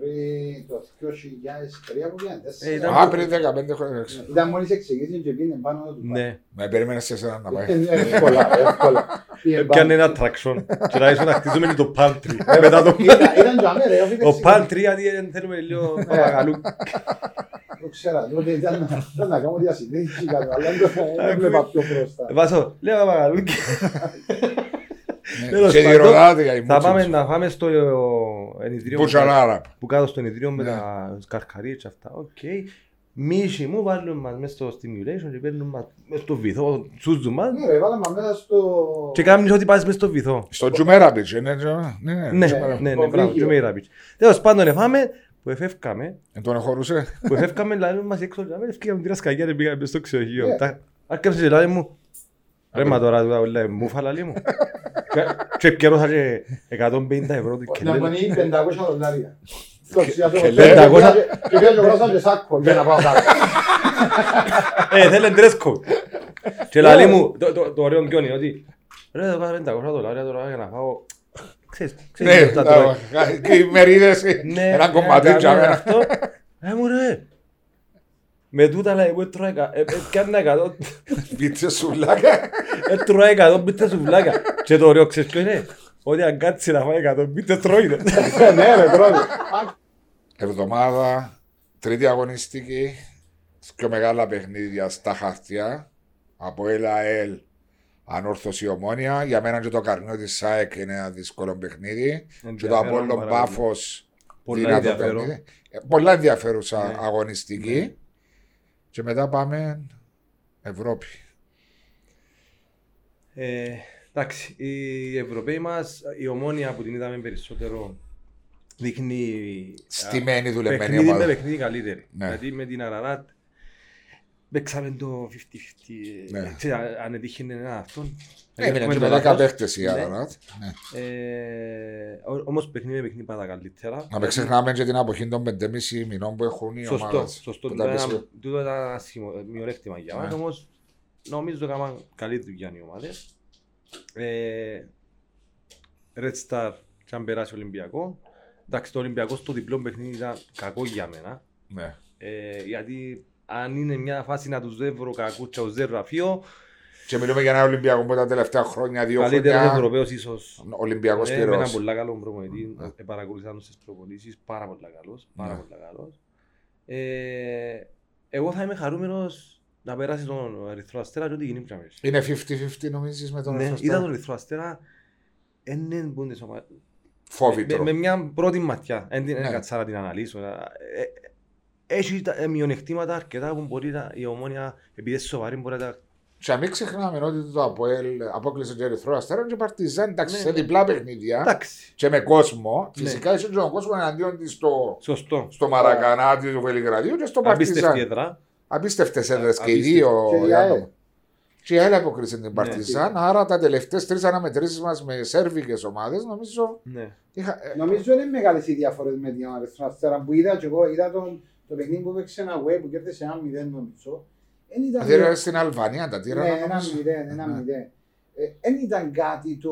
Πριν το 2003 που πήγαν, τέσσερα. Ε, ήταν- Α, πριν 15 χρόνια. έξω. Ήταν μόλις εξηγήσεις και πήγαινε πάνω του. Ναι. Με περίμενε σε εσένα να πάει. Ε, Εύκολα, εύκολα. Πήγαινε Έπιανε πάνω. ένα τραξόν. Και να ίσως να χτίζουμε και το pantry. Μετά το... Ήταν- Ήταν και αμέ, ρε, όχι Ο εξηγήσει. pantry γιατί δεν θέλουμε λίγο Ε. παπαγαλού. Το ξέρα, τότε ήταν να- ήταν να κάνω διασυνδέσεις ή κάτι, αλλά δεν το- δεν έβλεπα πιο μπροστά. Βάσο, λέω παπαγαλού. (laughs) Ναι, Τέλος Και τη πάντων, ρωτάτε για η Θα πάμε μούτσες. να φάμε στο ενιδρίο Μπουτσαλάρα. που κάτω στο ενιδρίο με Ναι. τα καρκαρίες και αυτά. Οκ. Μίσοι μου βάλουν μας μέσα στο stimulation και παίρνουν μας μέσα στο βυθό, σούζουν μας Ναι, ρε, βάλαμε μέσα στο... και κάνουν ό,τι πας μέσα στο βυθό. Στο Τζουμέρα Beach, είναι τζο- ναι, ναι. Ναι, Τζουμέρα. ναι, Το ναι, μπράβο, βρήκε. και με ράπιτς. Τέλος πάντων εφάμε, που εφεύκαμε, Ε, Τον εχωρούσε. που εφεύκαμε λαλούν μας έξω και αμέσως φύγαμε την ασκαγιά και πήγαμε στο ξενοδοχείο. Ναι. Τα- Άρκεψε και λέει μου, ρε μα τώρα τούτα όλα μου φαλαλή μου. Και- Και επικαιρώσα και 150 ευρώ του Να κελέ. πονεί 500 δολάρια. Το ξιάζω- Και Και λέει- πήγα- Και πήγα και αγοράσα και σάκο για να πάω κάτω. Ε, θέλει dress code. Και λέει μου, το- το το ωραίο ποιο είναι ότι ρε εδώ κάνω 500 δολάρια τώρα για να φάω Ξέρεις, Ναι, ξέρεις τα τρώει. τα- και οι μερίδες, Ναι, ένα ναι, κομμάτι κάνω τζαμένα. αυτό. Ε, μου ρε. Με τούτα λέει, εγώ έτρωα εκα- ε, ε, πιάννα εκατό, Πίτσε σουλάκα. έτρωα εκατό πίτες σουβλάκια. Και το ωραίο ξέρεις ποιος είναι; Ότι αν κάτσει να φάει εκατό πίτες τρώει. ρε. Ναι, ρε, πρώτο. Εβδομάδα, τρίτη αγωνιστική, πιο μεγάλα παιχνίδια στα χαρτιά. Από ΕΛΑΕΛ, ανόρθωση ομόνια. Για μένα και το καρνό της ΣΑΕΚ είναι ένα δύσκολο παιχνίδι. Και το Ενδιαφέρον Απόλλων πάρα Πάφος. Πολλά ενδιαφέρον. Πολλά ενδιαφέρουσα Ναι. αγωνιστική. Και μετά πάμε Ευρώπη. Ε, Εντάξει, οι Ευρωπαίοι μας, η ομόνια που την είδαμε περισσότερο δείχνει Στημένη δουλεμένη παιχνίδι με ομάδα. παιχνίδι καλύτερη. Ναι. Δηλαδή με την Αραράτ παίξαμε το 50-50. Ναι. Ξέρεις, αν έτυχε ένα αυτόν. Έμεινε έχουμε και το με 10 λάθος. παίχτες η Ναι. Αραράτ. Ναι. Ε, ό- Όμως παιχνίδι με παιχνίδι πάντα καλύτερα. Να μην ξεχνάμε και την αποχή των 5,5 μηνών που έχουν οι Σωστό, ομάδες. σωστό. Που Τούτο τα ήταν- πίσω- τούτο ήταν ένα σημο- μειονέκτημα για μας, Ναι. όμως νομίζω έκαναν καλή δουλειά οι ομάδες. Ε, Red Star και αν περάσει Ολυμπιακό. Εντάξει, το Ολυμπιακό στο διπλό παιχνίδι ήταν κακό για μένα. Ναι. Ε, γιατί αν είναι μια φάση να τους δεν βρω κακούς και τους δεν ραφείο, Και μιλούμε για ένα Ολυμπιακό που τα τελευταία χρόνια, δύο καλύτερος χρόνια. Ευρωπαίος ίσως. Ολυμπιακός Ε, με έναν Πυρός. πολύ καλό προπονητή, Ναι. ε, παρακολουθά τους στις προπονήσεις, πάρα πολύ καλός, πάρα Ναι. πολύ καλός. Ε, εγώ θα είμαι χαρούμενος να περάσει τον Ερυθρό Αστέρα και ό,τι γίνει πια μέσα. Είναι 50-50 νομίζεις με τον Ναι, Ερυθρό είδα Αστέρα; τον Ερυθρό Αστέρα, εν είναι που είναι σωμα- με, Φόβητρο. με μια πρώτη ματιά, δεν την Ναι. έκατσα να την αναλύσω. Ε, ε, Έχει τα- ε, μειονεκτήματα αρκετά που μπορεί να- η ομόνια, επειδή είναι σοβαρή, μπορεί να τα Και να μην ξεχνάμε ότι το Αποέλ απόκλεισε και Ερυθρό Αστέρα και Παρτιζάν, εντάξει, Ναι, σε ναι. διπλά παιχνίδια Εντάξει, και με κόσμο. Ναι. Φυσικά είσαι και τον κόσμος εναντίον της στο, σωστό. στο Μαρακανάτι του Βελιγραδίου και στο Απίστευτη Παρτιζάν. έδρα. Απίστευτε έδρες και οι Απίστευτη. δύο. Και η για ΑΕΛ. το- Και η ΑΕΛ αποκρίσε Ναι. την Παρτιζάν. Άρα τα τελευταίες τρεις αναμετρήσεις μας με σέρβικε ομάδε νομίζω. Ναι. Είχα, ε, Νομίζω είναι μεγάλες οι διαφορές με την Αριθμό Αστέρα που είδα και εγώ, είδα τον, το παιχνίδι που έπαιξε ένα web που κέρδισε ένα μηδέν νομίζω. Εν ήταν Δηλαδή era στην Αλβανία τα ναι, τύρανα. ένα νομίζω. μηδέν, ένα Ναι. μηδέν. Ε, Εν ήταν κάτι το,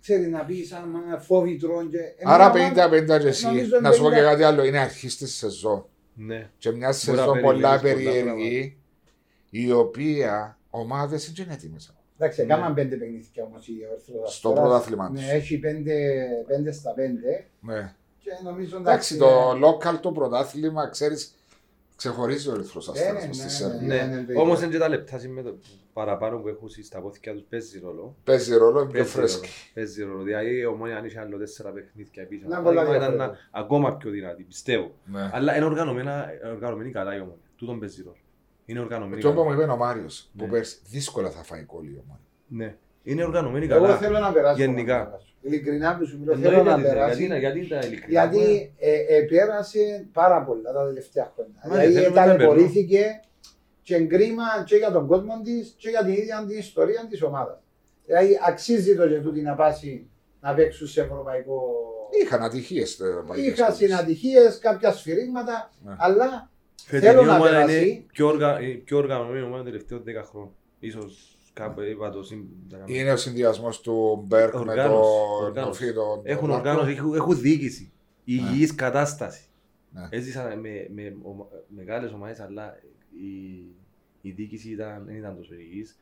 ξέρει να πεις σαν φόβητρο και... Άρα Εμένα, 50-50 και εσύ. νομίζω Να σου πω 50. και κάτι άλλο. Είναι αρχής της σεζόν. Ναι. Και μια να σεζόν περιμένεις πολλά πολλά περίεργη, η οποία ομάδες δεν είναι έτοιμες. Εντάξει, Ναι. έκαναν πέντε παιχνίδια όμως η Ορθόδοξη Στο Αστέρας. πρωτάθλημα τους. Ναι, έχει πέντε, πέντε στα πέντε Ναι. και νομίζω Εντάξει, το local το πρωτάθλημα, ξέρεις, ξεχωρίζει ο Ερυθρό Ε, Αστέρας ναι, στη ναι, Σέρβια. ναι. Ναι, ναι, όμως ναι. είναι και τα λεπτά συμμετοχή. παραπάνω που έχουν στα πόθηκια τους παίζει ρόλο. Παίζει ρόλο, είναι πιο Παίζει ρόλο. φρέσκη. Παίζει ρόλο. Δηλαδή η ομόνια αν είχε άλλο τέσσερα παιχνίδια πίσω. Να, θα πολλά ήταν διαφορετικό. να- ακόμα πιο δυνατή, πιστεύω. Ναι. Αλλά είναι οργανωμένα, οργανωμένη καλά η ομόνια. Τούτον παίζει ρόλο. Είναι οργανωμένη Το που μου καλά. είπε ο Μάριος, που Ναι. πέρσι δύσκολα θα φάει κόλλη η ομάδα. Ναι. Είναι οργανωμένη Εγώ καλά. θέλω να περάσω. Γενικά. να περάσω. Ειλικρινά που σου μιλώ, θέλω Εννοείται να ότι- Γιατί, περάσει. είναι- γιατί τα ειλικρινά. Γιατί ε, ε, πέρασε πάρα πολλά τα τελευταία χρόνια. Μα, δηλαδή θέλουμε να ταλαιπωρήθηκε και κρίμα και για τον κόσμο της και για την ίδια την ιστορία της ομάδας. Δηλαδή αξίζει το για τούτη να πάσει να παίξουν σε ευρωπαϊκό. Είχαν ατυχίες. Είχα συναντυχίε, κάποια σφυρίγματα, Ναι. αλλά Φετινή Θέλω να ομάδα περάσει. είναι πιο, οργα... ε, πιο οργανωμένη ομάδα των τελευταίων 10 χρόνων. Ίσως κάπου είπα το συν... Είναι ο συνδυασμός του Μπέρκ με Οργάνωση, τον οργάνωση. Φι- τον- Έχουν τον οργάνωση, Λάρκο. έχουν, έχουν διοίκηση. Υγιής κατάσταση. Ναι. Έζησαν με, με ομα- μεγάλες ομάδες, αλλά η, η διοίκηση ήταν, δεν ήταν τόσο υγιής.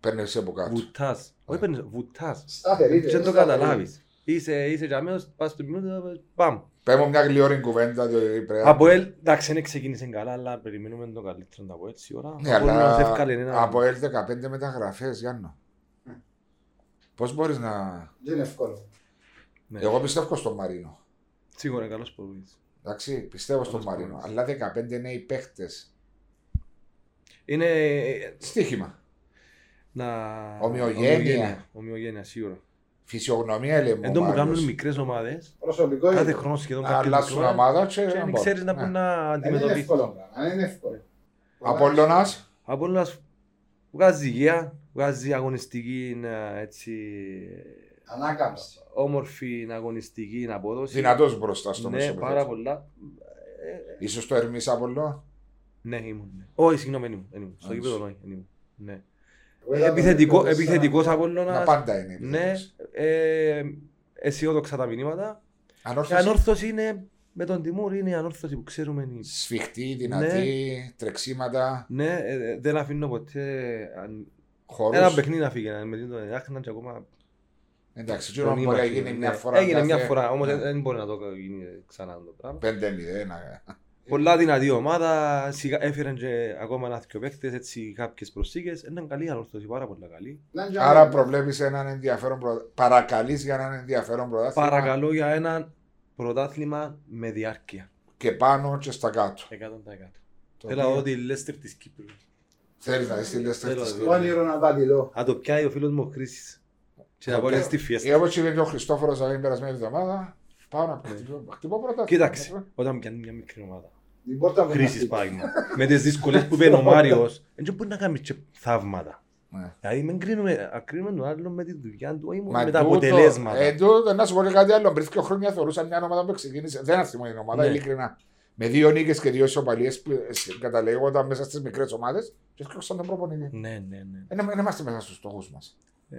Παίρνεις εσύ από κάτω. Βουτάς. Όχι παίρνεις, βουτάς. σταθερή. Δεν το καταλάβεις. Είσαι, είσαι για μένα, πας στο minuto, πάμε. Πέμπω μια γλυόρη κουβέντα. διότι πρέπει- Από ελ, εντάξει, δεν ξεκίνησε καλά, αλλά περιμένουμε το καλύτερο από έτσι ώρα. Ναι, Από Ελ μας αλλά εύκαλε ένα- από ελ 15 μεταγραφές, Γιάννο. Πώς μπορείς να. Δεν είναι εύκολο. Ναι. Εγώ πιστεύω στον Μαρίνο. Σίγουρα είναι καλός προπονητής. Εντάξει, πιστεύω στον Καλός Μαρίνο. προπονητής. Αλλά 15 νέοι παίχτες. Είναι Στίχημα. να... Ομοιογένεια. Ομοιογένεια, σίγουρα. Φυσιογνωμία λέμε. Εν τω που ο κάνουν Μάριος. μικρές ομάδες, Προσωπικό κάθε είναι. χρόνος σχεδόν Να κάποιες αλλάσουν μικρές ομάδα και και να δεν μπορούν. ξέρεις να Ναι. πούν να Δεν είναι αντιμετωπίσεις. εύκολο πράγμα. Δεν είναι εύκολο. Απόλλωνας; Απόλλωνας βγάζει υγεία, βγάζει αγωνιστική ε, έτσι, Ανάκαμψη. όμορφη αγωνιστική απόδοση. Δυνατός μπροστά στο Ναι, μεσοπαίδο. πάρα πολλά. Ε, Ίσως το Ερμής Απόλλωνα. Ναι, ήμουν. ναι. Όχι, συγγνώμη, δεν ήμουν. δεν ήμουν. Στο Α, γήπεδο εσύ. όχι, δεν ήμουν. Ναι. Εγώ είδα τον Επιθετικός, τέσσερα. επιθετικός Να Απόλλωνας. πάντα είναι. Ναι, επιθετικός. ε, αισιόδοξα τα μηνύματα. Και Ανόρθωση. ανόρθωση είναι με τον Τιμούρ, είναι η ανόρθωση που ξέρουμε. είναι- Σφιχτή, δυνατή, τρεξίματα, Ναι, ε, δεν αφήνω ποτέ αν- χώρους. ένα παιχνίδι να φύγει. να Με τον Άχνα και ακόμα. Εντάξει, τον τώρα μπορεί να ήμασταν, γίνει ναι. μια φορά. Έγινε μια κάθε- φορά, όμως Ναι. δεν μπορεί να το γίνει ξανά το πράγμα. 5-0. Πολλά δυνατή ομάδα, σιγά- έφεραν και ακόμα ένα δυο παίκτες, έτσι κάποιες προσθήκες. Ήταν καλή η ανόρθωση, πάρα πολύ καλή. Να είναι Άρα για- προβλέπεις έναν ενδιαφέρον πρωτάθλημα. Παρακαλείς για έναν ενδιαφέρον πρωτάθλημα; Παρακαλώ για ένα πρωτάθλημα με διάρκεια. Και πάνω και στα κάτω. 100%. Το Θέλω να οποίο- δω τη Λέστερ της Κύπρου. Θέλεις να δεις τη Λέστερ Θέλω της να Κύπρου. Όνειρο να απατηλό. Αν το πιάει ο φίλος μου ο Χρήσης. Και να Οκ. μπορεί στη Ή φιέστα. όπως είπε και ο Χριστόφορος την περασμένη εβδομάδα, πάω να χτυπώ- χτυπώ πρωτάθλημα. Κοίταξε, όταν πιάνει μια μικρή ομάδα. Την πόρτα μου Χρήσης να πάει. Με τις δυσκολίες που είπε ο (laughs) Μάριος, δεν μπορεί να κάνει και θαύματα. Ναι. Δηλαδή μην κρίνουμε, ακρίνουμε τον άλλον με τη δουλειά του, όχι μόνο Μα με τα τούτο- αποτελέσματα. Ε, τούτο, να σου πω και κάτι άλλο. Πριν δύο χρόνια θεωρούσα μια ομάδα που ξεκίνησε. Δεν αστιμώ την ομάδα, Ναι. ειλικρινά. Με δύο νίκες και δύο ισοπαλίες που ε, καταλήγονταν μέσα στις μικρές ομάδες και έσκυξαν τον προπονητή. Ναι, ναι, ναι. Δεν δεν είμαστε μέσα στους στόχους μας. Ε,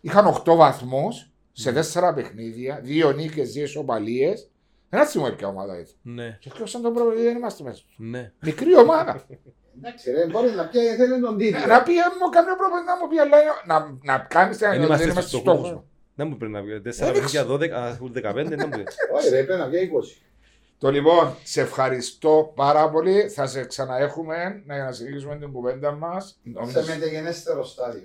Είχαν 8 βαθμούς σε Ναι. 4 παιχνίδια, δύο νίκες, δύο ισοπαλίες. Δεν αστιμώ ποια ομάδα ήταν. Ναι, Και έσκυξαν τον προπονητή, δεν είμαστε μέσα. ναι. Μικρή ομάδα. Εντάξει, ρε, μπορείς να πιάει, θέλει τον τίτλο. να πει μου, κάποιο προπονητή να μου πει, αλλά να, να κάνεις την Δεν δεν είμαστε είμαστε στους στους στόχους στόχους μας. Δεν μου πρέπει να πει 4 Δεν παιχνίδια, 12, ας, ούτε 15, δεν μου πει. (laughs) Όχι, ρε, πρέπει να πιάει 20. Το λοιπόν, σε ευχαριστώ πάρα πολύ. Θα σε ξαναέχουμε να συνεχίσουμε την κουβέντα μας. Σε μεταγενέστερο στάδιο.